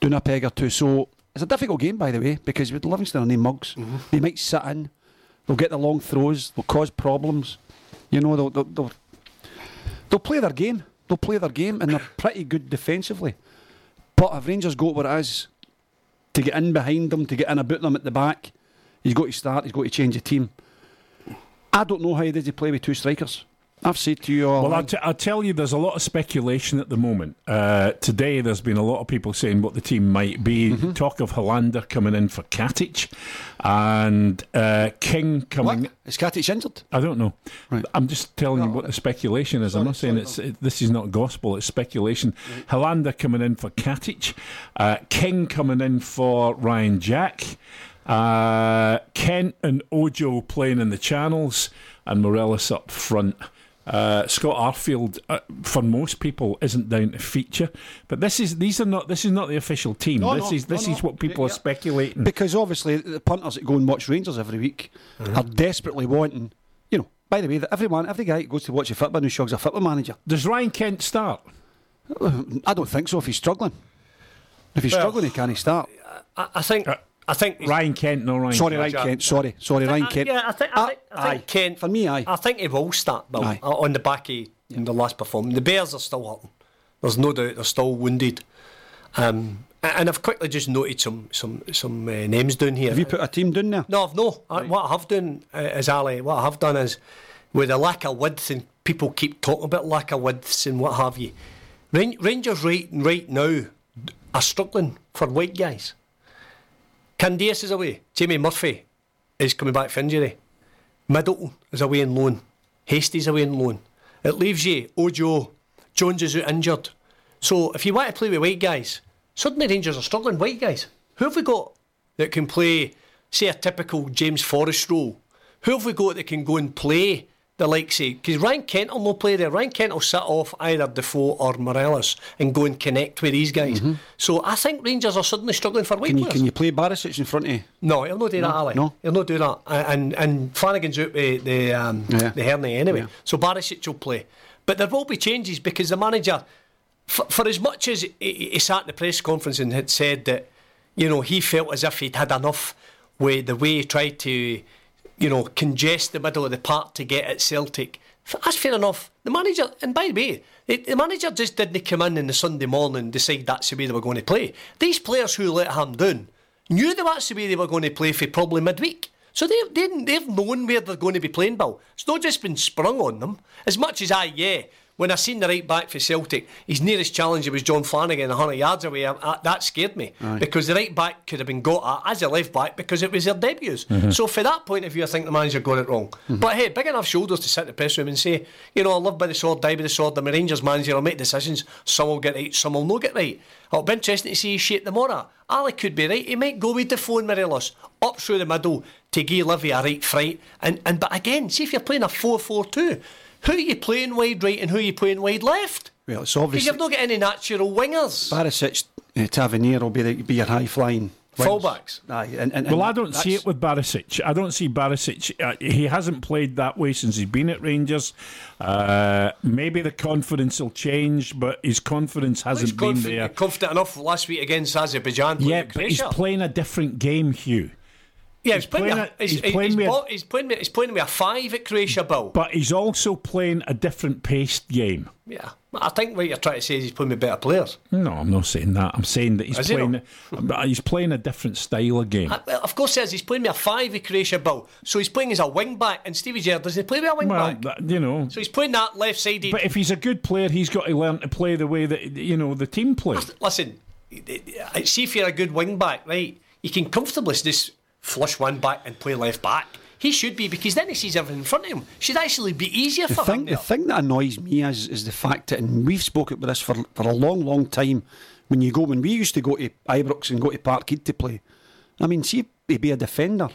down a peg or two. So it's a difficult game, by the way, because with Livingston on their mugs, they might sit in, they'll get the long throws, they'll cause problems. You know, they'll, they'll, they'll, they'll play their game. They'll play their game, and they're pretty good defensively. But if Rangers got where it is to get in behind them, to get in about them at the back, he's got to start, he's got to change the team. I don't know how does he play with two strikers. I've said to you all. Well, I'll, tell you, there's a lot of speculation at the moment. Uh, today, there's been a lot of people saying what the team might be. Mm-hmm. Talk of Helander coming in for Katic and uh, King coming. what? Is Katic injured? I don't know. Right. I'm just telling you what the speculation is. I'm not saying it's it, this is not gospel. It's speculation. Helander coming in for Katic, uh, King coming in for Ryan Jack, uh, Kent and Ojo playing in the channels, and Morelos up front. Uh, Scott Arfield, uh, for most people, isn't down to feature, but this is these are not this is not the official team. No, this no, is this no, is no. what people Yeah, are speculating. Because obviously the punters that go and watch Rangers every week Uh-huh. are desperately wanting, you know. By the way, that every man, every guy that goes to watch a football who shugs a football manager. Does Ryan Kent start? I don't think so. If he's struggling, if he's Well, struggling, he can't start. I, I think. I think Ryan Kent, no Ryan. Sorry, Ryan Kent. Sorry, sorry, Ryan Uh, Kent. Yeah, I think, I think, I think aye. Kent. For me, aye. I think he will start, Bill, Aye. uh, on the back of in the last performance. The Bears are still hurting. There's no doubt they're still wounded. Um, and I've quickly just noted some some some uh, names down here. Have you put a team down there? No, I've no. I, what I have done uh, is Ally. What I have done is with a lack of width, and people keep talking about lack of widths and what have you. Rangers right right now are struggling for white guys. Candeias is away. Jamie Murphy is coming back for injury. Middleton is away in loan. Hastie's away in loan. It leaves you oh, Ojo. Jones is out injured. So if you want to play with white guys, suddenly Rangers are struggling. White guys. Who have we got that can play, say, a typical James Forrest role? Who have we got that can go and play the likes of. Because Ryan Kent will no play there. Ryan Kent will sit off either Defoe or Morelos and go and connect with these guys. So I think Rangers are suddenly struggling for white Can you players. can you play Barisic in front of? You? No, he'll not do that, Ally. no. He'll not do that. And and Flanagan's out with the um, Yeah. the hernia anyway. Yeah. So Barisic will play. But there will be changes because the manager, for, for as much as he, he sat in the press conference and had said that, you know, he felt as if he'd had enough with the way he tried to, you know, congest the middle of the park to get at Celtic. That's fair enough. The manager, and by the way, the, manager just didn't come in on the Sunday morning and decide that's the way they were going to play. These players who let him down knew that that's the way they were going to play for probably midweek. So they, they, they've known where they're going to be playing, Bill. It's not just been sprung on them. As much as I, yeah, when I seen the right back for Celtic, his nearest challenger was John Flanagan, 100 yards away. I, I, that scared me because the right back could have been got at as a left back because it was their debuts. Mm-hmm. So, for that point of view, I think the manager got it wrong. Mm-hmm. But hey, big enough shoulders to sit in the press room and say, you know, I live by the sword, die by the sword. I'm a Rangers manager, I'll make decisions. Some will get right, some will not get right. It'll be interesting to see shape tomorrow. Ally could be right. He might go with Defoe and Morelos up through the middle to give Livy a right fright. And, and But again, see if you're playing a 4 4 2, who are you playing wide right and who are you playing wide left? Well, it's Because obvious. you've not got any natural wingers. Barisic, uh, Tavernier will be the, be your high flying Fullbacks. Aye, and, and, Well, I don't see it with Barisic. I don't see Barisic. Uh, he hasn't played that way since he's been at Rangers. Uh, maybe the confidence will change, but his confidence hasn't He's been confident, there. confident enough last week against Azerbaijan. playing Yeah, but he's playing a different game, Hugh. Yeah, he's he's playing, playing a, he's, playing a- he's playing he's playing with a five at Croatia, Bill. But he's also playing a different paced game. Yeah. I think what you're trying to say is he's playing with better players. No, I'm not saying that. I'm saying that he's Is he playing. he's playing a different style of game. Uh, well, of course, he is. He's playing with a five at Croatia Bill, so he's playing as a wing back. And Stevie Gerrard doesn't he play with a wing Well, back? that, you know. So he's playing that left sided. But if he's a good player, he's got to learn to play the way that you know the team plays. Listen, see if you're a good wing back, right? You can comfortably just flush one back and play left back. He should be because then he sees everything in front of him. Should actually be easier The for thing, him. the thing that annoys me is is the fact that, and we've spoken about this for for a long, long time. When you go, when we used to go to Ibrox and go to Parkhead to play, I mean, see, to be a defender,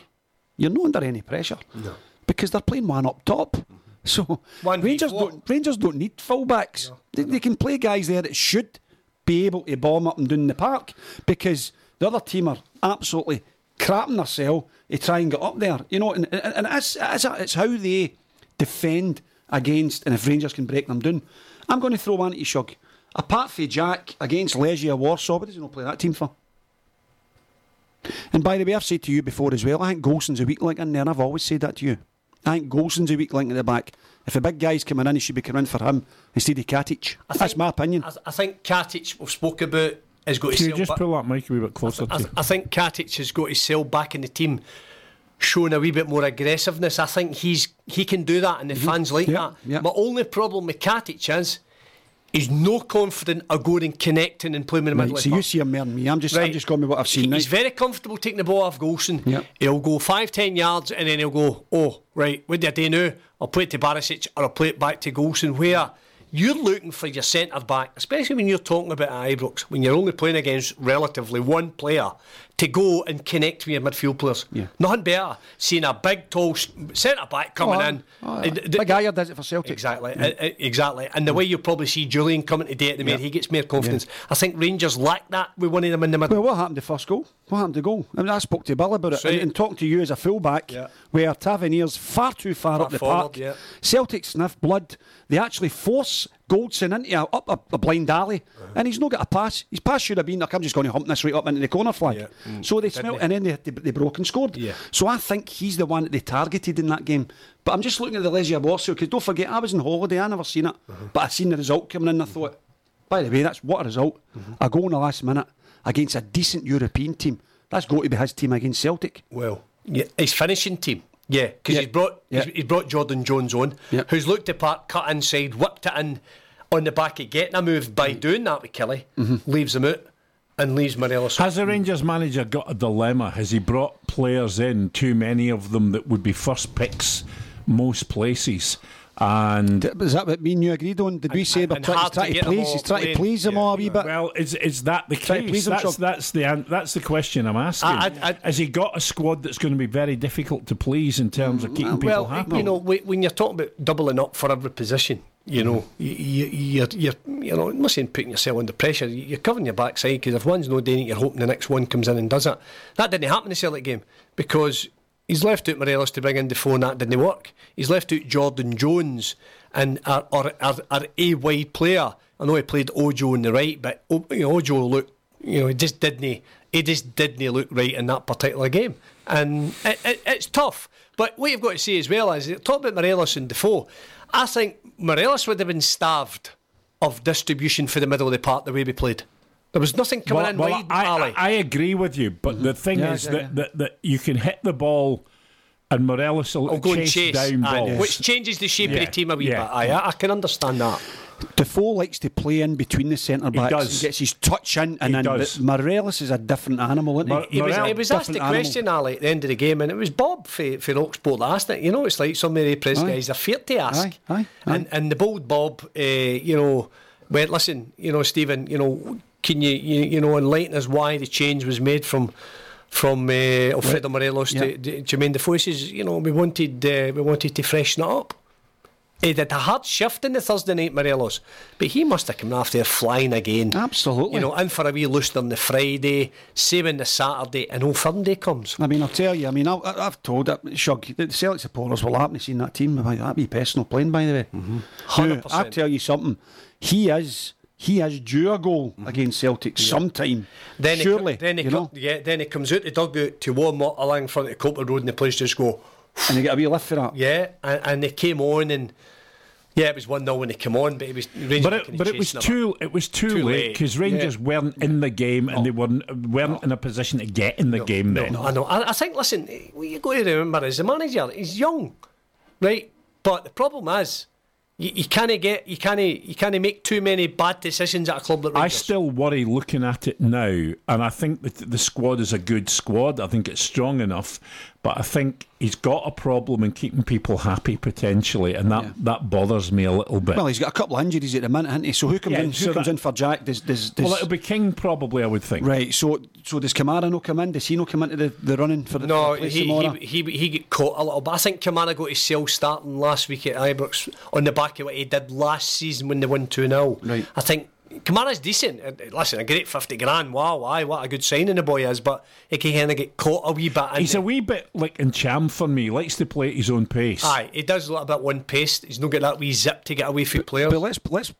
you're not under any pressure No. because they're playing one up top. So One Rangers don't Rangers don't need fullbacks. They, they can play guys there that should be able to bomb up and down the park because the other team are absolutely crapping themselves to try and get up there. You know, and, and, and it's, it's, it's how they defend against, and if Rangers can break them down. I'm going to throw one at you, Shug. Apart from Jack against Legia Warsaw, what does he not play that team for? And by the way, I've said to you before as well, I think Goldson's a weak link in there, and I've always said that to you. I think Goldson's a weak link at the back. If a big guy's coming in, he should be coming in for him instead of Katic. I That's my opinion. I, I think Katic, we've spoke about, has got to Can you just back. pull that mic a wee bit closer I, to you? I think Katic has got to sell back in the team, showing a wee bit more aggressiveness. I think he's he can do that, and the fans like Mm-hmm. That. yeah. My only problem with Katic is he's no confident of going and connecting and playing in the Right, middle. so you see him more than me. I'm just, I'm Right. just going with what I've seen. He's very comfortable taking the ball off Goldson. Yep. He'll go five, ten yards and then he'll go, oh, right, what do I do now? I'll play it to Barisic or I'll play it back to Goldson. Where you're looking for your centre back, especially when you're talking about Ibrox, when you're only playing against relatively one player, to go and connect with your midfield players. Yeah. Nothing better. Seeing a big, tall centre back coming Oh, in. oh, Uh, d- Big Ajer does it for Celtic. Exactly, uh, exactly. And the way you probably see Jullien coming today at the minute, he gets more confidence. I think Rangers lack that with one of them in the middle. Well, what happened to first goal? What happened to goal? I mean, I spoke to Bill about it, and, and talking to you as a fullback, Yeah. where Tavernier's far too far, up the forward, park. yeah. Celtic sniff blood. They actually force Goldson into a, up a, a blind alley, and he's not got a pass. His pass should have been like I'm just going to hump this right up into the corner flag. Yeah. Mm. So they smelt, and then they, they, they broke and scored. Yeah. So I think he's the one that they targeted in that game. But I'm just looking at the Legia Warsaw because don't forget I was on holiday. I never seen it, Uh-huh. but I seen the result coming in. And I thought, by the way, that's what a result. Mm-hmm. A goal in the last minute against a decent European team. That's got to be his team against Celtic. Well, yeah, his finishing team. Yeah, because Yeah. he's brought Yeah. he's, he's brought Jordan Jones on, Yeah. who's looked the part, cut inside, whipped it in on the back of getting a move by Mm-hmm. doing that with Kelly, leaves him out and leaves Morelos. Has the Rangers manager got a dilemma? Has he brought players in, too many of them that would be first picks most places? And Is that what me and you agreed on? Did we say and we're trying, he's trying to to, please? all He's trying to please them Yeah. all a wee bit. well, is is that the Try case? please him, That's that's the that's the question I'm asking. I- I- I- Has he got a squad that's going to be very difficult to please in terms of keeping people well, happy? you know, whe- when you're talking about doubling up for every position, you know, you, you, you're, you're, you know, I'm not putting yourself under pressure. you- You're covering your backside because if one's not doing it, you're hoping the next one comes in and does it. That didn't happen in the Celtic game because he's left out Morelos to bring in Defoe and that didn't work. He's left out Jordan Jones and our, our, A wide player. I know he played Ojo on the right, but oh, you know, Ojo looked, you know, he just didn't. He just didn't look right in that particular game, and it, it, it's tough. But what you've got to say as well is talk about Morelos and Defoe. I think Morelos would have been starved of distribution for the middle of the park the way we played. There was nothing coming Well, in well, wide, I, Ally. I, I agree with you, but the thing Yeah, is yeah, that, yeah. That, that you can hit the ball and Morelos will I'll go and chase, chase, down aye, balls. which changes the shape Yeah, of the team a wee yeah. bit. I, I can understand that. Defoe likes to play in between the centre backs. does. He gets his touch in, and He then does. Morelos is a different animal, isn't Mor- he? He was, he was asked the different animal. question, Ally, at the end of the game, and it was Bob for, for Oxport that asked it. You know, it's like some of the press Aye. guys are feared to ask. Aye, aye, aye. And, and the bold Bob, uh, you know, went, listen, you know, Steven, you know, can you, you, you know, enlighten us why the change was made from from uh, Alfredo Morelos Yeah. to, to Jermaine Defoe? Says, you know, we wanted, uh, we wanted to freshen it up. He did a hard shift in the Thursday night, Morelos, but he must have come after there flying again. Absolutely. You know, in for a wee loosen on the Friday, same on the Saturday, and Old Firm Day comes. I mean, I'll tell you. I mean, I, I've told it, Shug, the Celtic supporters will happen to see that team. That'd be personal playing, by the way. Mm-hmm. 100%. I'll tell you something. He is. He has due a goal against Celtic sometime. Mm-hmm. Then Surely, he, co- then he you know, yeah, then he comes out the dugout to warm up along in front of Coulter Road, and the players just go, and you get a wee lift for that. yeah, and, and they came on and. Yeah, it was one 0 when he came on, but it was Rangers. But were it, but it was chasing him. too it was too, Too late late. because Rangers Yeah. weren't in the game and they weren't weren't in a position to get in the game then. No, I know. I, I think. Listen, what you got to remember is the manager. He's young, right? But the problem is, you, you can't get, you can't, you can't make too many bad decisions at a club like I still worry looking at it now, and I think that the squad is a good squad. I think it's strong enough, but I think he's got a problem in keeping people happy potentially, and that, that bothers me a little bit. Well, he's got a couple of injuries at the minute, hasn't he? So who comes Yeah, in? Who so comes that- in for Jack? Does does, does Well, it'll be King probably, I would think. right? So so does Kamara no come in? Does he no come into the, the running for the No, for the place he, he, he, he got caught a little bit. I think Kamara got his sale starting last week at Ibrox on the back of what he did last season when they won 2 0. Right. I think Kamara's decent. Uh, Listen, a great 50 grand. Wow, aye, what a good signing the boy is. But he can kind of get caught a wee bit. He's the- a wee bit like in Cham for me. He likes to play at his own pace. Aye, he does a little bit one pace. He's not got that wee zip to get away from players. But let's let's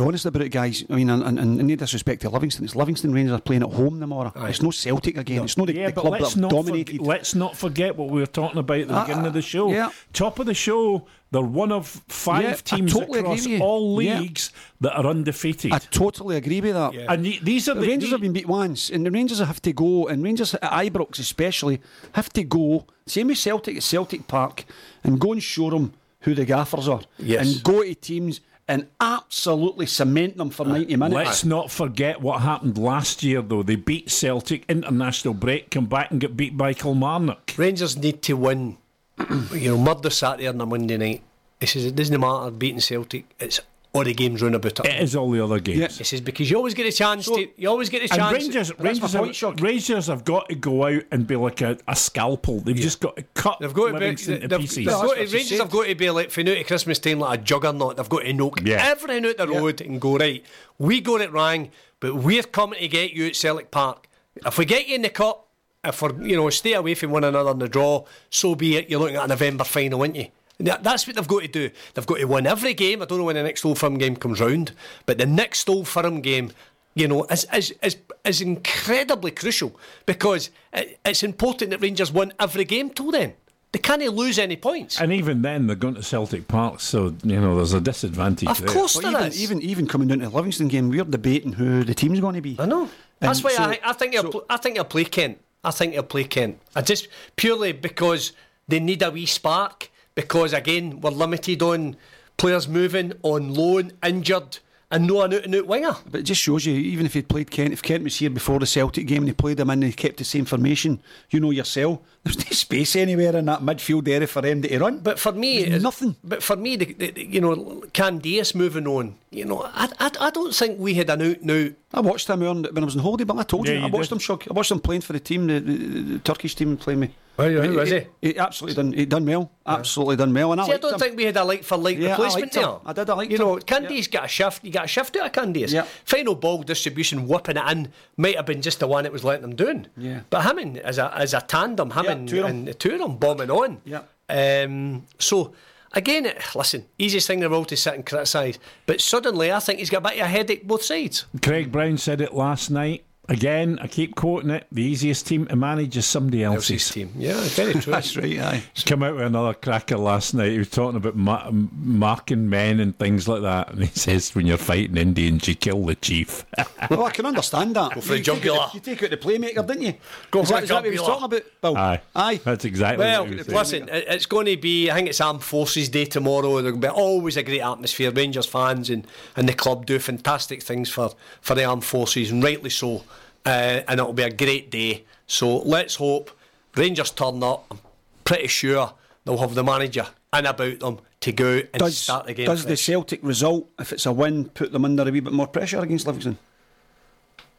be honest about it, guys. I mean, and, and, and no disrespect to Livingston, it's Livingston Rangers are playing at home tomorrow. It's no Celtic again. It's not the, Yeah, the club let's that not, dominated. forget, let's not forget what we were talking about at the Uh, beginning of the show. yeah. Top of the show, they're one of five Yeah, teams totally across with you. all Yeah. leagues that are undefeated. I totally agree with that. And the- these are the the Rangers the- have been beat once, and the Rangers have to go, and Rangers at Ibrox especially have to go. Same with Celtic at Celtic Park, and go and show them who the gaffers are, Yes. and go to teams and absolutely cement them for uh, ninety minutes. Let's not forget what happened last year, though. They beat Celtic international break, come back and get beat by Kilmarnock. Rangers need to win. you know, murder Saturday on a Monday night. He says it doesn't matter beating Celtic. It's all the games round about it. It is all the other games. This is because you always get a chance to. You always get a And chance. Rangers, But that's my Rangers, have, Shug. Rangers have got to go out and be like a, a scalpel. They've just got to cut They've got to be, Livingston they've, to they've pieces. got to- what she Rangers said. have got to be like for now to Christmas time like a juggernaut. They've got to knock Yeah. everything out the road and go right. We got it wrong, but we're coming to get you at Celtic Park. If we get you in the cup, if we you know stay away from one another in the draw, so be it. You're looking at a November final, aren't you? That- That's what they've got to do. They've got to win every game. I don't know when the next Old Firm game comes round, but the next Old Firm game, you know, is is is, is incredibly crucial because it, it's important that Rangers win every game till then. They can't lose any points. And even then, they're going to Celtic Park, so you know there's a disadvantage. Of there. course But there even, is. even even coming down to the Livingston game, we're debating who the team's going to be. I know. That's And why so- I, I think he'll so- pl- I think he'll play Kent. I think he'll play Kent. I just purely because they need a wee spark. Because again, we're limited on players moving on loan, injured, and no an out and out winger. But it just shows you, even if he'd played Kent, if Kent was here before the Celtic game and he played him and he kept the same formation, you know yourself, there's no space anywhere in that midfield area for him to run. But for me, There's nothing. But for me, the, the, the- you know, Candeias moving on. You know, I, I, I don't think we had an out and out. I watched him on, when I was on holiday, but I told Yeah, you, I watched did. him, Shug. I watched him playing for the team, the, the, the Turkish team playing me. Yeah, who was he? He absolutely done, he done well, absolutely done well. And I, See, I don't him. think we had a like for like Yeah, replacement liked there. I did, I liked You know, him. Candeias got a shift. You got a shift out of Candeias. Yeah. Final ball distribution, whipping it in, might have been just the one that was letting them down. Yeah. But him and as a as a tandem, him Yeah, and, two and the two of them bombing on. Yeah. Um, so. Again, listen, easiest thing in the world to sit and criticise. But suddenly, I think he's got a bit of a headache both sides. Craig Brown said it last night. Again, I keep quoting it. The easiest team to manage is somebody else's. Else's team. Yeah, very true. That's right, aye. He's come out with another cracker last night. He was talking about ma- marking men and things like that. And he says, when you're fighting Indians, you kill the chief. well, I can understand that. Go for the You take out jugular. You take out the playmaker, didn't you? Go is for that, the is that what he was talking about, Bill? Aye. Aye. That's exactly Well, what he was saying. listen, it- it's going to be. I think it's Armed Forces Day tomorrow. There'll be always a great atmosphere. Rangers fans and, and the club do fantastic things for, for the armed forces, and rightly so. Uh, and it'll be a great day. So let's hope Rangers turn up. I'm pretty sure they'll have the manager in about them to go and Does, start the game. does the. Celtic result, if it's a win, put them under a wee bit more pressure against Livingston?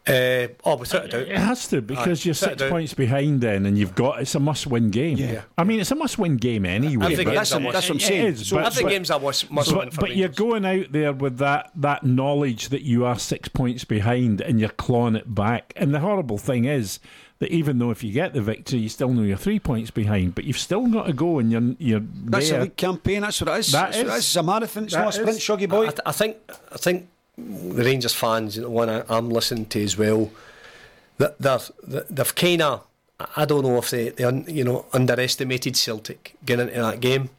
Uh, oh, without a doubt. It has to because Aye, you're six points behind then, and you've got it's a must-win game. Yeah. I mean it's a must-win game anyway. Every but- game's a must- that's what I'm saying. is, So but- Every but- game's a must, must win But, for but you're going out there with that, that knowledge that you are six points behind and you're clawing it back. And the horrible thing is that even though if you get the victory, you still know you're three points behind, but you've still got to go and you're you're That's there. a league campaign. That's what it is. That That's what it is. It's a marathon. It's That not a sprint, is. shuggy boy. I, th- I think I think the Rangers fans, the one I, I'm listening to as well, that they've they've kind of I don't know if they, they you know underestimated Celtic getting into that game.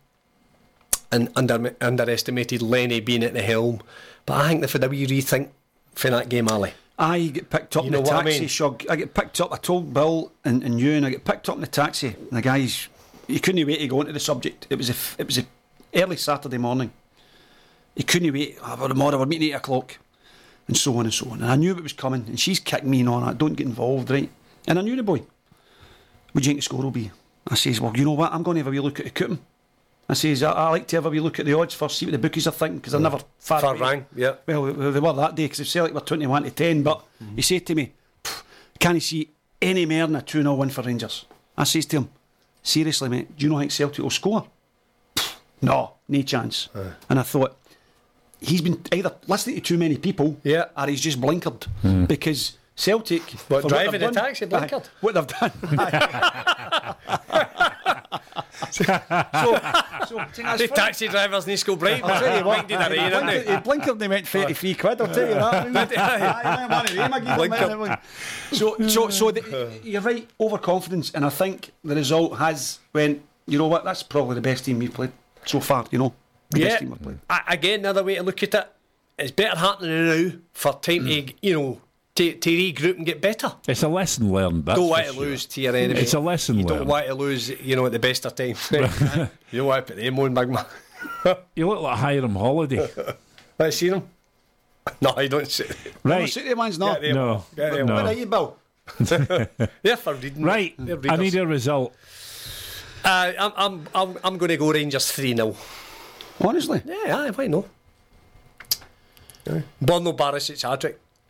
and under, underestimated Lenny being at the helm. But I think they've had a wee rethink for that game, Ally. I get picked up You in the what I taxi, mean? I get picked up. I told Bill and, and you, and I get picked up in the taxi. And the guys, you couldn't wait to go into the subject. It was a, it was a early Saturday morning. He couldn't wait. Oh, well, tomorrow we're meeting at eight o'clock, and so on and so on. And I knew it was coming. And she's kicked me and on that. Don't get involved, right? And I knew the boy. What do you think the score will be? I says, well, you know what? I'm going to have a wee look at the coupon. I says, I, I like to have a wee look at the odds first, see what the bookies are thinking, because they're never far, Far rang, yeah. Well, they they were that day because Celtic were 21 to 10. But mm-hmm. he said to me, "Pff, Can you see any more than a 2 0 win for Rangers? I says to him, Seriously, mate, do you not think Celtic will score? "Pff, No, no chance. And I thought, he's been either listening to too many people Yeah. or he's just blinkered hmm. because Celtic. What, driving they've the taxi blinkered? Aye, What they've done. so, so, see, that's The taxi drivers need to go bright. I'll tell you what, Blinking in the rain, he isn't blinkered, he blinkered and they went 33 quid, I'll tell you that. Aye, I'm one of them, I give him Blinker. that. So, so, so the, you're right, overconfidence, and I think the result has went, you know what, that's probably the best team we've played so far, you know. The Yeah. best team we've played. Again, another way to look at it, it's better happening now for time to, you know, to, to regroup and get better. It's a lesson learned. That's don't for want to sure. lose to your enemy. It's a lesson You learned. don't want to lose, you know, at the best of times. you don't want to put them on, big man. You look like Hiram Holliday. Let's see them. No, I don't see. Right. right. City one's not. Get them. No. Get. No. Where are you, Bill? They're for reading. Right. I need a result. Uh, I'm, I'm, I'm, I'm going to go Rangers 3 0. Honestly. Yeah, aye, why not? Aye. Borna Barisic hat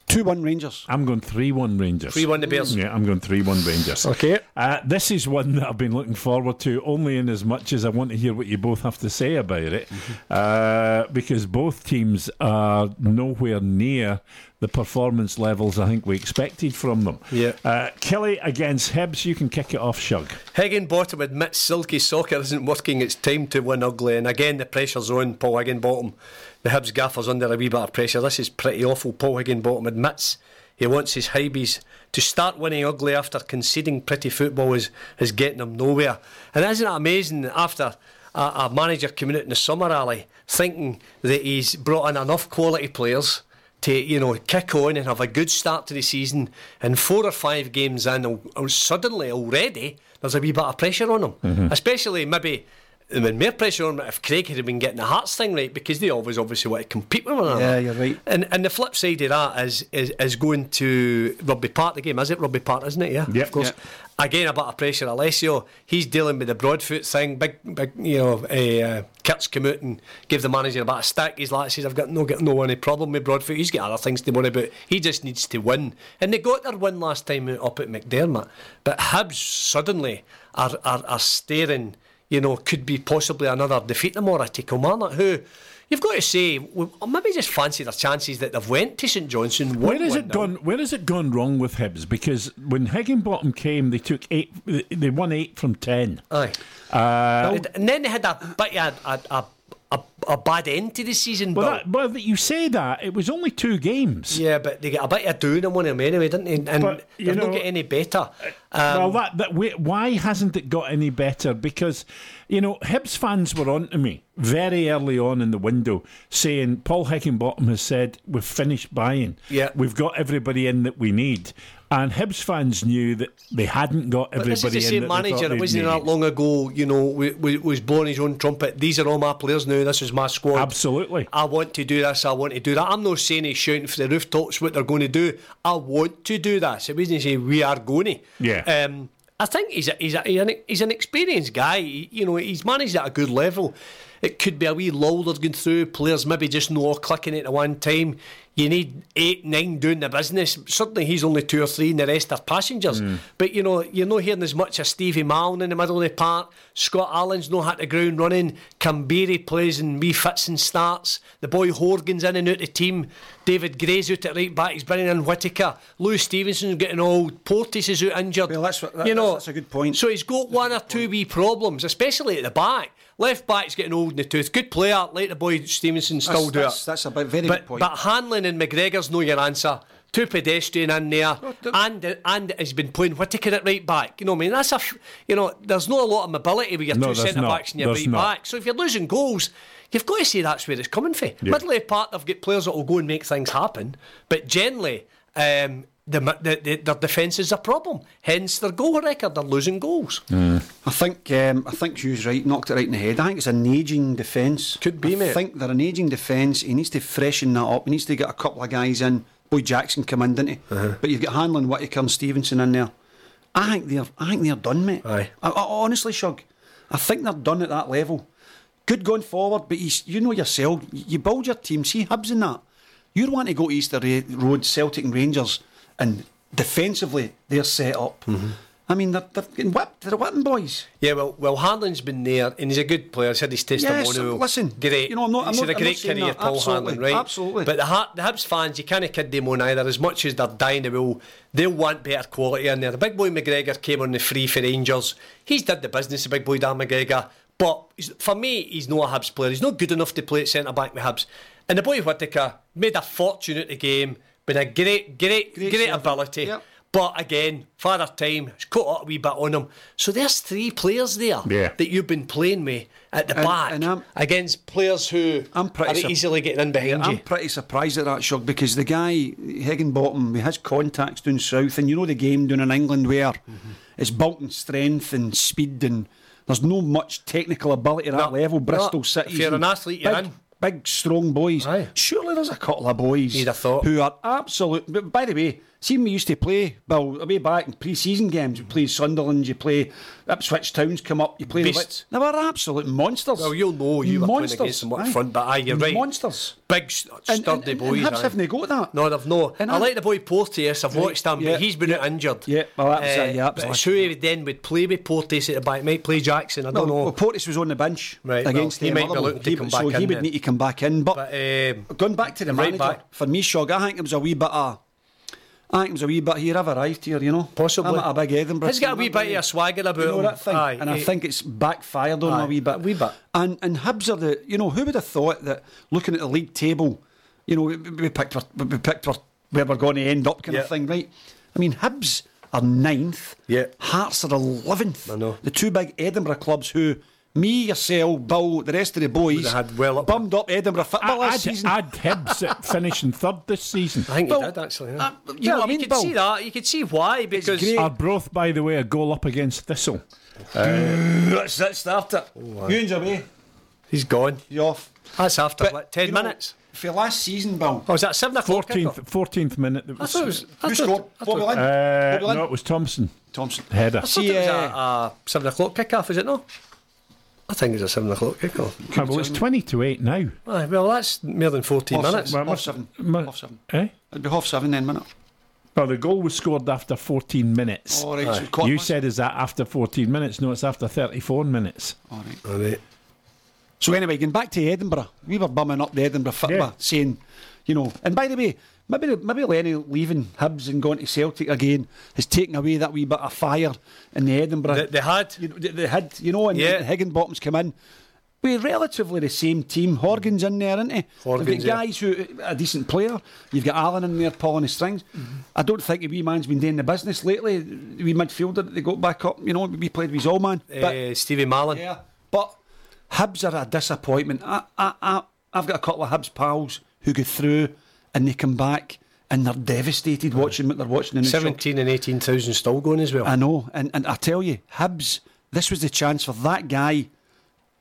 trick. 2 1 Rangers. I'm going 3 1 Rangers. 3 1 the Bears. Yeah, I'm going 3 1 Rangers. Okay. Uh, this is one that I've been looking forward to only in as much as I want to hear what you both have to say about it. Uh, because both teams are nowhere near the performance levels I think we expected from them. Yeah. Uh, Killie against Hibs, you can kick it off, Shug. Heckingbottom admits silky soccer isn't working. It's time to win ugly. And again, the pressure's on Paul Heckingbottom. The Hibs gaffer's under a wee bit of pressure. This is pretty awful. Paul Heckingbottom admits he wants his Hibees to start winning ugly after conceding pretty football is, is getting them nowhere. And isn't it amazing that after a, a manager coming out in the summer, Ally, thinking that he's brought in enough quality players to you know kick on and have a good start to the season and four or five games in suddenly already there's a wee bit of pressure on him mm-hmm. especially maybe I mean, more pressure on him if Craig had been getting the Hearts thing right because they always obviously want to compete with one another. Yeah, you're right. and and the flip side of that is is, is going to Rugby Park the game is it Rugby Park isn't it? Yeah Yep. of course. Again a bit of pressure Alessio he's dealing with the Broadfoot thing big big you know uh, Kirk's come out and give the manager a bit of stick. He's like says I've got no got no any problem with Broadfoot he's got other things to worry about he just needs to win. And they got their win last time up at McDiarmid but Hibs suddenly are, are, are staring you know could be possibly another defeat tomorrow to Kilmarnock who You've got to say, maybe just fancy their chances that they've went to St Johnstone. Where has 1-0. it gone? Where has it gone wrong with Hibs? Because when Heckingbottom came, they took eight. They won eight from ten. Aye. Uh, and then they had a bit of a, a, a, a bad end to the season. well, Bill. that, well, that you say that it was only two games. yeah, but they got a bit of doing in one of them anyway, didn't they? And But, you they've know- not get any better. well, Um, that that wait, why hasn't it got any better? Because you know, Hibs fans were on to me very early on in the window saying Paul Heckingbottom has said we've finished buying. Yeah. we've got everybody in that we need. And Hibs fans knew that they hadn't got But this everybody is the same that they thought manager. It wasn't that long ago. You know, we, we, was blowing his own trumpet. These are all my players now. This is my squad. Absolutely. I want to do this. I want to do that. I'm not saying he's shouting for the rooftops what they're going to do. I want to do this. It wasn't saying we are going to. Yeah. Um, I think he's a, he's a, he's an he's an experienced guy. He- you know, he's managed at a good level. It could be a wee lull that's going through. Players maybe just not all clicking it at one time. You need eight, nine doing the business. Certainly, he's only two or three, and the rest are passengers. Hmm. But you know, you're not hearing as much as Stevie Mallan in the middle of the park. Scott Allan's not hit the ground running. Kamberi plays in wee fits and starts. The boy Horgan's in and out of the team. David Gray's out at right back. He's bringing in Whittaker. Lewis Stevenson's getting old. Porteous is out injured. Well, that's that- you know, that's- that's a good point. So he's got one or two wee problems, especially at the back. Left back's getting old in the tooth. Good player, let the boy Stevenson still That's- do that's- it. that's a bit- very but, good point. But Hanlon and McGregor's know your answer. Two pedestrian in there, and and has been playing Whittaker at right back. You know, what I mean, that's a, you know, there's not a lot of mobility with your No, two centre backs and your There's right not. back. So if you're losing goals, you've got to see that's where it's coming from. Yeah. Middle of the park, they've got players that will go and make things happen, but generally. Um, the, the, the, their defence is a problem. Hence their goal record. They're losing goals. Mm. I think um, I think Hugh's right, knocked it right in the head. I think it's an ageing defence. Could be, I mate. think they're an ageing defence. He needs to freshen that up. He needs to get a couple of guys in. Boy Jackson come in, didn't he? Uh-huh. But you've got Hanlon, Whittaker, and Stevenson in there. I think they're I think they're done, mate. Aye. I, I, honestly, Shug, I think they're done at that level. Good going forward, but you, you know yourself, you build your team. See Hibs in that. You'd want to go to Easter Road, Celtic and Rangers, and defensively they're set up. Mm-hmm. I mean, they're, they're getting whipped. They're whipping boys. Yeah, well, well, Hanlon's been there, and he's a good player. He's had his testimonial. listen, great. you know, I'm not- I'm he's not- had a great career. Paul Absolutely, Hanlon, right? absolutely. But the, the Hibs fans, you can't kid them on either. As much as they're dying to will, they'll want better quality in there. The big boy McGregor came on the free for Rangers. He's did the business, the big boy Dan McGregor. But for me, he's not a Hibs player. He's not good enough to play at centre back with Hibs. And the boy Whittaker made a fortune at the game, been a great, great, great, servant. ability. Yep. But again, father time, it's caught up a wee bit on him. So there's three players there Yeah. that you've been playing with at the And- back and I'm- against players who I'm pretty are sur- easily getting in behind you. I'm you. pretty surprised at that, Shug, because the guy, Heckingbottom, he has contacts down south, and you know the game down in England where Mm-hmm. it's built in strength and speed, and there's no much technical ability at that level. Bristol no. City. If you're an athlete, you're in. Big, strong boys. Aye. Surely there's a couple of boys You'd have thought. who are absolute. But by the way, see when we used to play, Bill, way back in pre season games, you play Sunderland, you play Ipswich Towns come up, you play the Beasts. They were absolute monsters. Well, you'll know you were playing against them up front, but aye, you're right. Monsters. Big, s- And- sturdy and, boys. And Hibs haven't got that. No, they've no. And I I- like the boy Porteous. I've Right, watched him, yeah, but he's been yeah, out injured. yeah, well, that was it, yeah, that was but last it's who he then would play with Porteous at the back. Might play Jackson. I don't know. well, Porteous was on the bench Right, against well, he might be looking to He- come so back he in would need to come back in. But, but um, going back to the manager, back. for me, Shug, I think it was a wee bit of. I think it was a wee bit. He have arrived here, you know. Possibly. I'm at a big Edinburgh. He's got a wee bit he? of a swagger about You know him. that thing, Aye, and I think it's backfired on him Aye, a wee bit. a wee bit. And and Hibs are the. You know, who would have thought that looking at the league table, you know, we, we picked our, we picked our, where we're going to end up, kind Yeah. of thing, right? I mean, Hibs are ninth. Yeah. Hearts are eleventh. I know. The two big Edinburgh clubs who. Me, yourself, Bill, the rest of the boys, Would had well up- bummed up Edinburgh football I'd, season. I'd Hibs finishing third this season. I think Well, he did actually. Yeah. uh, you know what I mean, you could Bill? see that. You could see why because great. Arbroath, by the way, a goal up against Thistle. Let's, let's start it. Ewan's away. he's gone. He's off. That's after But, like ten you know, minutes. For last season, Bill. Oh, was that seven o'clock? 14th, 14th minute. That I was, thought it was. Who thought- scored? I Bobby thought- Lynn? uh, Bobby Linn? no, it was Thompson. Thompson. Header. I thought See, it was a, uh, a seven o'clock kick-off, is it not? I think it's a seven o'clock kick-off. Ah, well, it's 20 to 8 now. Aye, well, that's more than fourteen Half minutes. seven. Well, Half seven. mu- Half seven. Eh? It'd be half seven then, minute. Well, the goal was scored after 14 minutes. All right, so caught you us. said, is that after 14 minutes? No, it's after 34 minutes. All right. All right. So anyway, going back to Edinburgh, we were bumming up the Edinburgh football, Yeah. saying, you know, and by the way, maybe maybe Lenny leaving Hibs and going to Celtic again has taken away that wee bit of fire in the Edinburgh. They, they had. you know, they, they had, you know, and Yeah. the Heckingbottom's come in. We're relatively the same team. Horgan's in there, isn't he? Horgan's, You've got guys who a decent player. You've got Allan in there pulling the strings. I don't think the wee man's been doing the business lately. The wee midfielder that they got back up, you know, we played with his old man. But- Uh, Stevie Mallan. yeah, but Hibs are a disappointment. I, I, I, I've got a couple of Hibs pals who go through and they come back and they're devastated watching what they're watching in the shop. Seventeen and eighteen thousand still going as well. I know, and, and I tell you, Hibs, this was the chance for that guy,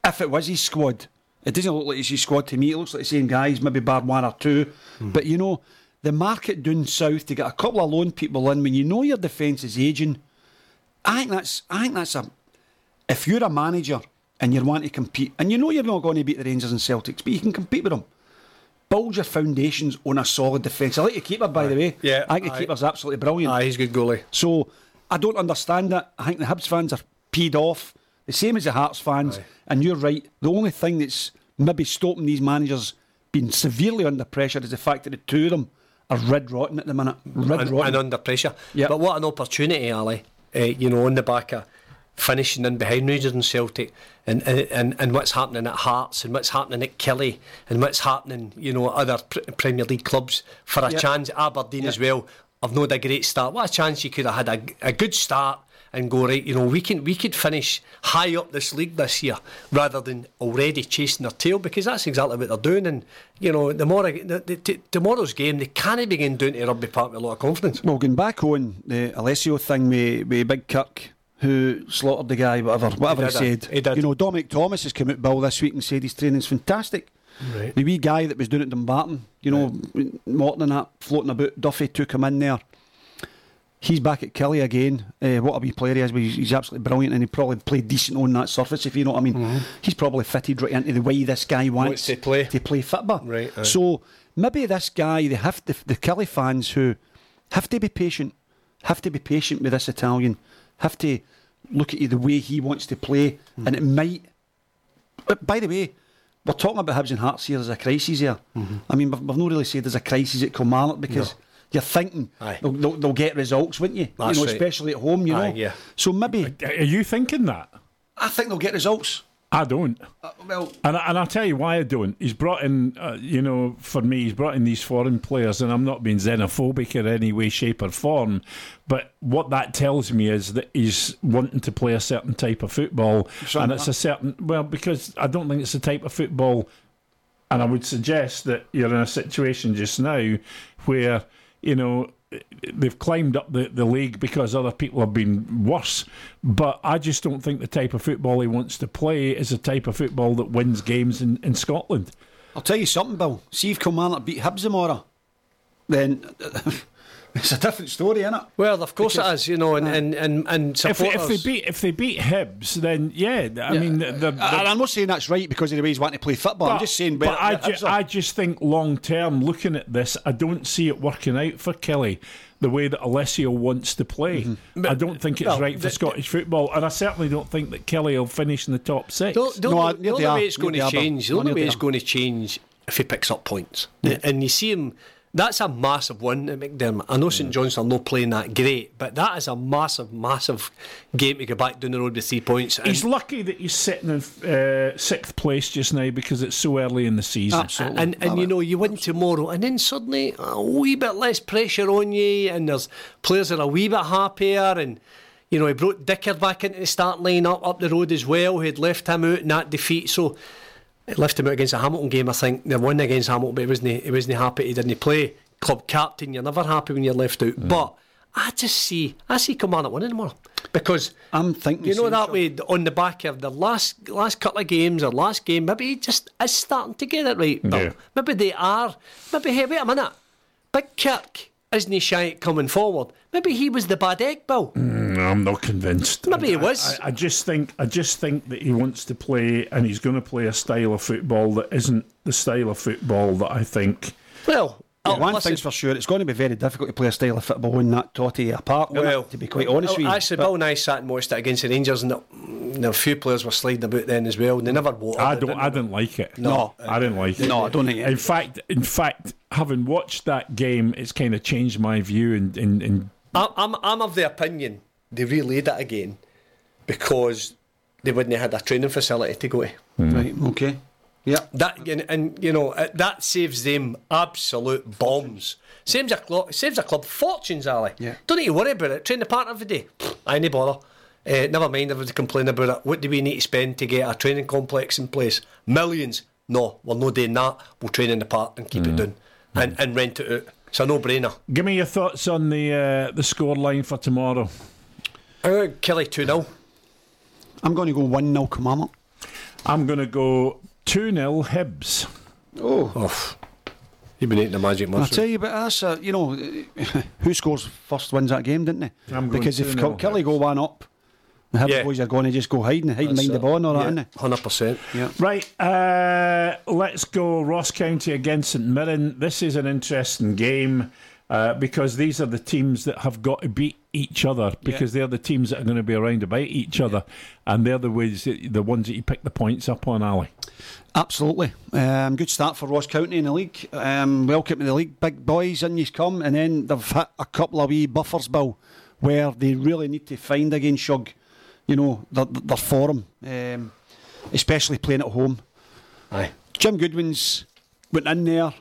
if it was his squad. It doesn't look like it's his squad to me. It looks like the same guys, maybe bar one or two. Hmm. But you know, the market down south to get a couple of lone people in when you know your defence is aging. I think that's I think that's a if you're a manager and you want to compete and you know you're not going to beat the Rangers and Celtics, but you can compete with them. Build your foundations on a solid defence. I like the keeper, by the way. Yeah, I think the aye. keeper's absolutely brilliant. Aye, he's a good goalie. So I don't understand that. I think the Hibs fans are peed off, the same as the Hearts fans. And you're right. The only thing that's maybe stopping these managers being severely under pressure is the fact that the two of them are red rotten at the minute. Red and, rotten. and under pressure. Yeah. But what an opportunity, Ally. Uh, you know, on the back of finishing in behind Rangers and Celtic, and, and and what's happening at Hearts, and what's happening at Killie, and what's happening, you know, other pr- Premier League clubs for a Yep. chance Aberdeen Yep. as well. I've not a great start. What a chance you could have had a, a good start and go right. You know, we can we could finish high up this league this year rather than already chasing their tail because that's exactly what they're doing. And you know, the more the, the, t- tomorrow's game, they can't begin doing to Rugby Park with a lot of confidence. Well, going back on the Alessio thing with, with Big Kirk, who slaughtered the guy, whatever, whatever he, uh, said. he did. You know, Dominic Thomas has come out Bill this week and said his training's fantastic. Right. The wee guy that was doing it at Dumbarton, you know, Morton and that floating about, Duffy took him in there. He's back at Killie again. Uh, what a wee player he is. He's, he's absolutely brilliant and he probably played decent on that surface, if you know what I mean. He's probably fitted right into the way this guy wants, Wants to play. to play football. Right, aye. So maybe this guy, they have to, the Killie fans who have to be patient, have to be patient with this Italian, have to look at you the way he wants to play, hmm. and it might. But by the way, we're talking about Hibs and Hearts here. There's a crisis here. Mm-hmm. I mean, we've, we've not really said there's a crisis at Kilmarnock because you're thinking they'll, they'll, they'll get results, wouldn't you? That's you know, right. especially at home. You Aye, know. yeah. So maybe Are you thinking that? I think they'll get results. I don't. Uh, well, And, I- and I'll tell you why I don't. He's brought in, uh, you know, for me, he's brought in these foreign players, and I'm not being xenophobic in any way, shape, or form. But what that tells me is that he's wanting to play a certain type of football, and it's a certain well, because I don't think it's the type of football. And I would suggest that you're in a situation just now where you know they've climbed up the, the league because other people have been worse. But I just don't think the type of football he wants to play is the type of football that wins games in, in Scotland. I'll tell you something, Bill. See if Kilmarnock beat Hibs tomorrow, then it's a different story, isn't it? Well, of course Because- it is, you know, and and and, and If, supporters. if they beat if they beat Hibs, then yeah, I mean, the, the, And I'm not saying that's right because of the way he's wanting to play football. I'm just saying, but where- I, ju- I just think long term, looking at this, I don't see it working out for Killie the way that Alessio wants to play. Mm-hmm. I don't think it's well, right for the- Scottish football, and I certainly don't think that Killie will finish in the top six. The, the, No, I- only- the only way it's going to change, the only way it's going to change if he picks up points, and you see him. That's a massive one at McDiarmid. I know St John's are not playing that great, but that is a massive, massive game to go back down the road with three points. And, He's lucky that he's sitting in uh, sixth place just now because it's so early in the season. Absolutely. and, and you know you win tomorrow, and then suddenly a wee bit less pressure on you, and there's players that are a wee bit happier, and you know he brought Dicker back into the start line up up the road as well, who had left him out in that defeat. So it left him out against the Hamilton game. I think they won against Hamilton, but he wasn't he wasn't happy. He didn't play. Club captain, you're never happy when you're left out. Mm. But I just see I see Kilmarnock winning tomorrow because I'm thinking you know that way on the back of the last last couple of games or last game, maybe he just is starting to get it right. Yeah. Maybe they are. Maybe hey, wait a minute. Big Kirk isn't he shy at coming forward? Maybe he was the bad egg, Bill. Mm. No, I'm not convinced. Maybe he was. I, I just think I just think that he wants to play, and he's going to play a style of football that isn't the style of football that I think. Well, Yeah, oh, one listen, thing's for sure, it's going to be very difficult to play a style of football in that totty apart. Well, it, to be quite honest oh, with you. Actually, But- Bill and I sat and watched it against the Rangers, and the, the few players were sliding about then as well. And they never watered I don't. didn't I didn't like it. No. I didn't like it. No, I don't think it- In fact, in fact, having watched that game, it's kind of changed my view. And in, in, I'm, I'm, I'm of the opinion they relayed it again because they wouldn't have had a training facility to go to. Right, okay. Yeah. That and, and you know uh, that saves them absolute bombs. Saves a club, saves a club fortunes, Ally. Yeah. Don't need to worry about it. Train the part every day. I ain't bother. Uh, never mind if they complain about it. What do we need to spend to get a training complex in place? Millions. No, we're not doing that. We'll train in the park and keep it down and, and rent it out. It's a no-brainer. give me your thoughts on the uh, the score line for tomorrow. Uh, Killie two 0 I'm going to go 1 0 Kilmarnock. I'm going to go two 0 Hibs. Oh, you've been eating the magic I mushroom. tell you, but that's uh, you know, who scores first wins that game, didn't they? I'm going because if 2-0 Kil- Killie go one up, the Hibs Yeah. boys are going to just go hiding, hiding behind the ball and all that, aren't they? Hundred percent. Yeah. Right, uh, let's go Ross County against St Mirren. This is an interesting game uh, because these are the teams that have got to beat each other because they're the teams that are going to be around about each other, and they're the ways that, the ones that you pick the points up on, Ally. Absolutely. Um, good start for Ross County in the league. Um, welcome to the league, big boys, in you've come. And then they've hit a couple of wee buffers, Bill, where they really need to find again Shug you know, they're, they're for him, um, especially playing at home. Aye. Jim Goodwin's went in there,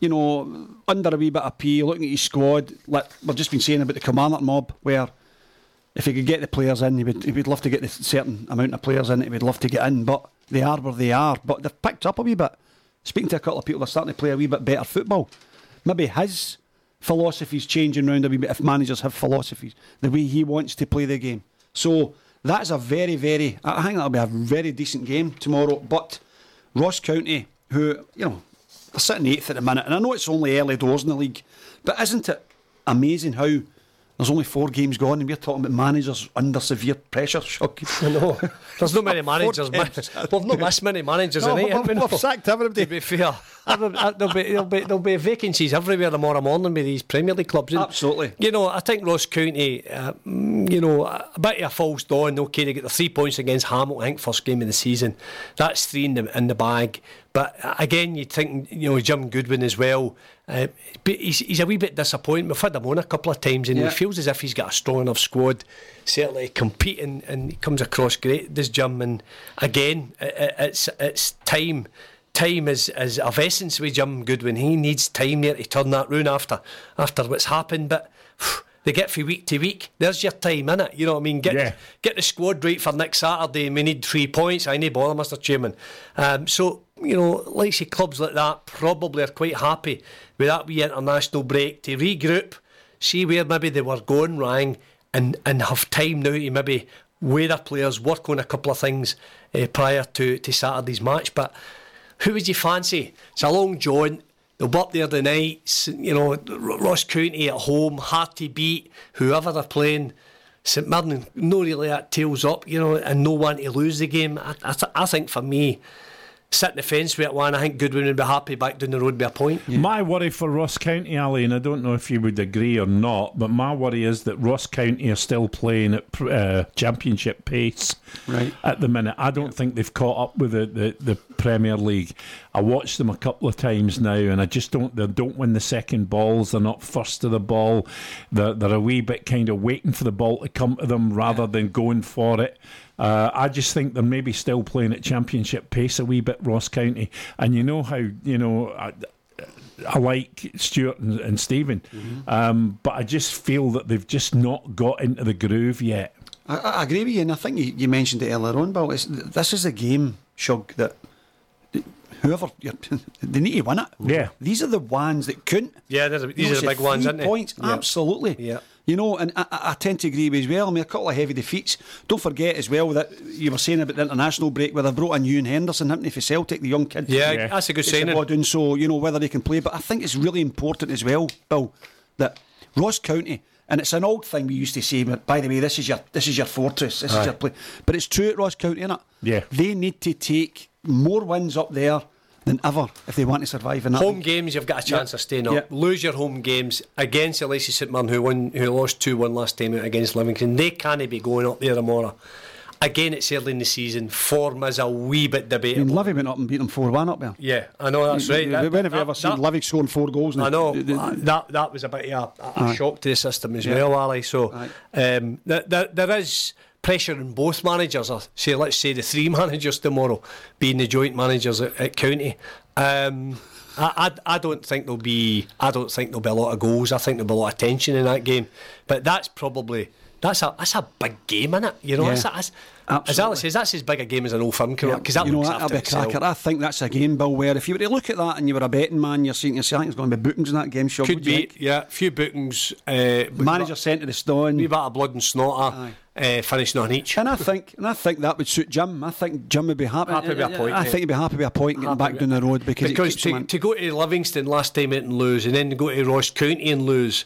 you know, under a wee bit of P, looking at his squad. Like we've just been saying about the Kilmarnock mob, where if he could get the players in, he would, he would love to get the certain amount of players in. He would love to get in, but they are where they are. But they've picked up a wee bit. Speaking to a couple of people, they're starting to play a wee bit better football. Maybe his philosophy's changing round a wee bit. If managers have philosophies, the way he wants to play the game. So that is a very, very. I think that'll be a very decent game tomorrow. But Ross County, who you know, they're sitting eighth at the minute, and I know it's only early doors in the league, but isn't it amazing how there's only four games gone, and we're talking about managers under severe pressure. Shock. I know. There's not many managers. Man. We've not missed many managers No, in it. we've- we've sacked everybody. To be fair, there'll be, there'll, be, there'll be vacancies everywhere tomorrow morning with these Premier League clubs. And, Absolutely. You know, I think Ross County, uh, mm, you know, a bit of a false dawn. Okay, they get the three points against Hamilton, I think, first game of the season. That's three in the, in the bag. But uh, again, you think, you know, Jim Goodwin as well. Uh, he's, he's a wee bit disappointing. We've had him on a couple of times and Yeah. he feels as if he's got a strong enough squad, certainly competing, and he comes across great, this Jim. And again, i i- it's, it's time. Time is, is of essence with Jim Goodwin. He needs time there to turn that round after after what's happened. But they get from week to week. There's your time, innit? You know what I mean? Get Yeah. get the squad right for next Saturday. and We need three points. I need bother, Mr. Chairman. Um, so you know, like say clubs like that probably are quite happy with that wee international break to regroup, see where maybe they were going wrong, and and have time now to maybe weigh their players, work on a couple of things uh, prior to to Saturday's match. But who would you fancy? It's a long jaunt. They'll be up there the nights, you know, Ross County at home, hard to beat, whoever they're playing. St Mirren, no really that tails up, you know, and no one to lose the game. I, I, th- I think for me, sitting the fence with it one, I think Goodwin would be happy back down the road with a point. My worry for Ross County, Ally, and I don't know if you would agree or not, but my worry is that Ross County are still playing at uh, championship pace Right. at the minute. I don't think they've caught up with the, the, the Premier League. I watched them a couple of times now, and I just don't. They don't win the second balls. They're not first to the ball. They're, they're a wee bit kind of waiting for the ball to come to them rather than going for it. Uh, I just think they're maybe still playing at championship pace a wee bit, Ross County. And you know how you know. I, I like Stuart and, and Stephen, um, but I just feel that they've just not got into the groove yet. I, I agree with you, and I think you, you mentioned it earlier on, Bill. It's, this is a game, Shug, that whoever you're, they need to win it. Yeah. these are the ones that couldn't. Yeah, these are- these are the big ones, three aren't they? Points, Yeah. absolutely. Yeah. You know, and I, I I tend to agree with you as well. I mean, a couple of heavy defeats. Don't forget as well that you were saying about the international break where they brought in Ewan Henderson, haven't they, for Celtic, the young kid. Yeah, Yeah. that's a good It's the signing. blood so you know whether they can play. But I think it's really important as well, Bill, that Ross County, and it's an old thing we used to say. But by the way, this is your this is your fortress. This is your play. But it's true at Ross County, innit? Yeah. They need to take more wins up there than ever if they want to survive in that. Home league. games, you've got a chance Yeah. of staying up. Yeah. Lose your home games against of St Mirren, who won, who lost two one last time out against Livingston. They can't be going up there tomorrow. Again, it's early in the season. Form is a wee bit I mean, debatable. Livy went up and beat them 4 1 up there. yeah, I know that's right. That- when have you ever seen that- Livy scoring four goals? I know The- the- that that was a bit of a, a shock to the system as Yeah. well, Ally. So um, th- th- there is pressure on both managers. Or say, let's say the three managers tomorrow, being the joint managers at, at County. Um, I, I, I don't think there'll be I don't think there'll be a lot of goals. I think there'll be a lot of tension in that game. But that's probably that's a that's a big game, innit? You know, Yeah. that's, that's, as. Ally says, that's as big a game as an old firm Yeah, because that you know looks what, after that'll be a cracker. I think that's a game, Bill, where if you were to look at that and you were a betting man, you're I think there's going to be bookings in that game. Sure, Could be, yeah, a few bookings. Uh, Manager sent to the stone. wee bit of blood and snaughter, uh, finishing on each. And I think, and I think that would suit Jim. I think Jim would be happy. Happy with a point, I yeah. think he'd be happy with a point getting back down the road because, because to, to go to Livingston last time out and lose, and then go to Ross County and lose,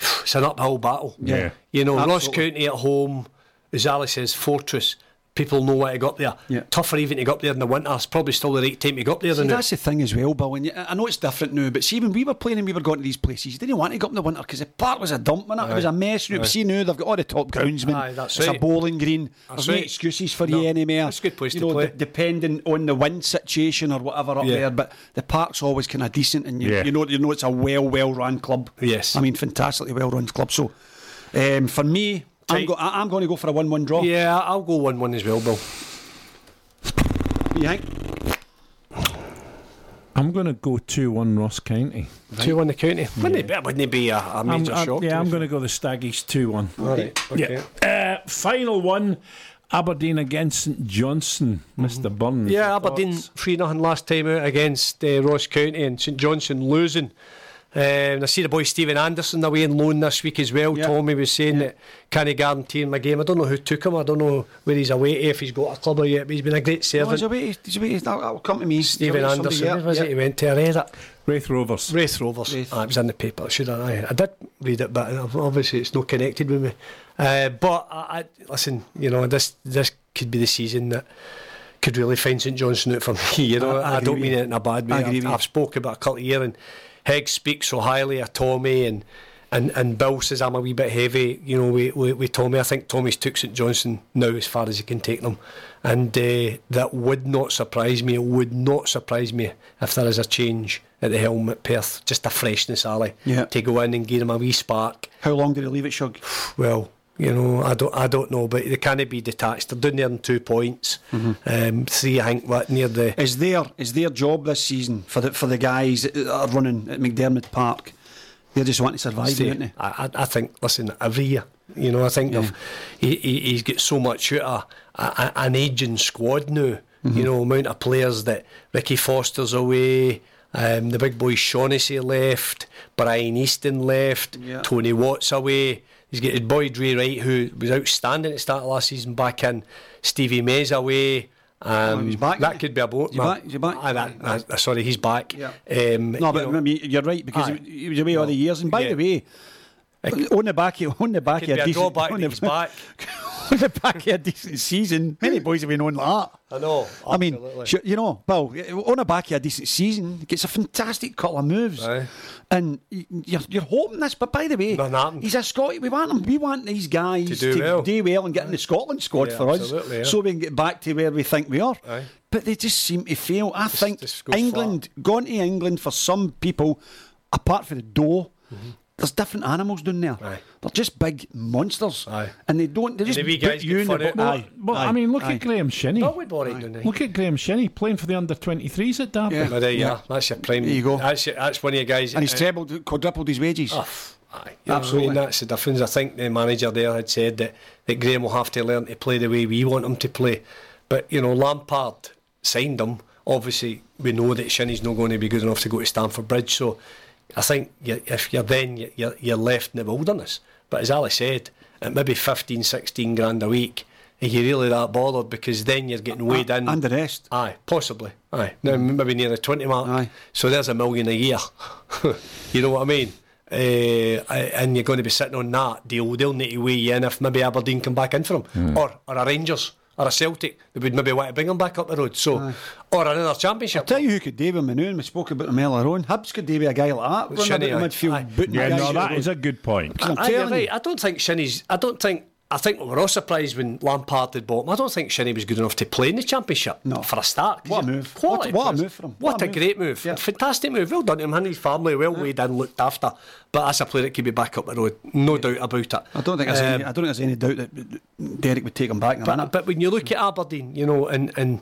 it's an uphill battle. Yeah. You know, Ross County at home, as Ally says, fortress. People know where to go up there. Yeah. Tougher even to go up there in the winter. It's probably still the right time to go up there. See, than now. that's the thing as well, Bill. When you, I know it's different now, but see, when we were playing and we were going to these places, you didn't want to go up in the winter because the park was a dump, man. It was a mess. You Aye. see now they've got all the top groundsmen. Aye, that's it's right. a bowling green. That's There's no excuses for No, you anymore. it's a good place you to know, play. de- depending on the wind situation or whatever up Yeah. there. But the park's always kind of decent, and you, Yeah. you know, you know, it's a well, well run club. Yes. I mean, fantastically well run club. So, um, for me, I'm, go, I, am going to go for a 1 1 draw. Yeah, I'll go 1 1 as well, Bill. You think? I'm going to go 2 1 Ross County. 2 1 the county. Wouldn't, it, be- wouldn't it be a, a major I'm, I'm- shock? yeah, I'm going to go the Staggies 2 1. All right, okay. Yeah. Uh, final one Aberdeen against St Johnstone, Mr. Burns. Mm-hmm. Yeah, Aberdeen thoughts? 3 0 last time out against uh, Ross County and St Johnstone losing. Um, I see the boy Stephen Anderson away in loan this week as well. Yeah. Tommy was saying that can he guarantee him a game? I don't know who took him. I don't know where he's away to, if he's got a club or yet, but he's been a great Oh, servant. he's away, he's away, that, that'll come to me. He's Stephen away somebody, Anderson, yeah, was yeah. it? He went to. I read it. Raith Rovers. Raith Rovers. Raith. Ah, it was in the paper. Should I? I did read it, but obviously it's not connected with me. Uh, but I, I, listen, you know, this this could be the season that could really find St Johnstone out for me. You know, I- I I, don't mean you. it in a bad way. I agree I've, with. I've spoken about a couple of years, and Hegg speaks so highly of Tommy, and and and Bill says I'm a wee bit heavy. You know, with, with, with Tommy, I think Tommy's took St Johnstone now as far as he can take them, and uh, that would not surprise me. It would not surprise me if there is a change at the helm at Perth. Just a freshness, Ally. Yeah. To go in and give him a wee spark. How long did he leave it, Shug? Well, you know, I don't, I don't know, but they can't be detached. They're doing there in two points, Mm-hmm. um, three, I think, what near the. Is their is their job this season for the for the guys that are running at McDiarmid Park? They just want to survive, See, don't they? I, I think, listen, every year, you know, I think Yeah. of, he, he, he's got so much out of a, a, an aging squad now. Mm-hmm. You know, amount of players that Ricky Foster's away, um, the big boy Shaughnessy left, Brian Easton left, Yeah. Tony Watt's away. He's got his boy Drey Wright, who was outstanding at the start of last season, back in. Stevie May's away. Um, Oh, he's back, that could be a boat. Is he back? Is he back? Ah, that- sorry, he's back. Yeah. Um, No, but you know, I mean, you're right because Aye. he, he was away all the years. And by Yeah. the way, on the back, of, on the back of a a decent, drawback on the, back. on the back of a decent season, many boys have been on like that. I know. I mean, you know, Bill, on the back of a decent season, gets er a fantastic couple of moves. Aye. And you're, you're hoping this, but by the way, he's a Scot. We want him. We want these guys To do well. do well and get in the Scotland squad Yeah, for us, yeah. so we can get back to where we think we are. Aye. But they just seem to fail. I think just goes England, gone to England for some people, apart from the dough. There's different animals down there. Aye. They're just big monsters, Aye. and they don't. They just the wee put guys you in the fun bo- Well, Aye, Well, aye, I mean, look aye. at Graeme Shinnie. That would worry, doesn't he? Look at Graeme Shinnie playing for the under 23s at Derby. Yeah. But there you are. That's your prime. There you go. That's, your, that's one of your guys. and he's uh, trebled, quadrupled his wages. Oh, aye. You Absolutely. I mean, that's the difference. I think the manager there had said that, that Graham will have to learn to play the way we want him to play. But, you know, Lampard signed him. Obviously, we know that Shinnie's not going to be good enough to go to Stamford Bridge. So I think you, if you're then, you- you're, you're left in the wilderness. But as Ally said, at maybe 15, 16 grand a week, are you really that bothered? Because then you're getting weighed in. and the rest. Aye, possibly. Aye, now maybe near the twenty mark. Aye. So there's a million a year. you know what I mean? Uh, and you're going to be sitting on that deal. They'll need to weigh you in if maybe Aberdeen come back in for him, or or a Rangers or a Celtic. They would maybe want to bring him back up the road. So, or another championship. I'll tell you who could do with Manu, we spoke about him earlier on. Hibs could do with a guy like that, running Shinnie, about the aye. midfield, Aye. Yeah, no, out that the a good point. I'm Aye, you're right. I don't think Shinnie's. I don't think. I think we were all surprised when Lampard had bought him. I don't think Shinnie was good enough to play in the championship. No. for a start. What a move. What- what a move for him. What, What a move. great move. Yeah. Fantastic move. Well done to him and his family. Well weighed in, looked after. But as a player, it could be back up the road. No doubt about it. I don't think there's any, Um, I don't think there's any doubt that Derek would take him back but, but when you look at Aberdeen, you know, and, and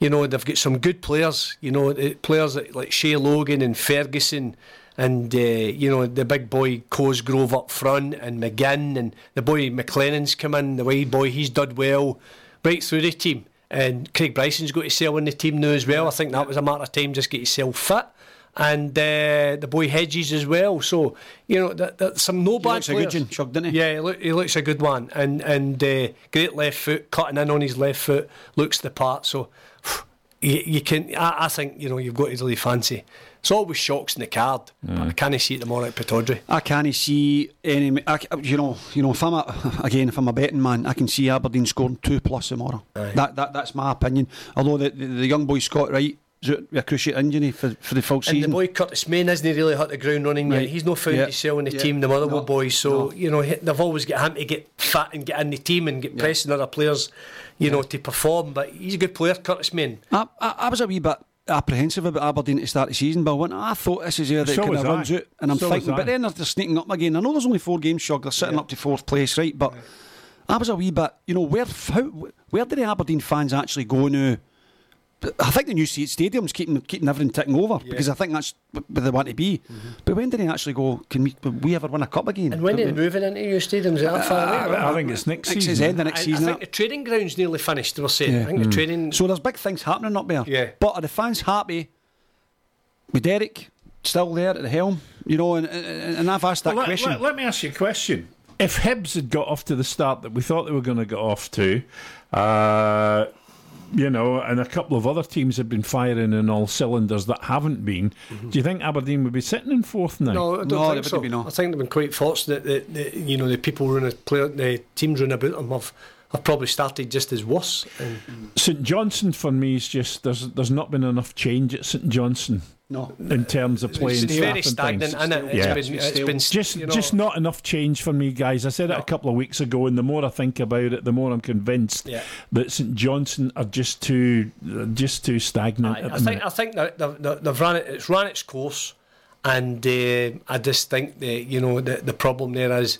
you know they've got some good players. You know, players like, like Shay Logan and Ferguson, and uh, you know the big boy Cosgrove up front, and McGinn, and the boy McLennan's come in. The wide boy, he's done well, right through the team. And Craig Bryson's got to sell in the team now as well. I think that was a matter of time just get himself fit. And uh, the boy Hedges as well. So you know, that, some no bad looks a good players. one, doesn't he? Yeah, he, look, he looks a good one, and and uh, great left foot, cutting in on his left foot, looks the part. So you, you can, I, I think you know you've got to really fancy. It's always shocks in the card, but I mm. can't see it tomorrow at Pittodrie. I can't see any. I, c- you know, you know. If I'm a, again, if I'm a betting man, I can see Aberdeen scoring two plus tomorrow. That, that that's my opinion. Although the, the, the young boy Scott Wright is a cruciate injury for, for the full And the season. boy Curtis Main isn't really hit the ground running Right. yet. He's not found Yeah. himself in the Yeah. team, the Motherwell No. boys. So No. you know they've always got him to get fat and get in the team and get pressing other players, you know, to perform. But he's a good player, Curtis Main. I, I, I was a wee bit apprehensive about Aberdeen at the start of the season, but I, I thought this is where it So kind of runs I. out, and I'm So thinking. But then they're, they're sneaking up again. I know there's only four games, Shug. They're sitting up to fourth place, right? But I was a wee bit, you know, where how, where did the Aberdeen fans actually go now? I think the new stadium's keeping keeping everything ticking over yeah. because I think that's where they want to be. Mm-hmm. But when did they actually go? Can we, we ever win a cup again? And when are they moving into new stadiums? Is that far away? I, I think it's next, next season. End, the next I, season. I think the training ground's nearly finished. They were saying. Yeah. I think mm. the training. So there's big things happening up there. Yeah. But are the fans happy with Derek still there at the helm? You know, and, and I've asked that well, question. Let, let, me ask you a question. If Hibs had got off to the start that we thought they were going to get off to, uh, you know, and a couple of other teams have been firing in all cylinders that haven't been. Mm-hmm. Do you think Aberdeen would be sitting in fourth now? No, I don't no, think so. Be, no. I think they've been quite fortunate that, that, you know the people running player, the teams running about them have have probably started just as worse. St Johnstone for me is just there's there's not been enough change at St Johnstone. No, in terms of playing it's very stagnant, and it? yeah. It's been, it's been just you know, just not enough change for me, guys. I said no. it a couple of weeks ago, and the more I think about it, the more I'm convinced yeah. that St Johnstone are just too just too stagnant. I, I think minute. I think that they've, they've run it. It's run its course, and uh, I just think that you know the the problem there is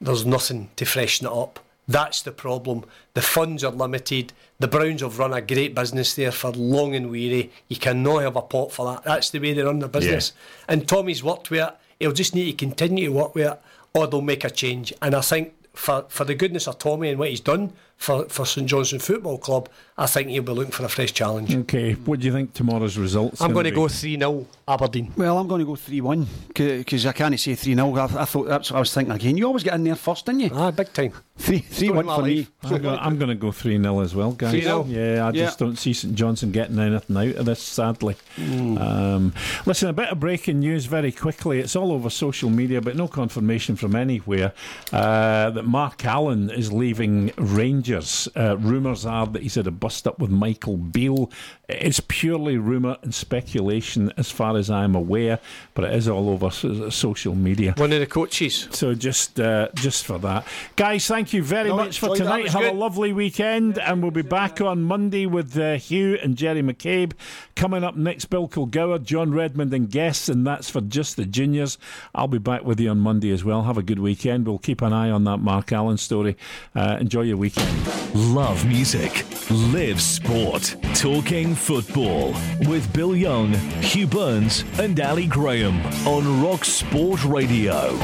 there's nothing to freshen it up. That's the problem. The funds are limited. The Browns have run a great business there for long and weary. You cannot have a pot for that. That's the way they run their business. Yeah. And Tommy's worked with it. He'll just need to continue to work with it, or they'll make a change. And I think for, for the goodness of Tommy and what he's done for, for St Johnstone Football Club, I think he'll be looking for a fresh challenge. Okay, what do you think tomorrow's results? I'm going to go 3 0 Aberdeen. Well, I'm going to go 3 1 because I can't say 3 0. I, I, thought that's what I was thinking again. You always get in there first, didn't you? Ah, big time. 3 3 1 for me. I'm going to go 3 0 as well, guys. 3-0? Yeah, I just yeah. don't see St Johnstone getting anything out of this, sadly. Mm. Um, listen, a bit of breaking news very quickly. It's all over social media, but no confirmation from anywhere uh, that Mark Allen is leaving Rangers. Uh, rumours are that he's had a bust up with Michael Beale. It's purely rumour and speculation as far as I'm aware, but it is all over social media. One of the coaches. So just uh, just for that. Guys, thank you very no, much for tonight. Have good. a lovely weekend, and we'll be back on Monday with uh, Hugh and Gerry McCabe. Coming up next, Bill Kilgour, John Redmond, and guests, and that's for just the juniors. I'll be back with you on Monday as well. Have a good weekend. We'll keep an eye on that Mark Allen story. Uh, enjoy your weekend. Love music, live sport, talking football. With Bill Young, Hugh Burns, and Ally Graham on Rock Sport Radio.